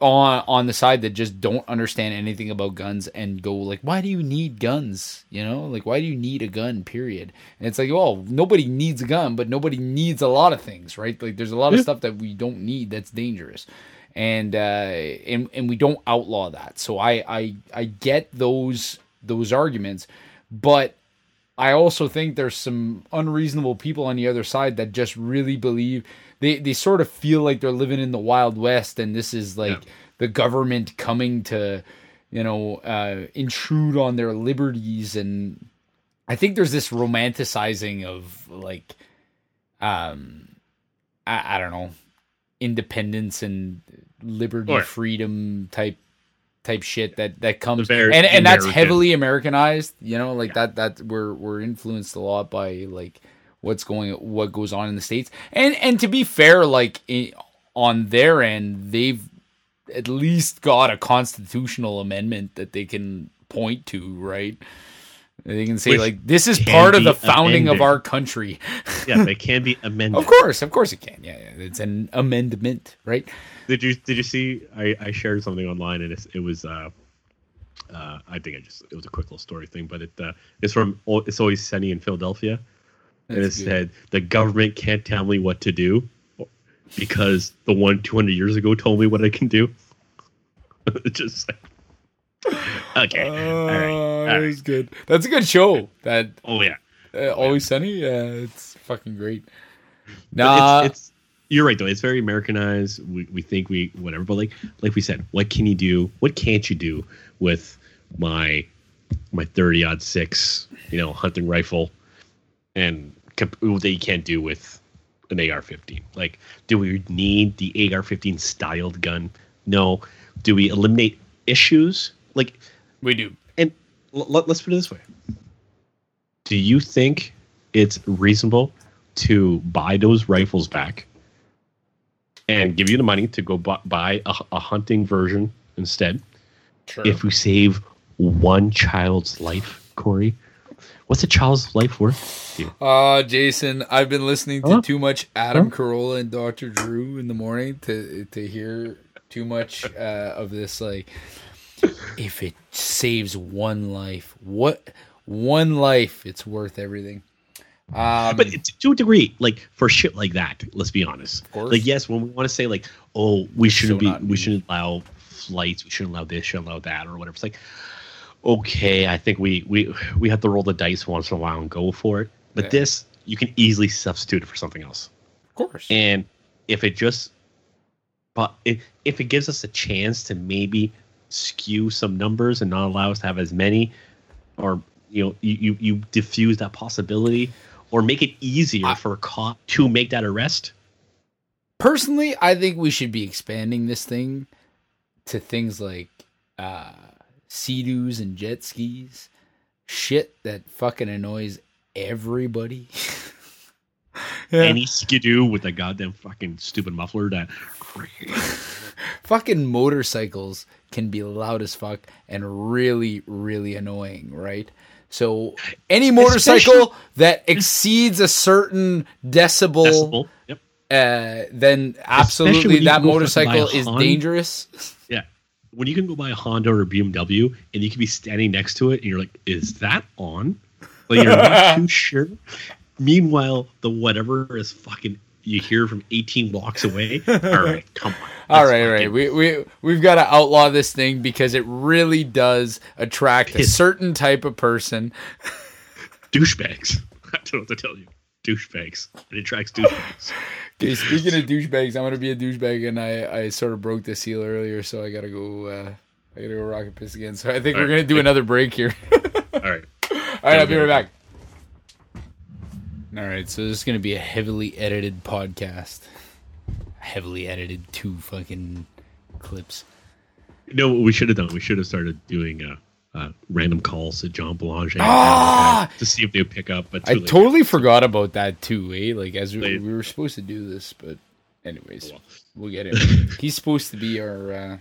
on on the side that just don't understand anything about guns and go like, why do you need guns? You know, like why do you need a gun? Period. And it's like, well, nobody needs a gun, but nobody needs a lot of things, right? Like there's a lot of stuff that we don't need that's dangerous and uh, and and we don't outlaw that. So I I I get those those arguments, but I also think there's some unreasonable people on the other side that just really believe they they sort of feel like they're living in the wild west, and this is like Yeah. the government coming to you know uh, intrude on their liberties and. I think there's this romanticizing of like, um, I, I don't know, independence and liberty, yeah. freedom type type shit that that comes very and and that's American. heavily Americanized. You know, like that that we're we're influenced a lot by like what's going what goes on in the states. And and to be fair, like i on their end, they've at least got a constitutional amendment that they can point to, right? They can say Which like this is part of the founding of our country. *laughs* yeah, it can be amended. Of course, of course it can. Yeah, yeah. it's an amendment, right? Did you did you see? I, I shared something online and it's, it was. Uh, uh, I think I just it was a quick little story thing, but it uh, it's from It's Always Sunny in Philadelphia, and it good. said the government can't tell me what to do because the one 200 years ago told me what I can do. *laughs* Just like, okay, all right, all that was good. That's a good show. That Oh yeah, uh, Always Sunny. Yeah, it's fucking great. But Nah, it's, it's you're right though. It's very Americanized. We, we think we whatever, but like like we said, what can you do? What can't you do with my my thirty aught six, you know, hunting rifle, and comp- that you can't do with an AR fifteen? Like, do we need the AR fifteen styled gun? No. Do we eliminate issues? Like, we do. and l- let, let's put it this way: Do you think it's reasonable to buy those rifles back and give you the money to go bu- buy a, a hunting version instead. Sure. If we save one child's life, Corey, what's a child's life worth? to? Uh, Jason, I've been listening to Huh? too much Adam Carolla and Dr. Drew in the morning to to hear too much uh, of this. Like, if it saves one life, what one life, it's worth everything. Um, but to a degree, like for shit like that, let's be honest. course. Like, yes, when we want to say like, oh, we shouldn't so be, we shouldn't allow flights, we shouldn't allow this, shouldn't allow that, or whatever. It's like, okay, I think we we we have to roll the dice once in a while and go for it. But Yeah. this, you can easily substitute it for something else. of course. And if it just, but if, if it gives us a chance to maybe skew some numbers and not allow us to have as many, or you know, you you, diffuse that possibility, or make it easier I- for a cop to make that arrest. Personally, I think we should be expanding this thing to things like uh sea-doos and jet skis. Shit that fucking annoys everybody. *laughs* Yeah. Any skidoo with a goddamn fucking stupid muffler that. *laughs* fucking motorcycles can be loud as fuck and really, really annoying, right? So any motorcycle that exceeds a certain decibel, Decibel. Yep. uh, then absolutely that go fucking buy motorcycle is Honda. dangerous. Yeah. When you can go buy a Honda or a BMW and you can be standing next to it and you're like, is that on? Like you're not *laughs* too sure. Meanwhile, the whatever is fucking you hear from 18 blocks away. All right, come on. All right, all right. We we we've got to outlaw this thing because it really does attract a certain type of person. douchebags. *laughs* I don't know what to tell you. Douchebags. It attracts douchebags. *laughs* Okay, speaking of douchebags, I'm gonna be a douchebag, and I I sort of broke the seal earlier, so I gotta go. uh I gotta go rocket piss again. So I think All we're right. gonna do another break here. *laughs* All right. All right, I'll be right back. All right, so this is gonna be a heavily edited podcast. Heavily edited two fucking clips. No, what we should have done. We should have started doing uh, uh, random calls to John Belanger Ah! To see if they would pick up. But I late. totally forgot about that too, eh? Like as we, we were supposed to do this, but anyways, Well. we'll get it. *laughs* He's supposed to be our uh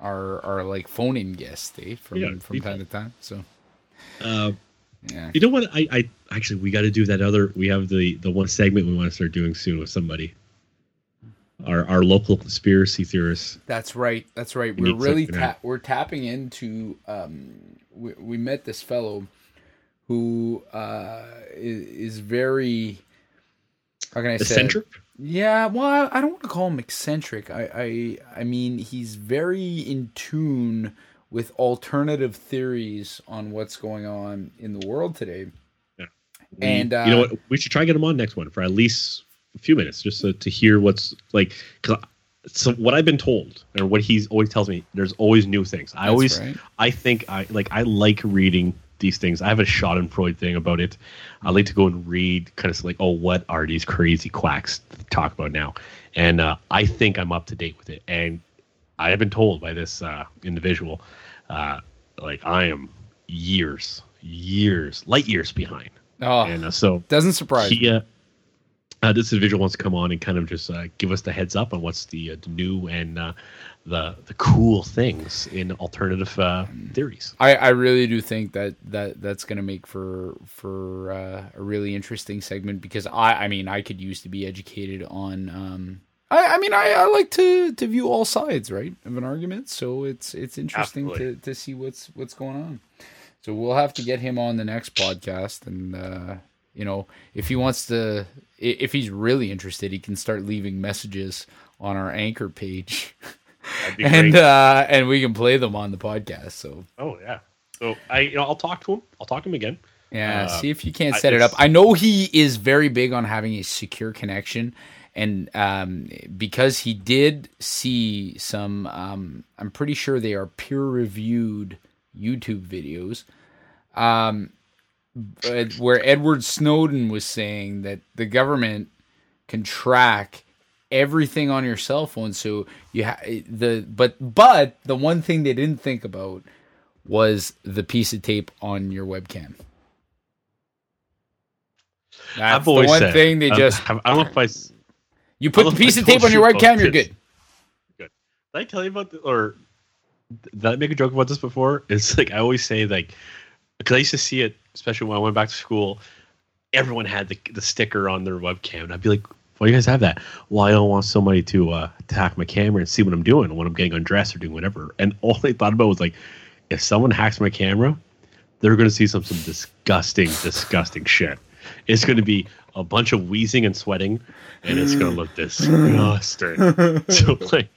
our our like phone in guest, eh? From Yeah, from time to time. So Uh, yeah. You know what? I, I actually we got to do that other. We have the the one segment we want to start doing soon with somebody. Our our local conspiracy theorists. That's right. That's right. We We're really ta- we're tapping into. Um, we, we met this fellow who uh, is, is very. How can I say? it? Eccentric. Yeah, well, I I don't want to call him eccentric. I, I, I mean, he's very in tune with alternative theories on what's going on in the world today. We- And, uh, you know what? We should try to get him on next one for at least a few minutes, just to, to hear what's like. So what I've been told, or what he's always tells me, there's always new things. I That's always, right. I think I like I like reading these things. I have a Schadenfreude thing about it. I like to go and read, kind of like, oh, what are these crazy quacks talk about now? And uh, I think I'm up to date with it. And I have been told by this uh, individual, uh, like I am years, years, light years behind. Oh, And uh, so doesn't surprise me. he, uh, this individual wants to come on and kind of just uh, give us the heads up on what's the, uh, the new and uh, the the cool things in alternative uh, theories. I, I really do think that, that that's going to make for for uh, a really interesting segment because I I mean I could use to be educated on um I, I mean I, I like to, to view all sides right of an argument so it's it's interesting to, Absolutely. to see what's what's going on so we'll have to get him on the next podcast and uh, you know if he wants to if he's really interested he can start leaving messages on our anchor page *laughs* and uh, and we can play them on the podcast so oh yeah. So I you know I'll talk to him. I'll talk to him again. Yeah, Uh, see if you can't I- set it up. I know he is very big on having a secure connection, and um, because he did see some, um, I'm pretty sure they are peer-reviewed YouTube videos, um, where Edward Snowden was saying that the government can track everything on your cell phone. So you ha- the but but the one thing they didn't think about was the piece of tape on your webcam. That's I've the one said, thing they um, I- just. I, don't know if I You put the piece of tape on your webcam, you're good. good. Did I tell you about the, or did I make a joke about this before? It's like I always say like because I used to see it, especially when I went back to school. Everyone had the, the sticker on their webcam, and I'd be like, "Why do you guys have that?" Well, I don't want somebody to uh, hack my camera and see what I'm doing when I'm getting undressed or doing whatever. And *laughs* all they thought about was like, if someone hacks my camera, they're going to see some some disgusting, disgusting shit. It's going to be a bunch of wheezing and sweating, and it's going to look disgusting. *laughs* so like,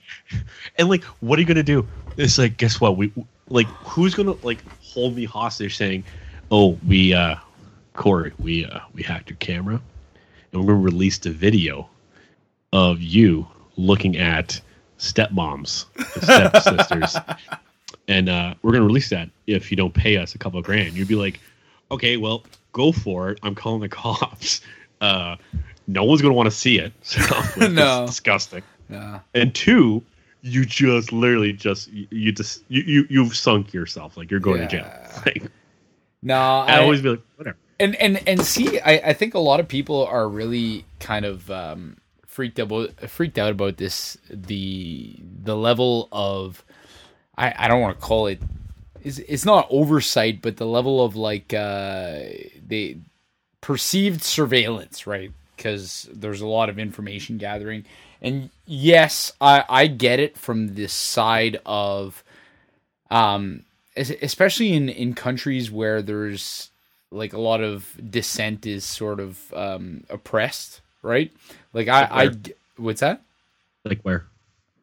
and like, what are you going to do? It's like, guess what? We like, who's going to like hold me hostage, saying, "Oh, we, uh, Corey, we, uh, we hacked your camera, and we're going to release the video of you looking at stepmoms, stepsisters." *laughs* and uh, we're gonna release that if you don't pay us a couple of grand. You'd be like, okay, well, go for it. I'm calling the *laughs* cops. Uh, no one's gonna want to see it. So *laughs* it's No. disgusting. Nah. And two, you just literally just you, you just you, you you've sunk yourself. Like you're going to jail. *laughs* Like, No, I, I always be like, whatever. and and and see, I I think a lot of people are really kind of um, freaked out freaked out about this the the level of I I don't want to call it it's, it's not oversight, but the level of like uh the perceived surveillance, right? Because there's a lot of information gathering, and yes, I I get it from this side of um especially in in countries where there's like a lot of dissent is sort of um oppressed right like i Like i what's that Like where?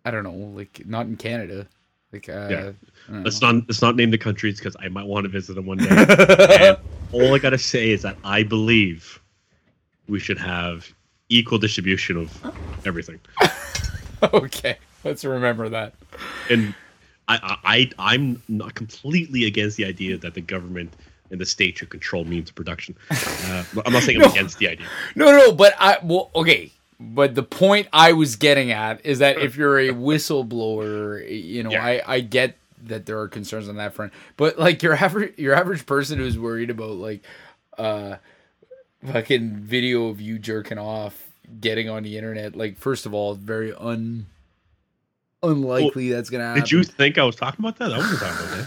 i don't know like not in canada like uh Yeah. Let's know. not let's not name the countries because I might want to visit them one day. *laughs* all I gotta say is that I believe we should have equal distribution of everything. *laughs* okay let's remember that and I, I I'm not completely against the idea that the government and the state should control means of production. Uh, I'm not saying I'm *laughs* against the idea. no no but i well okay but the point i was getting at is that if you're a whistleblower you know Yeah. i i get that there are concerns on that front but like your average your average person who's worried about like uh fucking video of you jerking off getting on the internet like first of all very un unlikely that's gonna happen Did you think I was talking about that? I wasn't talking about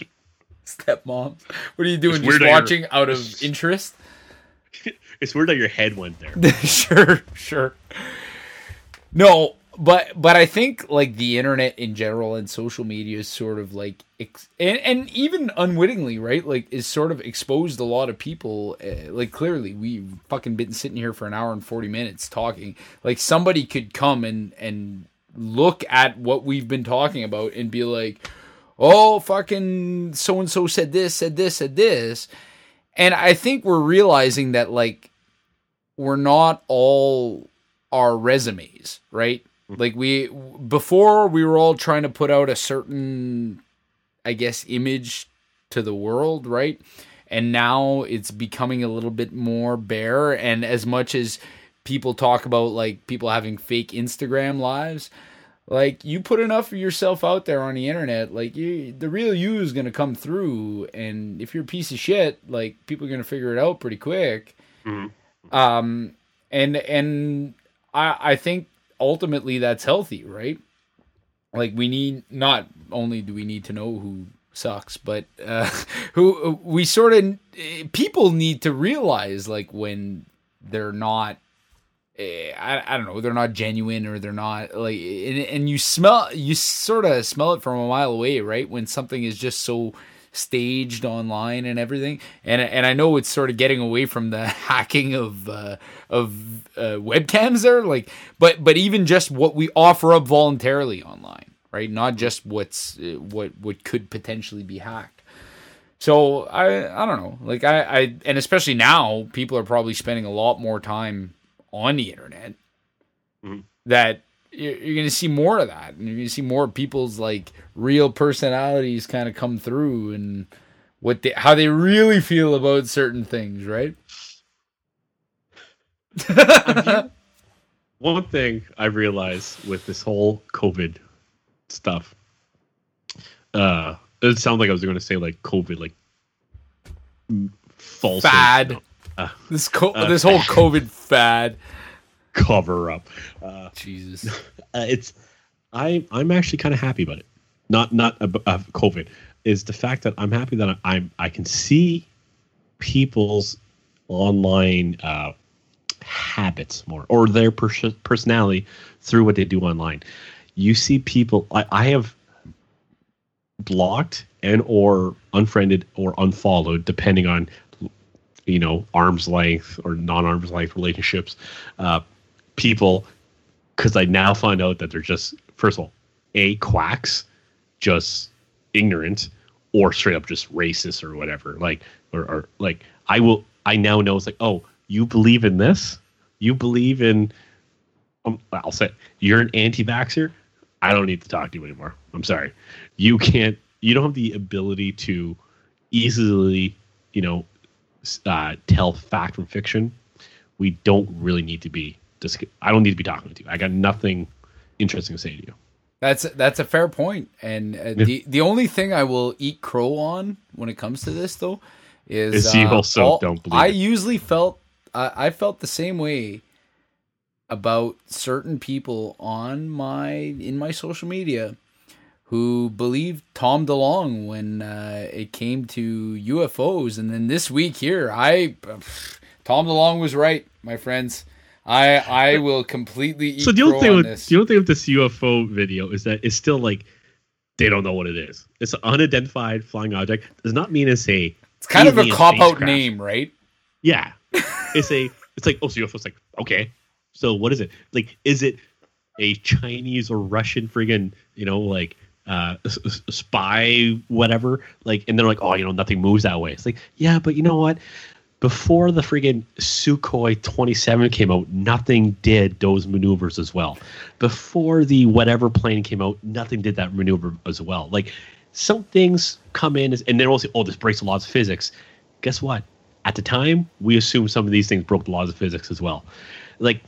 that. *laughs* stepmom what are you doing It's just weird that you're- watching out of *laughs* interest It's weird that your head went there. *laughs* sure, sure. No, but but I think like the internet in general and social media is sort of like ex- and and even unwittingly, right? Like is sort of exposed a lot of people. Uh, like clearly, we fucking been sitting here for an hour and forty minutes talking. Like somebody could come and and look at what we've been talking about and be like, "Oh, fucking so and so said this, said this, said this." And I think we're realizing that like we're not all our resumes, right? Like we before we were all trying to put out a certain I guess image to the world, right? And now it's becoming a little bit more bare and as much as people talk about like people having fake Instagram lives, like you put enough of yourself out there on the internet, like you the real you is going to come through and if you're a piece of shit, like people are going to figure it out pretty quick Mhm. um and and i i think ultimately that's healthy right? Like we need not only do we need to know who sucks but uh *laughs* who we sort of people need to realize like when they're not eh, I, I don't know they're not genuine or they're not like and, and you smell you sort of smell it from a mile away right? When something is just so staged online and everything. And and I know it's sort of getting away from the *laughs* hacking of uh, of uh, webcams there like but but even just what we offer up voluntarily online right? Not just what's uh, what what could potentially be hacked. So I I don't know. Like I I and especially now people are probably spending a lot more time on the internet Mhm. that you're, you're going to see more of that and you're going to see more people's like real personalities kind of come through and what they how they really feel about certain things right *laughs* One thing I realized with this whole COVID stuff, uh, it sounds like I was going to say like COVID, like false Fad. uh, This co- Uh, this whole COVID fad. Cover up. Uh, Jesus. *laughs* uh, it's I I'm actually kind of happy about it. Not not of COVID is the fact that I'm happy that I'm I can see people's online uh, habits more or their pers- personality through what they do online. You see people. I, I have blocked and or unfriended or unfollowed depending on you know arm's length or non-arm's length relationships uh, people because I now find out that they're just first of all, a quacks, just ignorant, or straight up just racist or whatever. Like or, or like I will I now know it's like oh you believe in this, you believe in. Um, I'll say you're an anti-vaxxer. I don't need to talk to you anymore. I'm sorry. You can't. You don't have the ability to easily, you know, uh, tell fact from fiction. We don't really need to be. Dis- I don't need to be talking to you. I got nothing interesting to say to you. That's that's a fair point. And uh, the the only thing I will eat crow on when it comes to this though is Is you also don't believe I it. usually felt I I felt the same way about certain people on my in my social media who believed Tom DeLonge when uh, it came to UFOs, and then this week here, I Tom DeLonge was right, my friends. I I will completely eat so the only thing on with this. the only thing with this UFO video is that it's still like they don't know what it is. It's an unidentified flying object. Does not mean it's a. It's kind of a cop out name, right? Yeah, it's a. It's like oh, so UFO's like okay. So what is it? Like, is it a Chinese or Russian friggin' you know like uh spy whatever? Like, and they're like oh you know nothing moves that way. It's like yeah, but you know what? Before the friggin' Sukhoi 27 came out, nothing did those maneuvers as well. Before the whatever plane came out, nothing did that maneuver as well. Like some things come in and then also, oh, this breaks the laws of physics. Guess what? At the time, we assumed some of these things broke the laws of physics as well. Like,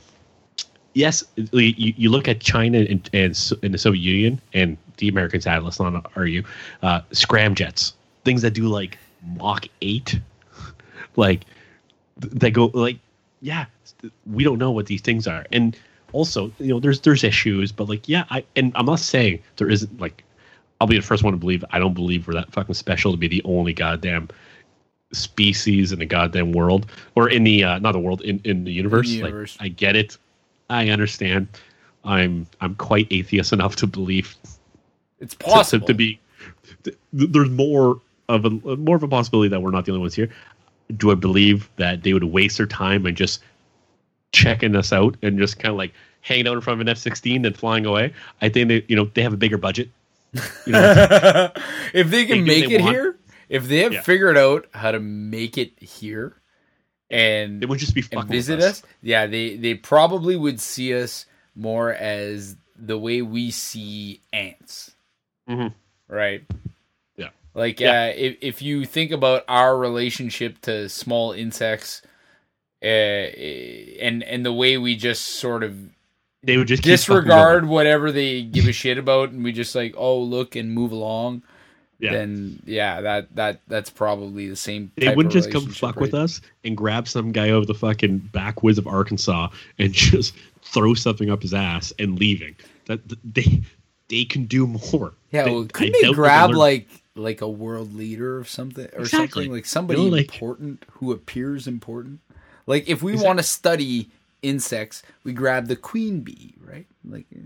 yes, you, you look at China and, and, and the Soviet Union and the Americans had, let's not argue, uh, scramjets, things that do like Mach 8 like they go like yeah we don't know what these things are. And also you know there's there's issues but like yeah i and i'm not saying there isn't like i'll be the first one to believe i don't believe we're that fucking special to be the only goddamn species in the goddamn world or in the uh not the world in in the universe, universe. like i get it. I understand. I'm i'm quite atheist enough to believe It's possible. to, to be th- there's more of a more of a possibility that we're not the only ones here do i believe that they would waste their time and just checking us out and just kind of like hanging out in front of an f-16 and flying away i think they you know they have a bigger budget you know *laughs* if they can They make they it want. here, if they have Yeah. figured out how to make it here and, it would just be fucking visit with us, yeah, they they probably would see us more as the way we see ants. Mhm. Right? Like Yeah. uh if if you think about our relationship to small insects uh and and the way we just sort of they would just disregard whatever they *laughs* give a shit about and we just like oh look and move along Yeah. then yeah that that that's probably the same they wouldn't just come fuck with us and grab some guy over the fucking backwoods of Arkansas and *laughs* just throw something up his ass and leaving. That they they can do more. yeah They- well, couldn't doubt they grab like like a world leader or something or Exactly. something like somebody like- important who appears important like if we want to study insects we grab the queen bee right like eh.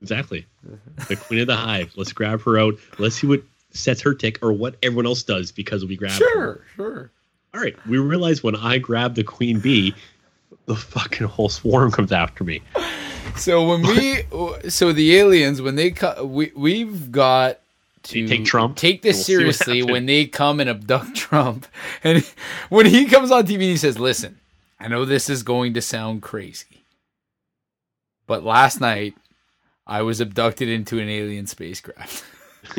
Exactly. *laughs* The queen of the hive. Let's grab her out. Let's see what sets her tick or what everyone else does because we grab her. sure sure All right. We realize when I grab the queen bee, the fucking whole swarm comes after me. so when we *laughs* so the aliens when they we we've got to take Trump, take this we'll seriously when they come and abduct *laughs* Trump and when he comes on TV and he says listen I know this is going to sound crazy but last night I was abducted into an alien spacecraft *laughs*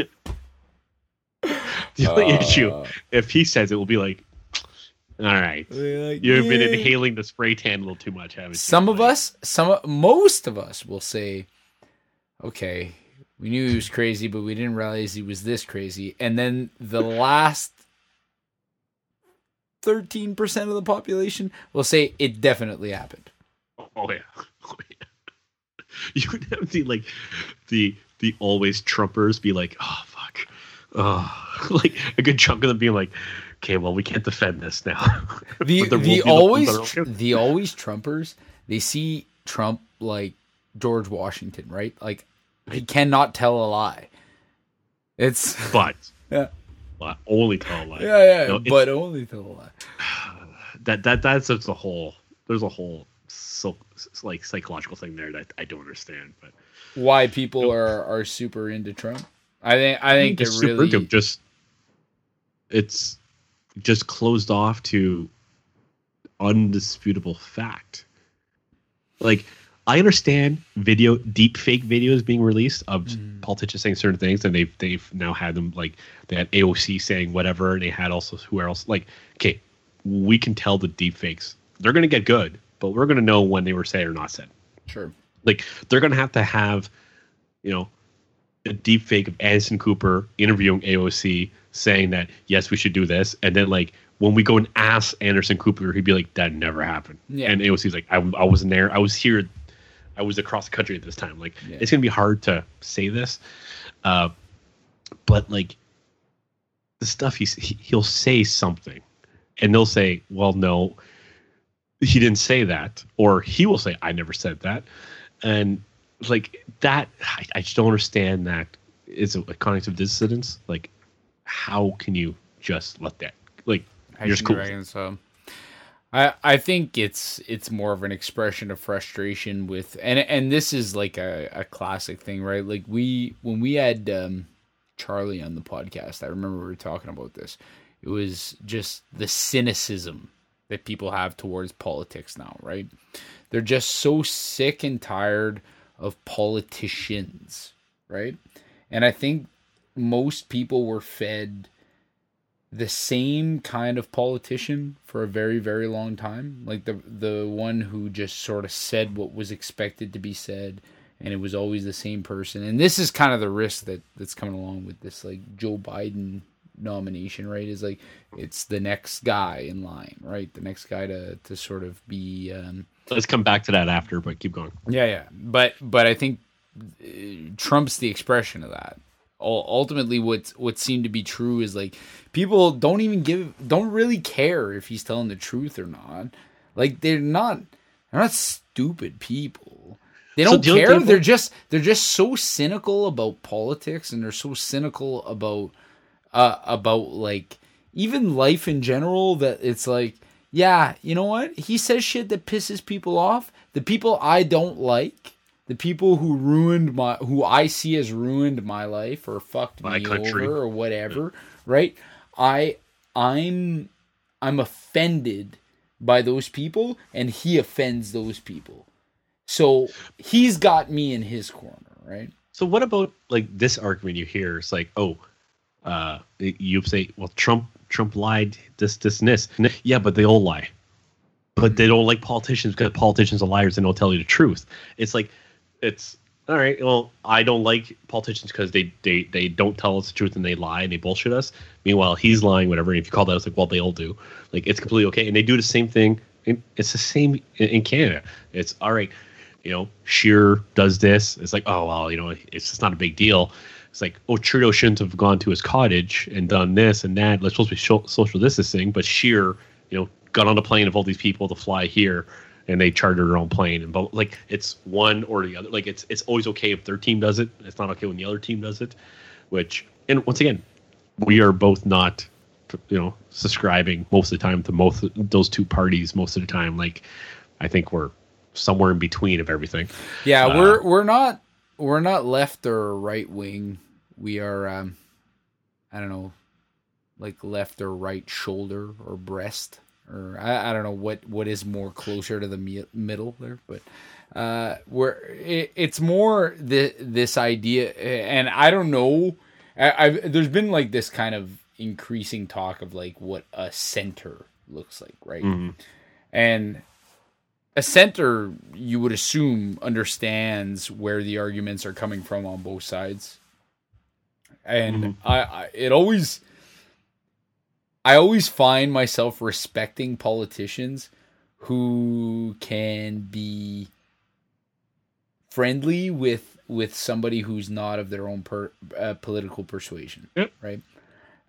*laughs* The only issue, Uh, if he says it, will be like, all right. like, You've been inhaling the spray tan a little too much, haven't you? some of Like, us some most of us will say okay we knew he was crazy but we didn't realize he was this crazy and then the last 13% of the population will say it definitely happened. Oh yeah. *laughs* Oh, yeah. You would have the like the the always Trumpers be like, oh fuck. Oh *laughs* like a good chunk of them being like, okay, well we can't defend this now. *laughs* The the the always ones that are okay. the always Trumpers, they see Trump like George Washington, right? Like he cannot tell a lie. It's *laughs* but yeah. but only tell a lie. Yeah, yeah, No, but only tell a lie. *sighs* that that that's just a whole there's a whole so like psychological thing there that I don't understand. But Why people are are super into Trump? I think I think it It's super really into- just it's just closed off to undisputable fact. Like I understand video deep fake videos being released of Mm. politicians saying certain things, and they've they've now had them like they had AOC saying whatever, and they had also who else like okay, we can tell the deep fakes they're gonna get good, but we're gonna know when they were said or not said sure. like they're gonna have to have you know a deep fake of Anderson Cooper interviewing AOC saying that yes we should do this and then like when we go and ask Anderson Cooper he'd be like that never happened Yeah. and AOC's like I, I wasn't there I was here I was across the country at this time like Yeah. it's gonna be hard to say this uh but like the stuff he's he, he'll say something and they'll say well no he didn't say that or he will say i never said that and like that i, I just don't understand that is a, a cognitive dissonance like how can you just let that like I you're just cool so. I I think it's it's more of an expression of frustration with and and this is like a, a classic thing, right? Like we when we had um, Charlie on the podcast, I remember we were talking about this. It was just the cynicism that people have towards politics now, right? They're just so sick and tired of politicians, right? And I think most people were fed the same kind of politician for a very very long time. Like the the one who just sort of said what was expected to be said and it was always the same person. And this is kind of the risk that that's coming along with this like Joe Biden nomination right? Is like it's the next guy in line right? The next guy to to sort of be um let's come back to that after but keep going. Yeah, yeah. But but I think uh, Trump's the expression of that. Ul- Ultimately, what what seemed to be true is like people don't even give don't really care if he's telling the truth or not. Like they're not they're not stupid people. They don't only care. people- They're just they're just so cynical about politics and they're so cynical about uh about like even life in general that it's like yeah, you know what? He says shit that pisses people off. The people I don't like, the people who ruined my who I see as ruined my life or fucked My me country. over or whatever, right? I I'm I'm offended by those people and he offends those people. So he's got me in his corner, right? So what about like this argument you hear? It's like, oh, uh, you say, well, Trump Trump lied, this, this, and this. Yeah, but they all lie. But they don't like politicians because politicians are liars and don't tell you the truth. It's like, it's all right. Well, I don't like politicians because they, they they don't tell us the truth and they lie and they bullshit us. Meanwhile, he's lying, whatever. And if you call that, it's like, well, they all do. Like it's completely okay. And they do the same thing. in- It's the same in, in Canada. It's all right you know, Scheer does this. It's like, oh well, you know, it's just not a big deal. It's like, oh, Trudeau shouldn't have gone to his cottage and done this and that. Let's supposed to be social distancing, but Scheer, you know, got on a plane of all these people to fly here, and they chartered their own plane. And but like, it's one or the other. Like, it's it's always okay if their team does it. It's not okay when the other team does it. Which, and once again, we are both not, you know, subscribing most of the time to both those two parties most of the time. Like, I think we're somewhere in between of everything. Yeah, Uh, we're we're not we're not left or right wing. We are um I don't know like left or right shoulder or breast or I, I don't know what what is more closer to the mi- middle there, but uh we're it, it's more the this idea and I don't know I, I've there's been like this kind of increasing talk of like what a center looks like, right? And a center you would assume understands where the arguments are coming from on both sides. And I, I it always I always find myself respecting politicians who can be friendly with with somebody who's not of their own per, uh, political persuasion. Yep. Right.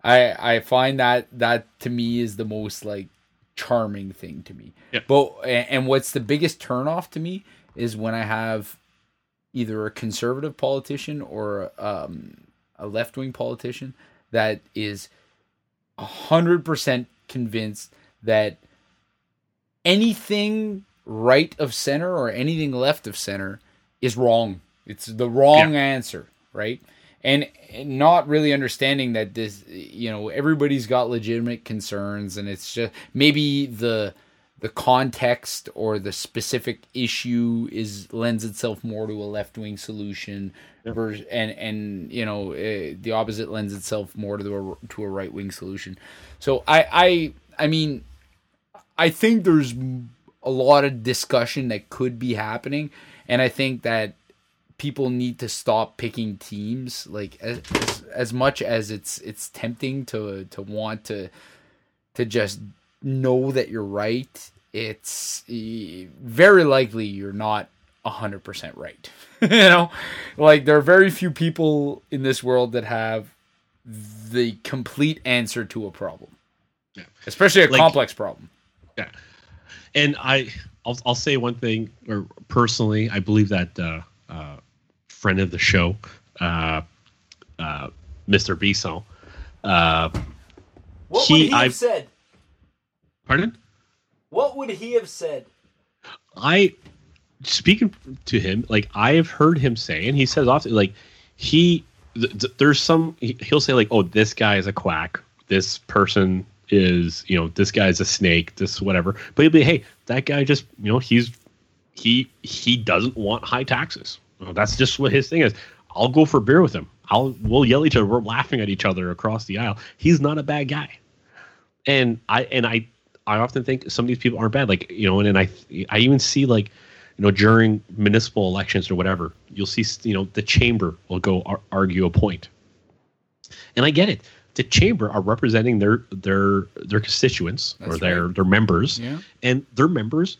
I I find that that to me is the most like charming thing to me. Yep. But and, what's the biggest turnoff to me is when I have either a conservative politician or um, a left wing politician that is hundred percent convinced that anything right of center or anything left of center is wrong. It's the wrong Yeah. answer, right? And, and not really understanding that this, you know, everybody's got legitimate concerns, and it's just maybe the the context or the specific issue is lends itself more to a left wing solution, vers- and and you know uh, the opposite lends itself more to the to a right wing solution. So I I I mean I think there's a lot of discussion that could be happening, and I think that people need to stop picking teams. Like as, as, as much as it's it's tempting to to want to to just know that you're right, it's very likely you're not hundred percent right. *laughs* you know, like there are very few people in this world that have the complete answer to a problem, Yeah. especially a Like- complex problem. Yeah, and I I'll I'll say one thing, or personally, I believe that uh, uh, friend of the show, uh, uh, Mr. Bisson, uh, What He- would he have I've- said? pardon, What would he have said? I speaking to him, like I have heard him say, and he says often, like he th- th- there's some he- he'll say like, oh, this guy is a quack, this person is you know this guy's a snake, this whatever, but he'll be hey, that guy just you know he's he he doesn't want high taxes. Well, that's just what his thing is. I'll go for beer with him. I'll we'll yell each other. We're laughing at each other across the aisle. He's not a bad guy and I and I I often think some of these people aren't bad. Like you know, and, and I I even see like you know during municipal elections or whatever, you'll see you know the chamber will go ar- argue a point, and I get it. The chamber are representing their their their constituents or their right. their members, Yeah. and their members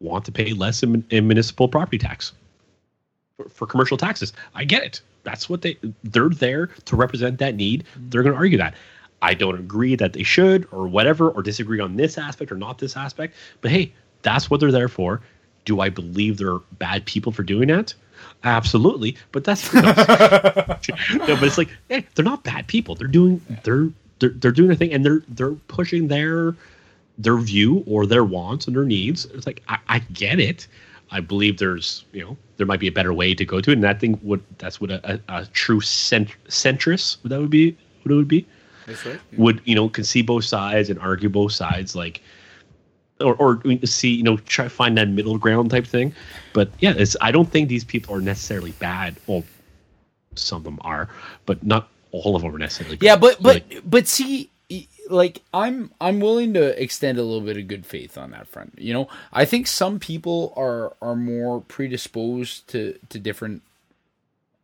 want to pay less in, in municipal property tax for, for commercial taxes. I get it. That's what they they're there to represent that need. Mm-hmm. They're going to argue that. I don't agree that they should or whatever or disagree on this aspect or not this aspect. But hey, that's what they're there for. Do I believe they're bad people for doing that? Absolutely. But that's *laughs* *laughs* no, but it's like, hey, they're not bad people. They're doing they're they're, they're doing their thing and they're they're pushing their their view or their wants and their needs. It's like I, I get it. I believe there's you know there might be a better way to go to it, and that thing would that's what a, a, a true cent, centrist that would be what it would be right. would you know can see both sides and argue both sides like or or see you know try to find that middle ground type thing but yeah it's i don't think these people are necessarily bad well some of them are but not all of them are necessarily bad. Yeah, but but Like, but see, e- like I'm I'm willing to extend a little bit of good faith on that front. You know, I think some people are are more predisposed to to different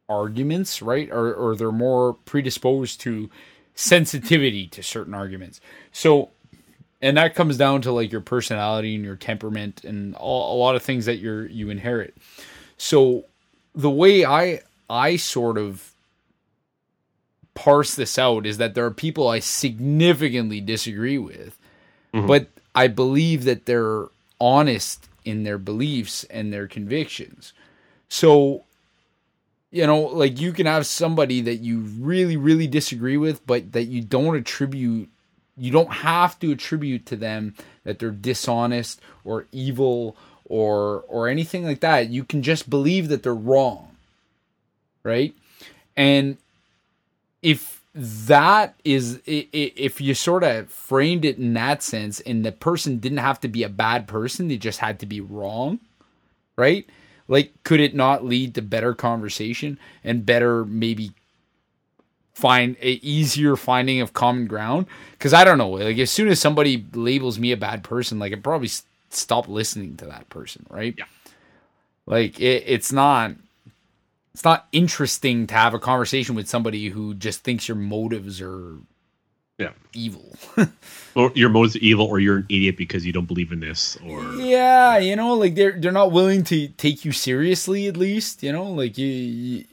arguments, right? Or or they're more predisposed to sensitivity to certain arguments. So and that comes down to like your personality and your temperament and all, a lot of things that you're you inherit. So the way I I sort of parse this out is that there are people I significantly disagree with, Mhm. but I believe that they're honest in their beliefs and their convictions. So, you know, like you can have somebody that you really, really disagree with, but that you don't attribute, you don't have to attribute to them that they're dishonest or evil or or anything like that. You can just believe that they're wrong, right? And if that is if you sort of framed it in that sense and the person didn't have to be a bad person they just had to be wrong right like could it not lead to better conversation and better maybe find a easier finding of common ground because i don't know like as soon as somebody labels me a bad person like i probably s- stop listening to that person right Yeah. like it, it's not it's not interesting to have a conversation with somebody who just thinks your motives are Yeah. evil. *laughs* Or you're most evil, or you're an idiot because you don't believe in this, or yeah, you know, like they're they're not willing to take you seriously. At least, you know, like you. you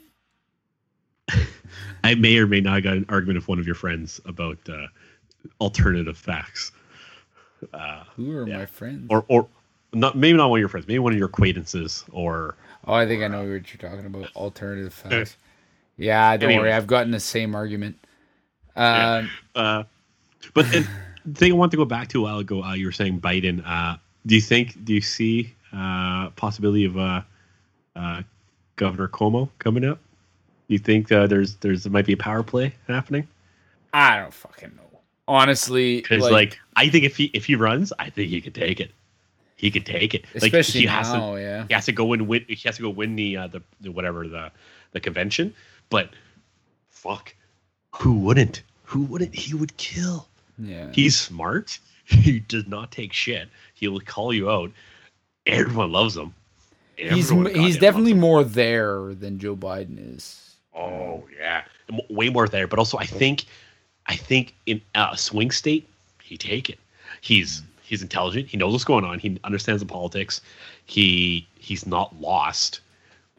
*laughs* I may or may not have got an argument with one of your friends about uh, alternative facts, uh, who are Yeah. my friends? or or not maybe not one of your friends, maybe one of your acquaintances, or oh, I think I know what you're talking about. Alternative facts. *laughs* Yeah, don't Anyway. worry. I've gotten the same argument. Yeah. Um, uh, but the thing I want to go back to a while ago, uh, you were saying Biden. Uh, do you think? Do you see uh, possibility of uh, uh, Governor Cuomo coming up? Do you think uh, there's there's there might be a power play happening? I don't fucking know. Honestly, Because like, I think if he if he runs, I think he could take it. He could take it. Like especially he has now, to yeah. he has to go and win. He has to go win the uh, the, the whatever the the convention. But fuck, who wouldn't? Who wouldn't? He would kill. Yeah. He's smart. *laughs* He does not take shit. He will call you out. Everyone loves him. he's Everyone he's goddamn definitely more there than Joe Biden is. Oh yeah, way more there. But also, I think, I think in a swing state, he take it. He's he's intelligent. He knows what's going on. He understands the politics. He he's not lost.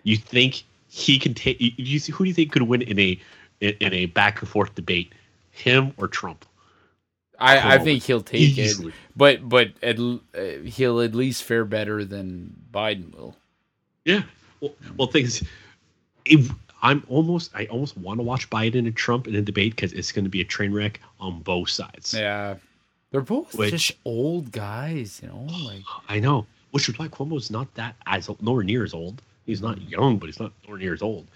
You think he can take? You, you see, who do you think could win in a in, in a back and forth debate? Him or Trump? I, I think he'll take easily. it, but but at, uh, he'll at least fare better than Biden will. Yeah. Well, well, things. It, I'm almost. I almost want to watch Biden and Trump in a debate because it's going to be a train wreck on both sides. Yeah, they're both Which- just old guys, you know. Like I know. Which is why Cuomo's not that as nowhere near as old. He's not young, but he's not nowhere near as old.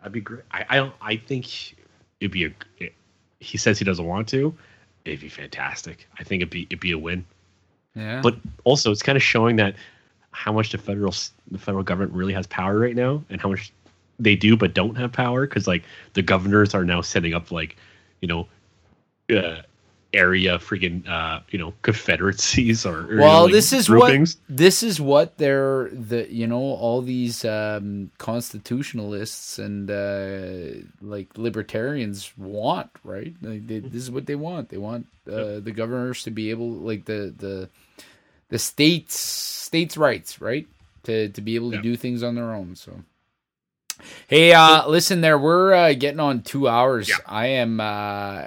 That'd be great. I I, don't- I think it'd be a. It, he says he doesn't want to. It'd be fantastic. I think it'd be it'd be a win. yeah, But also, it's kind of showing that how much the federal the federal government really has power right now, and how much they do but don't have power. Because like the governors are now setting up like, you know, uh, area freaking uh, you know confederacies or, or, well, like, this is groupings. what this is what they're the you know all these um, constitutionalists and uh, like libertarians want, right? Like they, this is what they want. They want uh, the governors to be able, like the the the states states' rights, right? To to be able to Yeah. do things on their own. So. Hey, uh, listen there. We're uh, getting on two hours. Yeah. I am uh,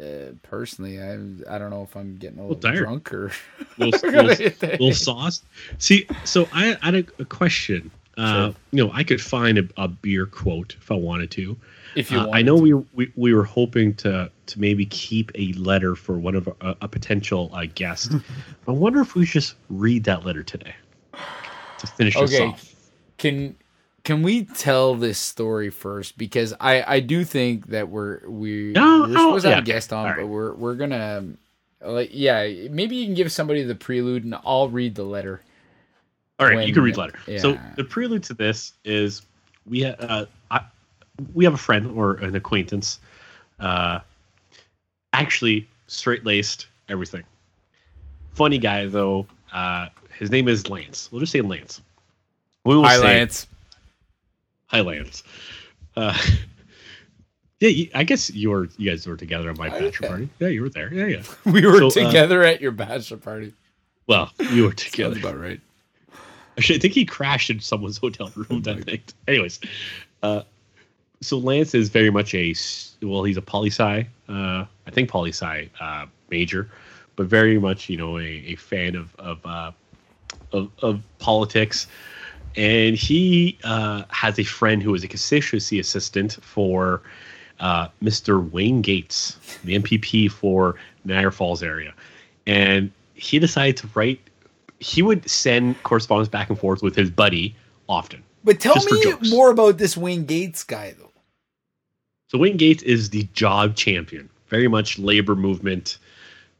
uh, personally. I I don't know if I'm getting a little tired. drunk or little, *laughs* little, little sauce. See, so I, I had a, a question. Uh, Sure. You know, I could find a, a beer quote if I wanted to. if you Uh. I know we, we we were hoping to to maybe keep a letter for one of a, a potential uh, guest. *laughs* I wonder if we should just read that letter today to finish this Okay. off. can can we tell this story first because I I do think that we're we No, supposed to have yeah, a guest on, all but we're we're gonna like yeah maybe you can give somebody the prelude and I'll read the letter. All right, when- you can read the letter. So the prelude to this is we ha- uh, I, we have a friend or an acquaintance, uh, actually straight laced, everything. Funny guy though. Uh, his name is Lance. We'll just say Lance. We will Hi say Lance. Hi Lance. Uh, *laughs* yeah, I guess you were you guys were together at my Oh, bachelor party. Yeah, you were there. Yeah, yeah. *laughs* We were So, uh, together at your bachelor party. Well, you were *laughs* Sounds together. about right. Actually, I think he crashed in someone's hotel room that night. Anyways, uh, so Lance is very much a well, he's a poli sci, uh, I think poli sci uh, major, but very much you know a, a fan of of, uh, of of politics, and he uh, has a friend who is a constituency assistant for uh, Mr. Wayne Gates, the MPP for Niagara Falls area, and he decided to write. He would send correspondence back and forth with his buddy often. But tell me more about this Wayne Gates guy though. So Wayne Gates is the job champion, very much labor movement.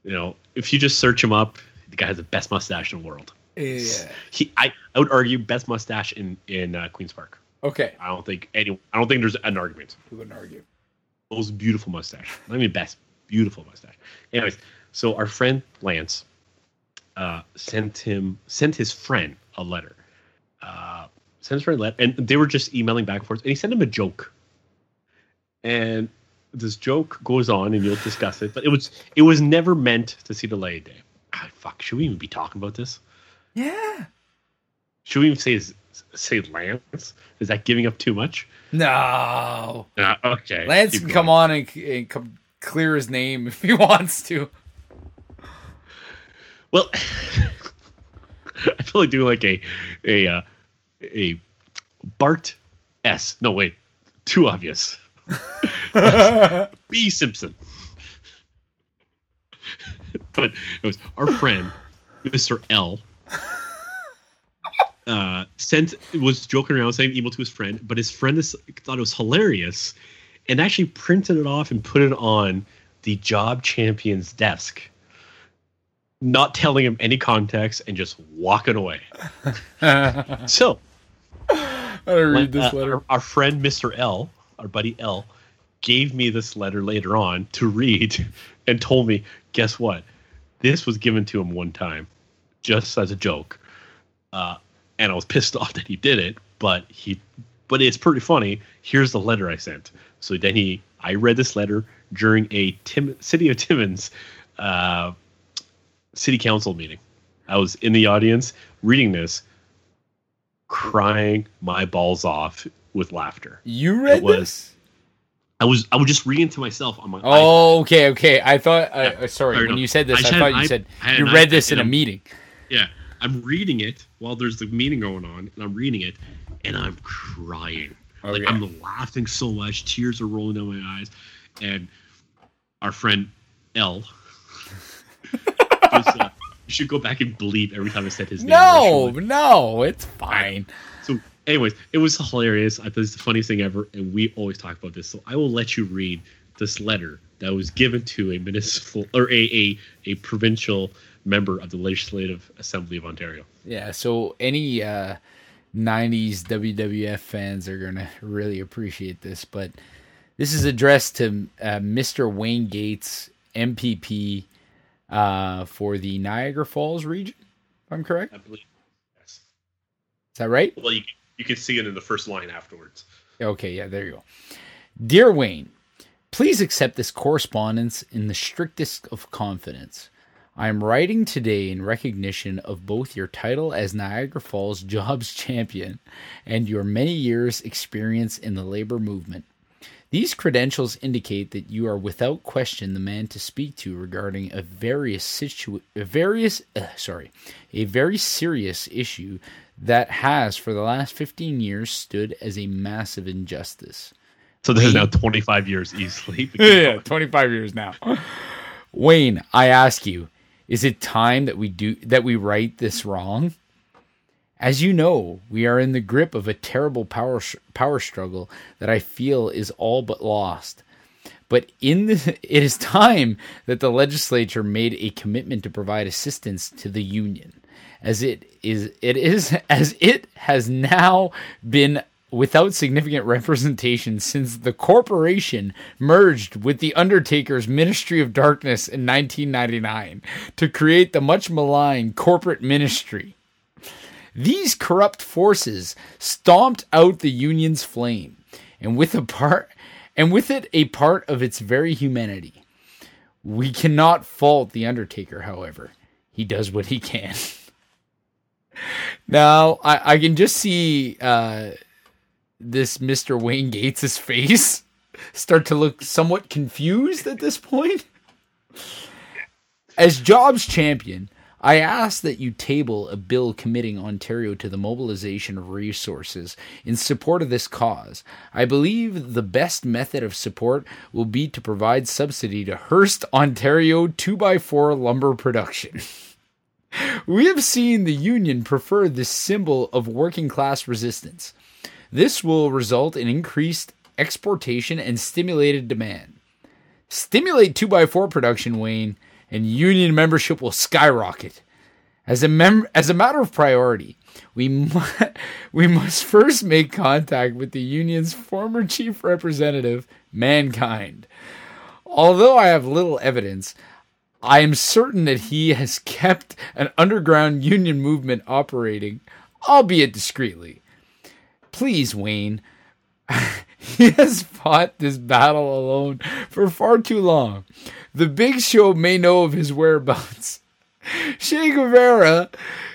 You know, if you just search him up, the guy has the best mustache in the world. Yeah. He, I, I would argue, best mustache in in uh, Queens Park. Okay. I don't think any. I don't think there's an argument. Who wouldn't argue. Most beautiful mustache. I mean, best beautiful mustache. Anyways, so our friend Lance uh, sent him sent his friend a letter. Uh, sent his friend a letter, and they were just emailing back and forth. And he sent him a joke. And this joke goes on, and you'll discuss it. But it was it was never meant to see the light of day. Ah, fuck. Should we even be talking about this? Yeah. Should we even say say Lance? Is that giving up too much? No. Uh, okay. Lance keep can come on and, and come clear his name if he *laughs* wants to. Well, *laughs* I feel like doing like a a uh, a Bart S. No wait, too obvious. *laughs* B Simpson. but it was our friend, Mr. L. Uh, sent was joking around saying email to his friend, but his friend is, thought it was hilarious, and actually printed it off and put it on the job champion's desk not telling him any context and just walking away. *laughs* so, I read this uh, letter. Our, our friend Mr. L, our buddy L, gave me this letter later on to read *laughs* and told me, guess what? This was given to him one time, just as a joke. Uh, and I was pissed *laughs* off that he did it, but he, but it's pretty funny. Here's the letter I sent. So then he, I read this letter during a Tim, City of Timmins uh, city council meeting. I was in the audience reading this, crying my balls off with laughter. You read it was- this? I was I was just reading to myself on my. Oh, okay, okay. I thought. Uh, Yeah, uh, sorry, when you said this, I I, thought you I- said I you read iPad this in a meeting. yeah, I'm reading it while there's the meeting going on, and I'm reading it, and I'm crying. Like Okay. I'm laughing so much, tears are rolling down my eyes, and our friend L. *laughs* was, uh, you should go back and bleep every time I said his name. No, no, it's fine. So, anyways, it was hilarious. I thought it's the funniest thing ever, and we always talk about this. So I will let you read this letter that was given to a municipal or a a, a provincial member of the Legislative Assembly of Ontario. Yeah, so any uh, 90s WWF fans are going to really appreciate this, but this is addressed to uh, Mr. Wayne Gates, MPP, uh, for the Niagara Falls region, if I'm correct. I believe. Yes. Is that right? Well, you you can see it in the first line afterwards. Okay, yeah, there you go. Dear Wayne, please accept this correspondence in the strictest of confidence. I am writing today in recognition of both your title as Niagara Falls *laughs* Jobs Champion and your many years' experience in the labor movement. These credentials indicate that you are without question the man to speak to regarding a various situ- a various uh, sorry, a very serious issue that has for the last 15 years stood as a massive injustice. So this is now 25 years easily. *laughs* Yeah, 25 years now. Wayne, I ask you, is it time that we do that we right this wrong? As you know, we are in the grip of a terrible power power struggle that I feel is all but lost. But in the, *laughs* it is time that the legislature made a commitment to provide assistance to the union, as it is it is *laughs* as it has now been without significant representation since the corporation merged with the Undertaker's Ministry of Darkness in 1999 to create the much maligned corporate ministry. These corrupt forces stomped out the union's flame, and with a part and with it a part of its very humanity. We cannot fault the Undertaker, however. He does what he can. *laughs* now, I, I can just see uh, this Mr. Wayne Gates' face start to look somewhat confused at this point. As Jobs champion, I ask that you table a bill committing Ontario to the mobilization of resources in support of this cause. I believe the best method of support will be to provide subsidy to Hearst, Ontario 2x4 lumber production. *laughs* we have seen the union prefer this symbol of working class resistance. This will result in increased exportation and stimulated demand. Stimulate 2x4 production, Wayne, and union membership will skyrocket. As a mem- as a matter of priority, we mu- *laughs* we must first make contact with the union's former chief representative, Mankind. Although I have little evidence, I am certain that he has kept an underground union movement operating, albeit discreetly. Please, Wayne, *laughs* He has fought this battle alone for far too long. The Big Show may know of his whereabouts. *laughs* Che Guevara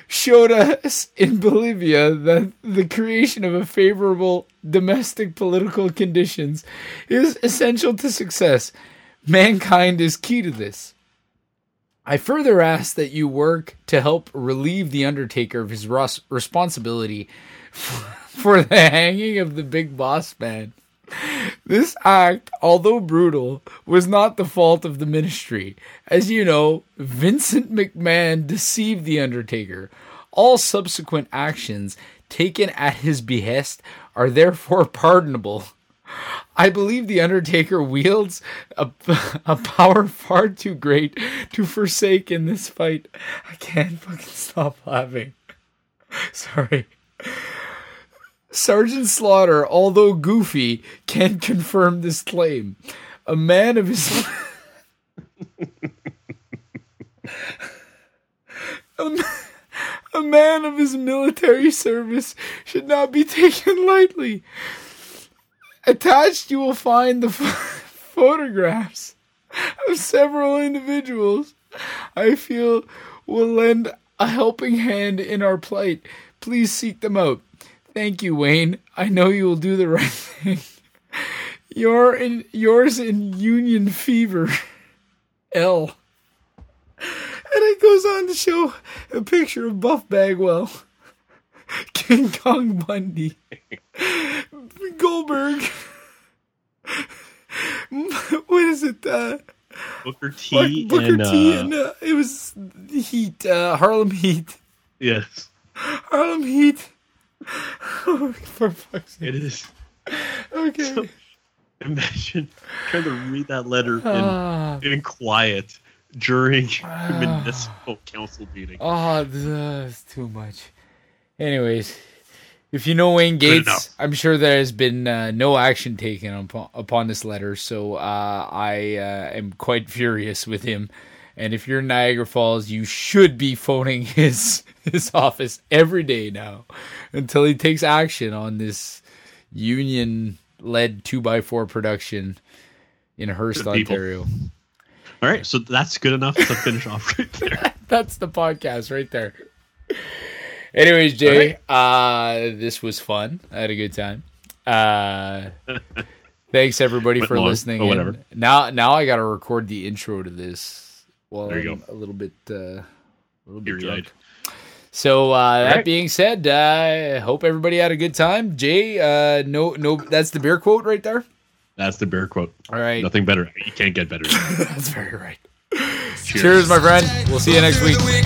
showed us in Bolivia that the creation of a favorable domestic political conditions is essential to success. Mankind is key to this. I further ask that you work to help relieve the Undertaker of his responsibility *laughs* for the hanging of the big boss man. This act, although brutal, was not the fault of the ministry. As you know, Vincent McMahon deceived The Undertaker. All subsequent actions taken at his behest are therefore pardonable. I believe The Undertaker wields a, a power far too great to forsake in this fight. I can't fucking stop laughing. *laughs* Sorry. Sergeant Slaughter, although goofy, can confirm this claim. A man of his. *laughs* a, man of his military service should not be *laughs* taken lightly. Attached, you will find the ph- *laughs* photographs of several individuals I feel will lend a helping hand in our plight. Please seek them out. Thank you, Wayne. I know you will do the right thing. You're in yours in Union Fever. L. And it goes on to show a picture of Buff Bagwell, King Kong Bundy, Goldberg. What is it? Uh, Booker T Booker and T uh, and uh, it was Heat, uh, Harlem Heat, yes, Harlem Heat. *laughs* For fuck's sake. it is. Okay. Imagine trying to read that letter in, Ah. in quiet during a municipal council meeting. Oh, that's too much. Anyways, if you know Wayne Gates. I'm sure there has been uh, no action taken upon, upon this letter, so uh, I uh, am quite furious with him. And if you're in Niagara Falls, you should be phoning *laughs* his his office every day now until he takes action on this union led two x four production in Hearst. Ontario. All right, so that's good enough to finish off right there. *laughs* That's the podcast right there. Anyways, Jay, uh, this was fun. I had a good time. Uh, *laughs* thanks everybody Went for long, listening. whatever. Now, now I got to record the intro to this well there you I'm go. a little bit uh, a little bit drunk. So uh, that right. being said, I hope everybody had a good time. Jay, uh, no, no, that's the beer quote right there. That's the beer quote. All right, nothing better. You can't get better. *laughs* that's very right. Cheers. Cheers. my friend. We'll see you next week. We'll